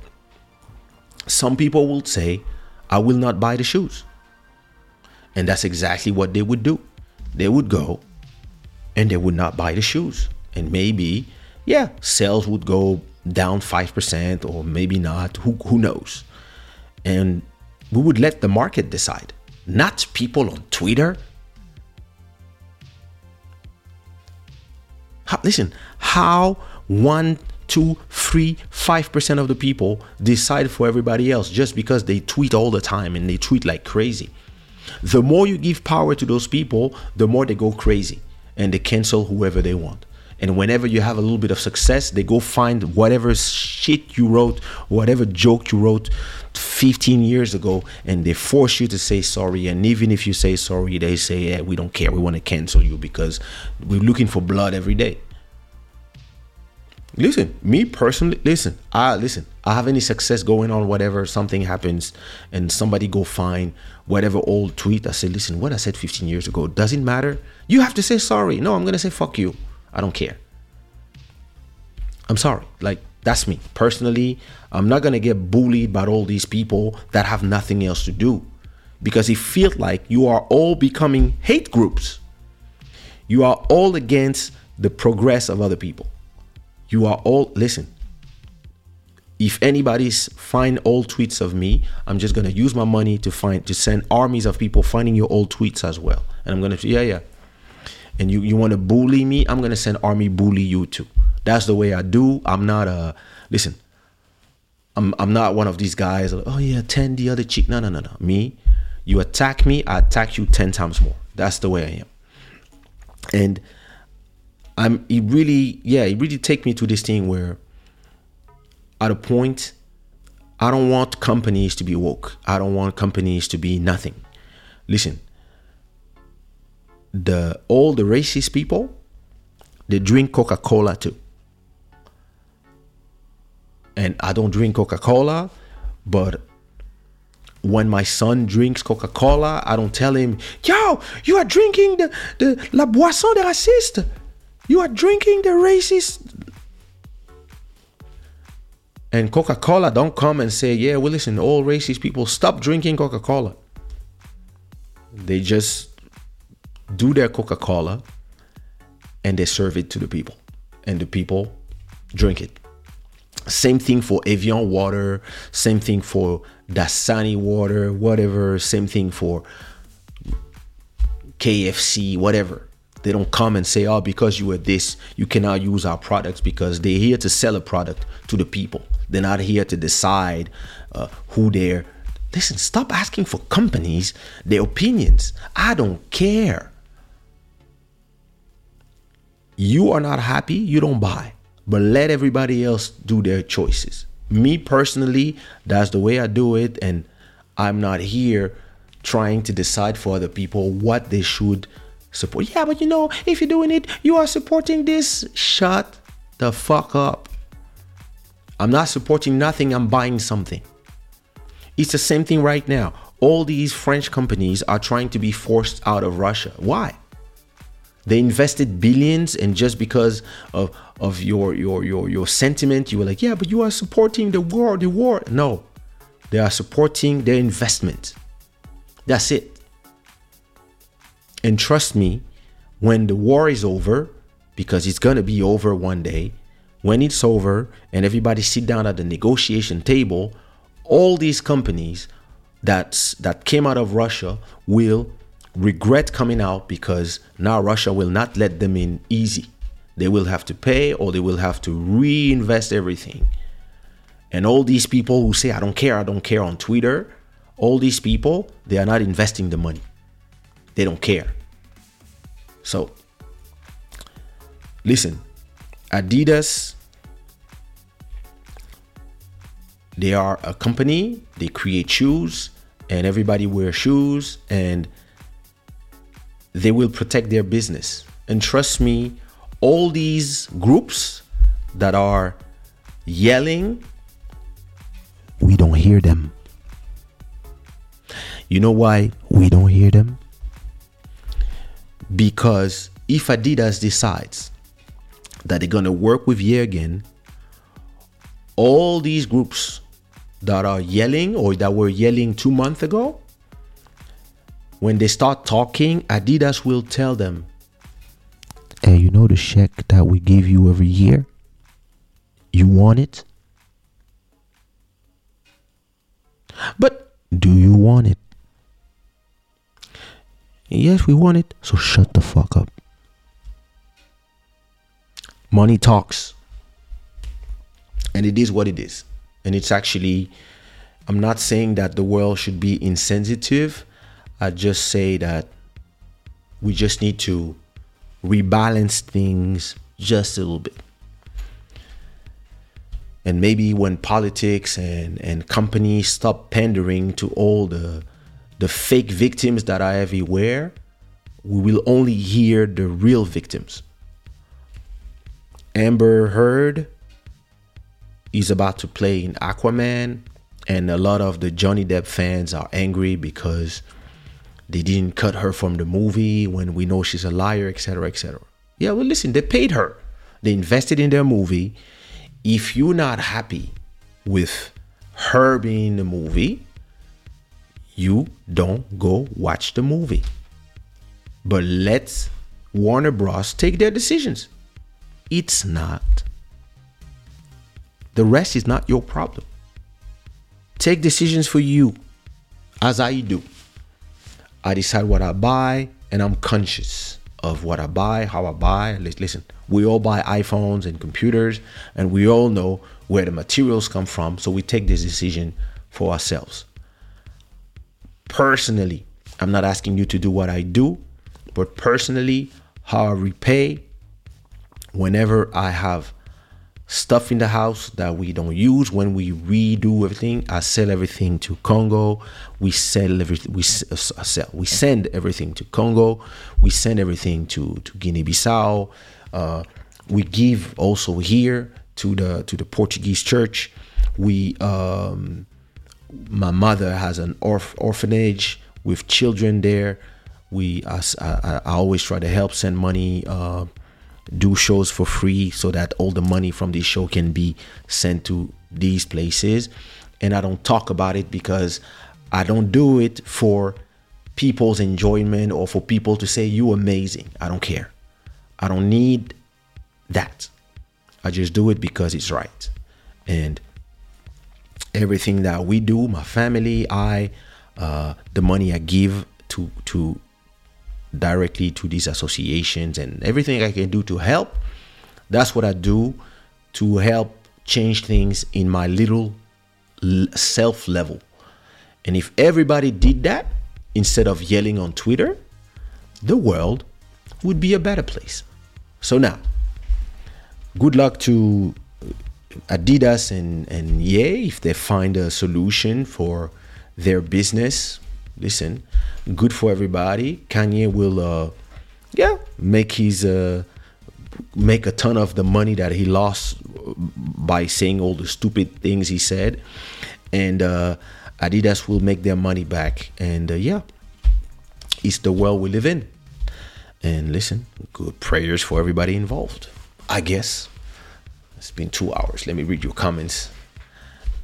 some people will say, I will not buy the shoes. And that's exactly what they would do. They would go and they would not buy the shoes. And maybe, yeah, sales would go down 5% or maybe not. Who, who knows? And we would let the market decide, not people on Twitter. How, listen, how one, two, three, five percent of the people decide for everybody else just because they tweet all the time and they tweet like crazy. The more you give power to those people, the more they go crazy and they cancel whoever they want. And whenever you have a little bit of success, they go find whatever shit you wrote, whatever joke you wrote 15 years ago, and they force you to say sorry. And even if you say sorry, they say, yeah, we don't care. We want to cancel you because we're looking for blood every day. Listen, me personally, listen, I listen, I have any success going on, whatever, something happens, and somebody go find whatever old tweet. I say, listen, what I said 15 years ago doesn't matter. You have to say sorry. No, I'm gonna say fuck you. I don't care. I'm sorry. Like that's me personally. I'm not gonna get bullied by all these people that have nothing else to do, because it feels like you are all becoming hate groups. You are all against the progress of other people. You are all listen. If anybody's find old tweets of me, I'm just gonna use my money to find to send armies of people finding your old tweets as well. And I'm gonna yeah yeah. And you you want to bully me? I'm gonna send army bully you too. That's the way I do. I'm not a listen. I'm I'm not one of these guys. Like, oh yeah, ten the other cheek. No no no no. Me, you attack me, I attack you ten times more. That's the way I am. And I'm it really yeah it really take me to this thing where at a point I don't want companies to be woke. I don't want companies to be nothing. Listen, the all the racist people they drink Coca-Cola too. And I don't drink Coca-Cola, but when my son drinks Coca-Cola, I don't tell him, "Yo, you are drinking the the la boisson des racistes." You are drinking the racist. And Coca Cola don't come and say, yeah, well, listen, all racist people stop drinking Coca Cola. They just do their Coca Cola and they serve it to the people. And the people drink it. Same thing for Evian water, same thing for Dasani water, whatever, same thing for KFC, whatever. They don't come and say, oh, because you are this, you cannot use our products because they're here to sell a product to the people. They're not here to decide uh, who they're. Listen, stop asking for companies their opinions. I don't care. You are not happy, you don't buy. But let everybody else do their choices. Me personally, that's the way I do it. And I'm not here trying to decide for other people what they should support. Yeah, but you know, if you're doing it, you are supporting this. Shut the fuck up. I'm not supporting nothing, I'm buying something. It's the same thing right now. All these French companies are trying to be forced out of Russia. Why? They invested billions, and just because of, of your, your your your sentiment, you were like, yeah, but you are supporting the war, the war. No, they are supporting their investment. That's it. And trust me, when the war is over, because it's gonna be over one day, when it's over and everybody sit down at the negotiation table, all these companies that's that came out of Russia will regret coming out because now Russia will not let them in easy. They will have to pay or they will have to reinvest everything. And all these people who say I don't care, I don't care on Twitter, all these people, they are not investing the money. They don't care. So, listen, Adidas, they are a company, they create shoes, and everybody wears shoes, and they will protect their business. And trust me, all these groups that are yelling, we don't hear them. You know why we don't hear them? Because if Adidas decides that they're gonna work with again, all these groups that are yelling or that were yelling two months ago, when they start talking, Adidas will tell them, Hey, you know the check that we give you every year? You want it? But do you want it? Yes, we want it. So shut the fuck up. Money talks. And it is what it is. And it's actually, I'm not saying that the world should be insensitive. I just say that we just need to rebalance things just a little bit. And maybe when politics and, and companies stop pandering to all the the fake victims that are everywhere, we will only hear the real victims. Amber Heard is about to play in Aquaman, and a lot of the Johnny Depp fans are angry because they didn't cut her from the movie when we know she's a liar, etc., etc. Yeah, well, listen, they paid her, they invested in their movie. If you're not happy with her being in the movie, you don't go watch the movie. But let Warner Bros. take their decisions. It's not. The rest is not your problem. Take decisions for you, as I do. I decide what I buy, and I'm conscious of what I buy, how I buy. Listen, we all buy iPhones and computers, and we all know where the materials come from, so we take this decision for ourselves personally, I'm not asking you to do what I do, but personally, how I repay whenever I have stuff in the house that we don't use when we redo everything i sell everything to congo. We sell everything we uh, sell we send everything to congo. We send everything to to guinea-bissau. Uh, we give also here to the to the portuguese church. We um, my mother has an orph- orphanage with children there. We I, I, I, always try to help send money, uh, do shows for free so that all the money from this show can be sent to these places. And I don't talk about it because I don't do it for people's enjoyment or for people to say you amazing. I don't care. I don't need that. I just do it because it's right. And everything that we do, my family, I, uh, the money I give to to directly to these associations and everything I can do to help. That's what I do to help change things in my little self level. And if everybody did that instead of yelling on Twitter, the world would be a better place. So now, good luck to Adidas and and Ye, if they find a solution for their business, listen, good for everybody. Kanye will, uh, yeah, make his uh, make a ton of the money that he lost by saying all the stupid things he said, and uh, Adidas will make their money back. And uh, yeah, it's the world we live in. And listen, good prayers for everybody involved. I guess. It's been two hours. Let me read your comments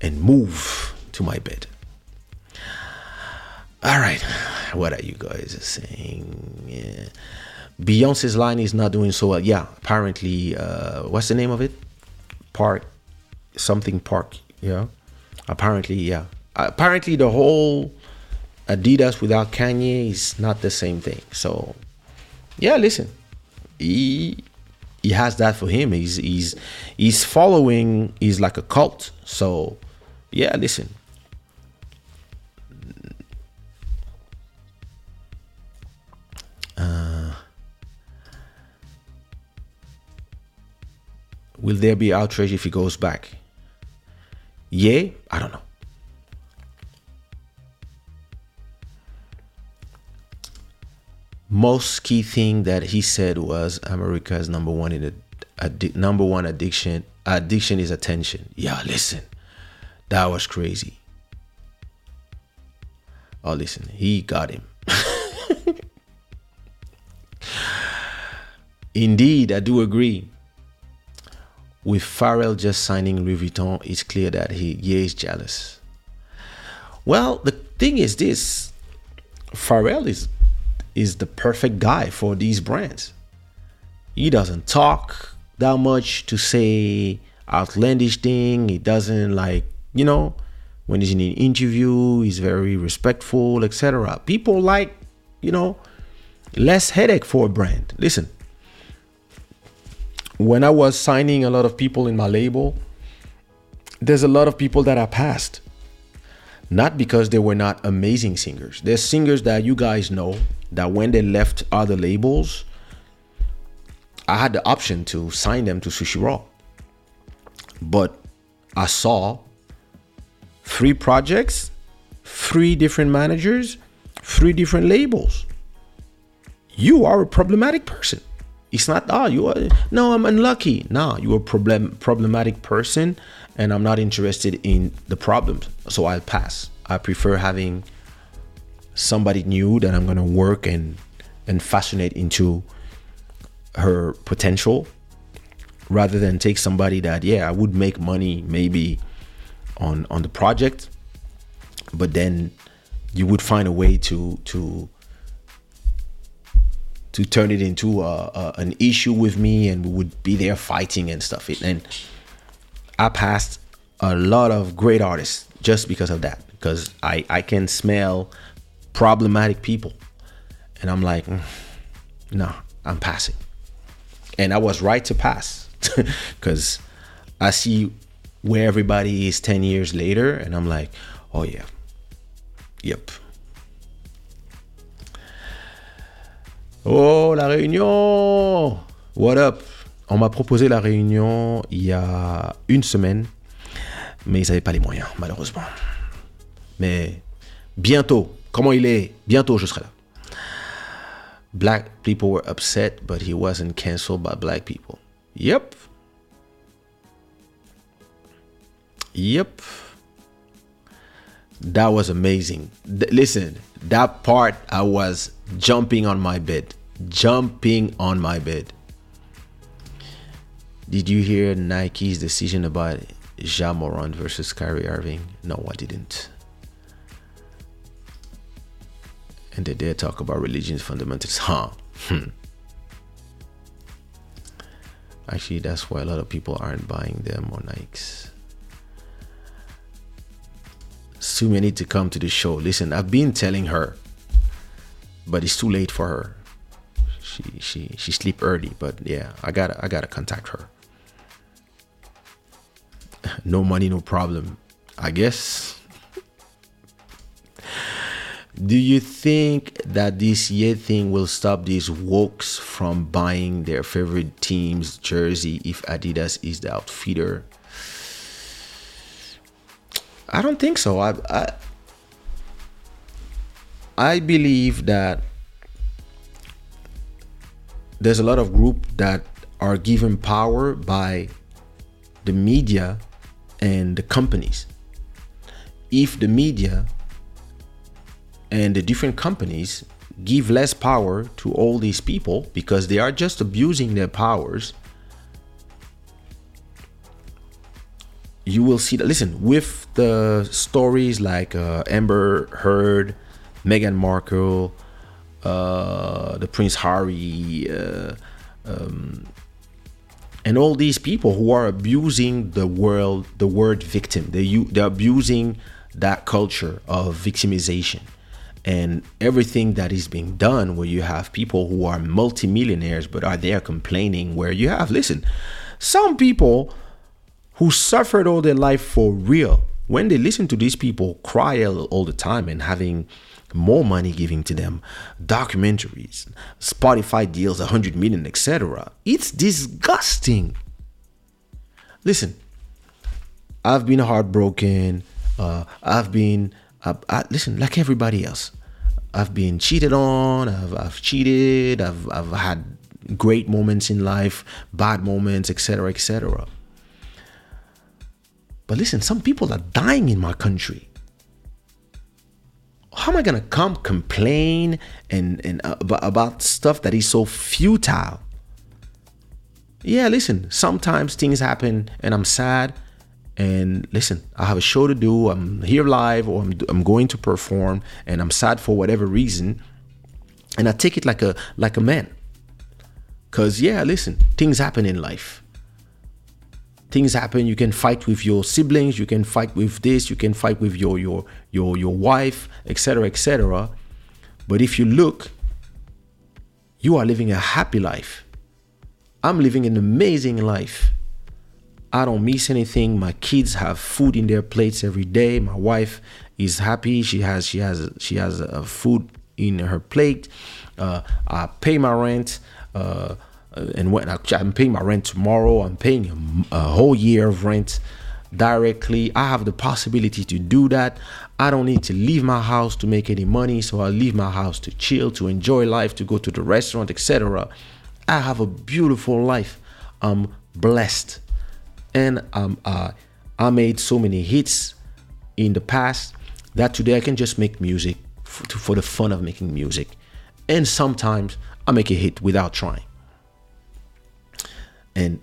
and move to my bed. All right. What are you guys saying? Yeah. Beyonce's line is not doing so well. Yeah, apparently, uh, what's the name of it? Park, something Park. Yeah, apparently, yeah. Apparently, the whole Adidas without Kanye is not the same thing. So, yeah, listen, he he has that for him. He's he's he's following. He's like a cult. So yeah, listen. Uh, will there be outrage if he goes back? Yeah, I don't know. Most key thing that he said was America's number one in a, number one addiction. Addiction is attention. Yeah, listen, that was crazy. Oh, listen, he got him. [LAUGHS] Indeed, I do agree. With Pharrell just signing Louis Vuitton, it's clear that he, he is jealous. Well, the thing is this Pharrell is is the perfect guy for these brands. He doesn't talk that much to say outlandish thing. He doesn't like, you know, when he's in an interview, he's very respectful, etc. People like, you know, less headache for a brand. Listen, when I was signing a lot of people in my label, there's a lot of people that I passed. Not because they were not amazing singers. There's singers that you guys know that when they left other labels, I had the option to sign them to Sushiraw. But I saw three projects, three different managers, three different labels. You are a problematic person. It's not, oh, you are, no, I'm unlucky. No, you're a problem, problematic person and I'm not interested in the problems. So I'll pass. I prefer having somebody new that I'm gonna work and and fascinate into her potential rather than take somebody that yeah I would make money maybe on on the project but then you would find a way to to to turn it into a, a, an issue with me and we would be there fighting and stuff and I passed a lot of great artists just because of that because I I can smell problematic people. And I'm like mm, no I'm passing. And I was right to pass [LAUGHS] because I see where everybody is 10 years later and I'm like oh yeah. Yep. Oh la réunion what up on m'a proposé la réunion il y a une semaine mais ils n'avaient pas les moyens malheureusement mais bientôt comment il est? Bientôt je serai là black people were upset but he wasn't canceled by black people yep Yep. That was amazing. Listen, that part I was jumping on my bed. Jumping on my bed. Did you hear Nike's decision about Ja Morant versus Kyrie Irving? No, I didn't. And they dare talk about religion's fundamentals. Huh. Hmm. Actually, that's why a lot of people aren't buying them on Nikes. Sumia need to come to the show. Listen, I've been telling her, but it's too late for her. She she she sleep early, but yeah, I gotta I gotta contact her. No money, no problem. I guess. Do you think that this Ye thing will stop these wokes from buying their favorite team's jersey if Adidas is the outfitter? I don't think so. I, I I believe that there's a lot of group that are given power by the media and the companies. If the media and the different companies give less power to all these people because they are just abusing their powers you will see that. Listen, with the stories like uh, Amber Heard, Meghan Markle, uh, the Prince Harry, uh, um, and all these people who are abusing the world, the word victim. They they're abusing that culture of victimization and everything that is being done where you have people who are multimillionaires but are there complaining where you have listen some people who suffered all their life for real, when they listen to these people cry all the time and having more money giving to them, documentaries, Spotify deals, 100 million, etc., it's disgusting. Listen, I've been heartbroken. Uh, I've been, uh, I, listen, like everybody else. I've been cheated on. I've, I've cheated. I've, I've had great moments in life, bad moments, etc., etc. But listen, some people are dying in my country. How am I gonna come complain and and uh, about, stuff that is so futile? yeah, listen, sometimes things happen and I'm sad. And listen, I have a show to do. I'm here live or I'm, I'm going to perform and I'm sad for whatever reason. And I take it like a like a man. Cause yeah, listen, things happen in life. Things happen. You can fight with your siblings. You can fight with this. You can fight with your your your your wife, etc., etc. But if you look, you are living a happy life. I'm living an amazing life. I don't miss anything. My kids have food in their plates every day. My wife is happy. She has she has she has a food in her plate. Uh, I pay my rent. Uh, and when I, I'm paying my rent tomorrow, I'm paying a, a whole year of rent directly. I have the possibility to do that. I don't need to leave my house to make any money, so I leave my house to chill, to enjoy life, to go to the restaurant, etc. I have a beautiful life. I'm blessed, and um, uh, I made so many hits in the past that today I can just make music for, for the fun of making music, and sometimes I make a hit without trying. And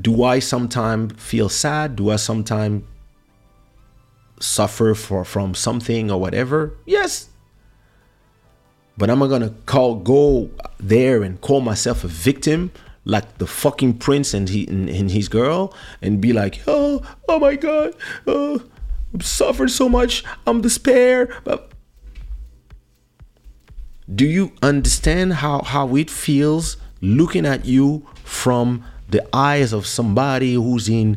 do I sometimes feel sad? Do I sometimes suffer for from something or whatever? Yes. But am I gonna call go there and call myself a victim like the fucking prince and he and, and his girl and be like, oh, oh my god, oh, I've suffered so much, I'm despair. But do you understand how how it feels looking at you from the eyes of somebody who's in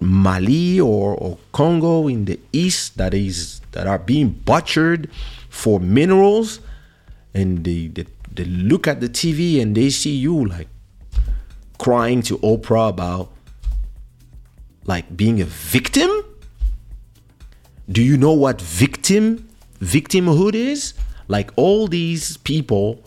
Mali or, or Congo in the east that is that are being butchered for minerals and they, they, they look at the TV and they see you like crying to Oprah about like being a victim? Do you know what victim victimhood is? Like all these people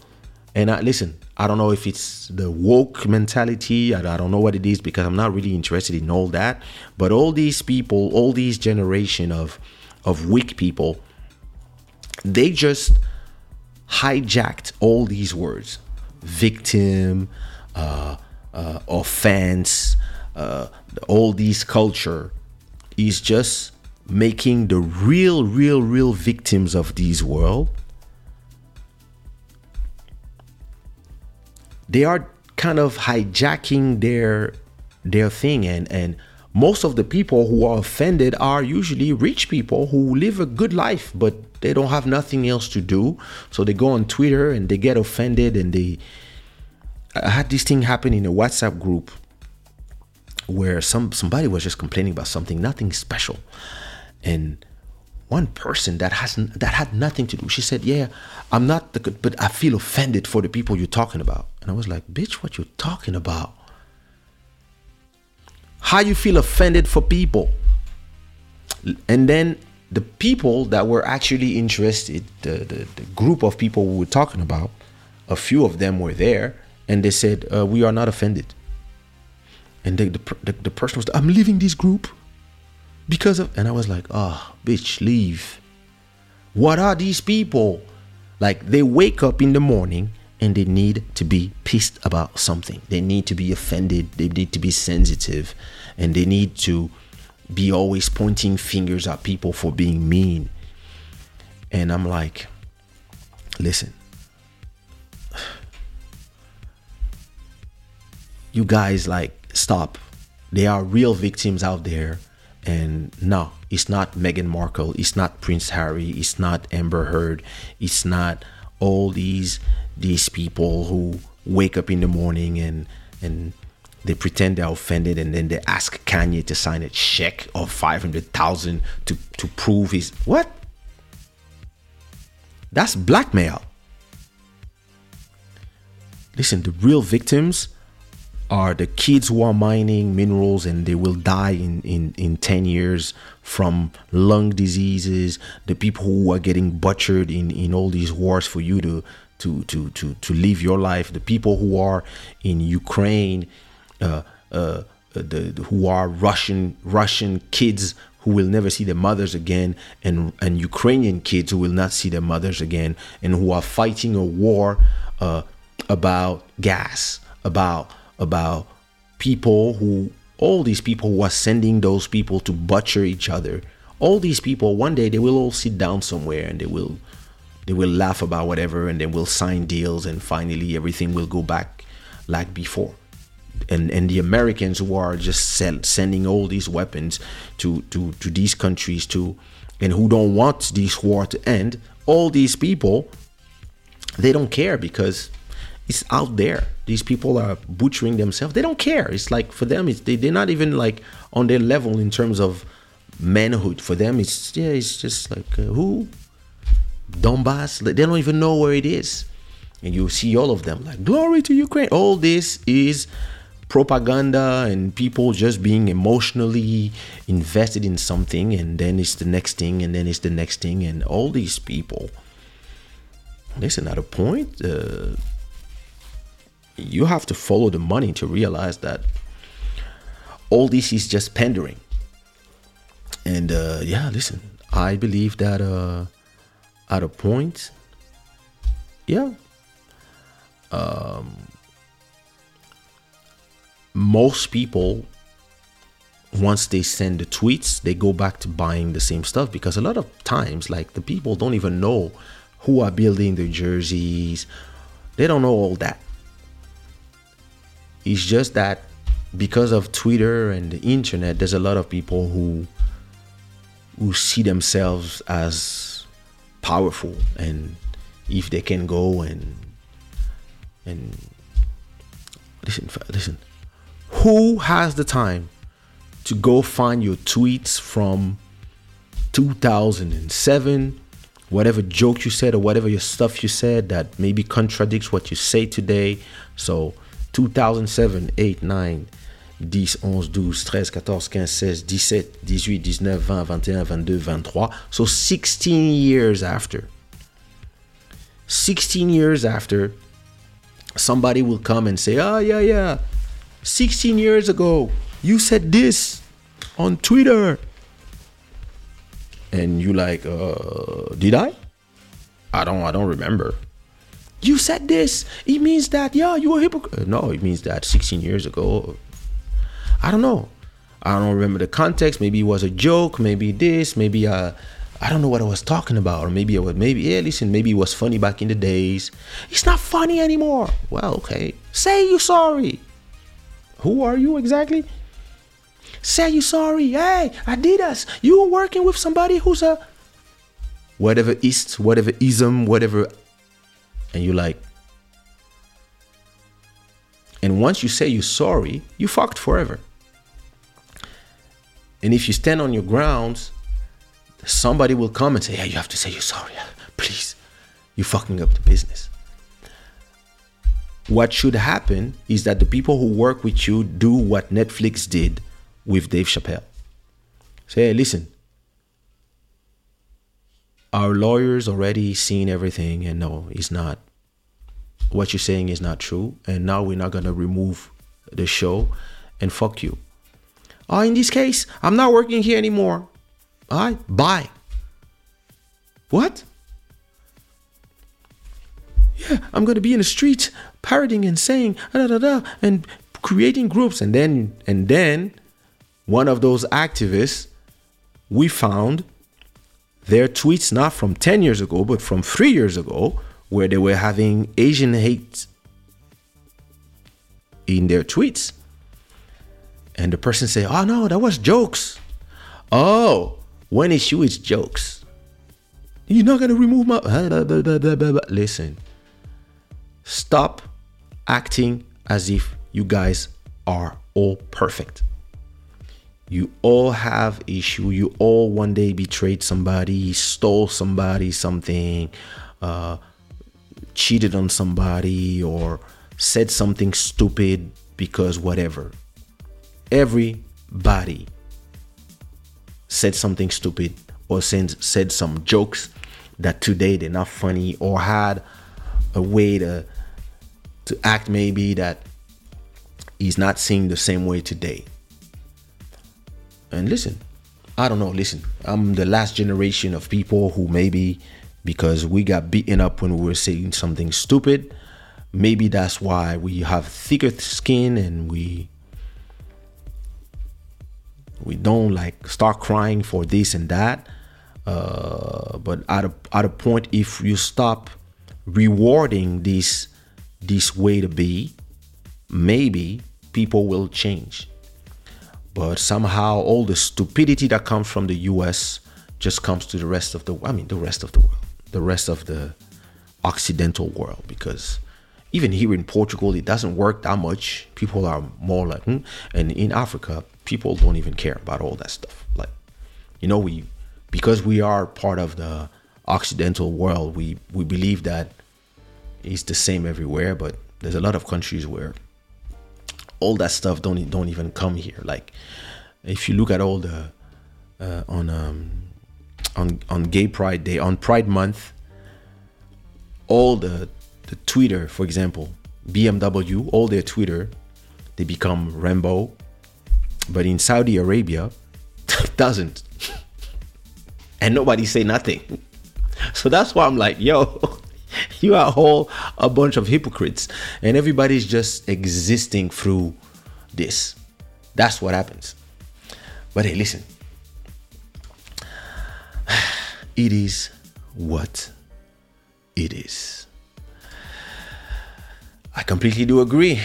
and I listen, I don't know if it's the woke mentality. I, don't know what it is because I'm not really interested in all that. But all these people, all these generation of of weak people, they just hijacked all these words: victim, uh, uh, offense, uh, all these culture is just making the real, real, real victims of this world they are kind of hijacking their their thing. And and most of the people who are offended are usually rich people who live a good life but they don't have nothing else to do. So they go on twitter and they get offended and they i had this thing happen in a whatsapp group where some somebody was just complaining about something nothing special. And one person that hasn't that had nothing to do she said yeah i'm not the good but i feel offended for the people you're talking about and i was like bitch what you talking about? How you feel offended for people? And then the people that were actually interested the, the, the group of people we were talking about a few of them were there and they said uh, we are not offended. And the, the, the person was i'm leaving this group because of and i was like oh bitch leave. What are these people? Like they wake up in the morning and they need to be pissed about something. They need to be offended. They need to be sensitive. And they need to be always pointing fingers at people for being mean. And i'm like listen you guys like stop. There are real victims out there. And no, it's not Meghan Markle, it's not Prince Harry, it's not Amber Heard, it's not all these these people who wake up in the morning and and they pretend they're offended and then they ask Kanye to sign a check of 500,000 to to prove his what? That's blackmail. Listen, the real victims are the kids who are mining minerals and they will die in, in, in 10 years from lung diseases, the people who are getting butchered in, in all these wars for you to, to, to, to, to live your life, the people who are in Ukraine, uh, uh, the, who are Russian Russian kids who will never see their mothers again, and and Ukrainian kids who will not see their mothers again, and who are fighting a war uh, about gas, about about people who all these people who are sending those people to butcher each other. All these people one day they will all sit down somewhere and they will they will laugh about whatever and then we'll sign deals and finally everything will go back like before. And and the Americans who are just sell, sending all these weapons to to to these countries to and who don't want this war to end all these people they don't care because it's out there. These people are butchering themselves. They don't care. It's like for them it's they, they're not even like on their level in terms of manhood. For them it's yeah it's just like uh, who donbass they don't even know where it is. And you see all of them like glory to ukraine. All this is propaganda and people just being emotionally invested in something and then it's the next thing and then it's the next thing and all these people. Listen at a point uh, you have to follow the money to realize that all this is just pandering. And uh, yeah listen i believe that uh, at a point yeah. Um, most people once they send the tweets they go back to buying the same stuff because a lot of times like the people don't even know who are building the jerseys. They don't know all that. It's just that because of twitter and the internet there's a lot of people who who see themselves as powerful. And if they can go and and listen listen. Who has the time to go find your tweets from 2007 whatever joke you said or whatever your stuff you said that maybe contradicts what you say today? So 2007 8 9 10 11 12 13 14 15 16 17 18 19 20 21 22 23 so 16 years after 16 years after somebody will come and say oh yeah yeah 16 years ago, you said this on Twitter. And you like, uh, did I? I don't I don't remember. You said this. It means that yeah, you were hypocrite. No, it means that 16 years ago. I don't know. I don't remember the context. Maybe it was a joke. Maybe this. Maybe uh, I don't know what I was talking about. Or maybe it was maybe yeah. Listen, maybe it was funny back in the days. It's not funny anymore. Well, okay. Say you sorry. Who are you exactly? Say you sorry. Hey, Adidas, you were working with somebody who's a whatever east, whatever ism, whatever. And you like. And once you say you're sorry, you fucked forever. And if you stand on your grounds, somebody will come and say, Yeah, you have to say you're sorry. Please. You're fucking up the business what should happen is that the people who work with you do what Netflix did with Dave Chappelle. Say, hey, listen, our lawyers already seen everything, and no, it's not. What you're saying is not true, and now we're not gonna remove the show, and fuck you. Oh, in this case, I'm not working here anymore. All right, bye. What? yeah, I'm going to be in the streets parroting and saying ah, da, da, da, and creating groups. And then and then one of those activists, we found their tweets not from 10 years ago, but from three years ago, where they were having Asian hate in their tweets. And the person say, "Oh no, that was jokes." Oh, one issue is jokes. You're not gonna remove my. [LAUGHS] Listen, Stop acting as if you guys are all perfect. You all have issue. You all one day betrayed somebody, stole somebody something, uh, cheated on somebody, or said something stupid because whatever. Everybody said something stupid or said, said some jokes that today they're not funny or had a way to to act maybe that he's not seeing the same way today. And listen, I don't know, listen, I'm the last generation of people who maybe because we got beaten up when we were saying something stupid, maybe that's why we have thicker skin and we we don't like start crying for this and that uh, but at a, at a point if you stop rewarding this this way to be maybe people will change but somehow all the stupidity that comes from the US just comes to the rest of the I mean the rest of the world the rest of the occidental world because even here in Portugal, it doesn't work that much. People are more like, hmm. and in Africa, people don't even care about all that stuff. Like, you know, we because we are part of the Occidental world, we we believe that it's the same everywhere. But there's a lot of countries where all that stuff don't don't even come here. Like, if you look at all the uh, on um, on on Gay Pride Day, on Pride Month, all the the Twitter, for example, BMW, all their Twitter, they become rainbow. But in Saudi Arabia, [LAUGHS] doesn't. and nobody say nothing. So that's why I'm like, yo, [LAUGHS] you are a whole a bunch of hypocrites. And everybody's just existing through this. That's what happens. But hey, listen. [SIGHS] It is what it is. I completely do agree.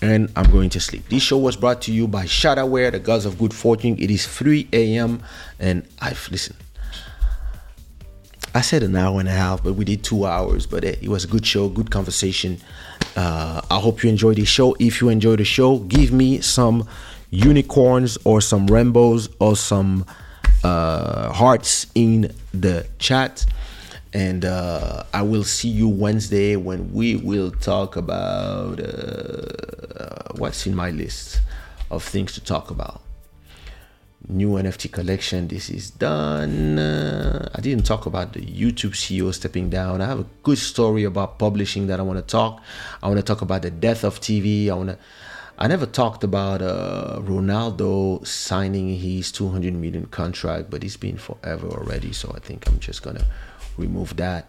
And I'm going to sleep. This show was brought to you by Shadawear, the gods of good fortune. It is 3 a.m. and I've listened. I said an hour and a half, but we did two hours. But it, it was a good show, good conversation. Uh, I hope you enjoyed the show. If you enjoyed the show, give me some unicorns or some rainbows or some uh, hearts in the chat and uh, I will see you Wednesday when we will talk about uh, what's in my list of things to talk about. New NFT collection. This is done. Uh, I didn't talk about the YouTube CEO stepping down. I have a good story about publishing that I want to talk. I want to talk about the death of TV. I want to. I never talked about uh, Ronaldo signing his 200 million contract, but it's been forever already. So I think I'm just gonna remove that.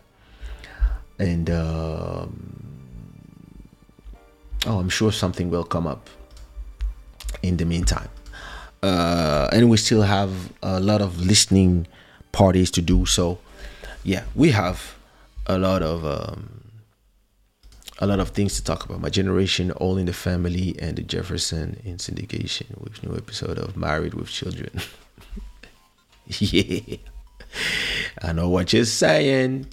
And um, oh i'm sure something will come up in the meantime. Uh, and we still have a lot of listening parties to do. So yeah we have a lot of um, a lot of things to talk about. My generation all in the family and the jefferson in syndication with new episode of married with children. [LAUGHS] Yeah I know what you're saying.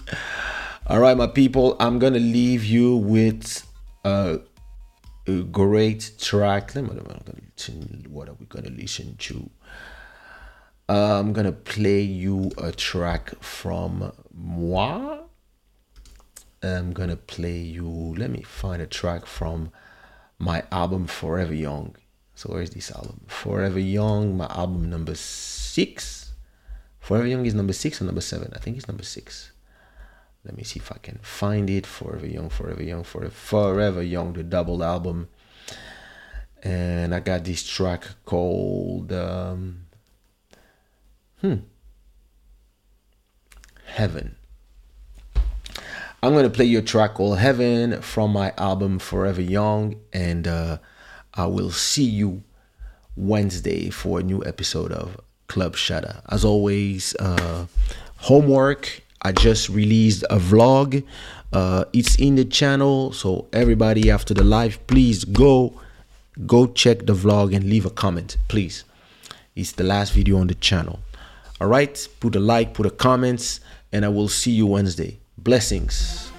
All right, my people, I'm gonna leave you with a, a great track. What are we gonna listen to? Uh, I'm gonna play you a track from moi. I'm gonna play you. Let me find a track from my album Forever Young. So where's this album? Forever Young, my album number six. Forever Young is number six or number seven? I think it's number six. Let me see if I can find it. Forever Young, Forever Young, Forever, Forever Young, the double album. And I got this track called um, Hmm Heaven. I'm gonna play your track called Heaven from my album Forever Young, and uh, I will see you Wednesday for a new episode of Club Shada. As always, uh, homework. I just released a vlog. Uh, it's in the channel, so everybody after the live, please go go check the vlog and leave a comment, please. It's the last video on the channel. All right, put a like, put a comments, and I will see you Wednesday. Blessings.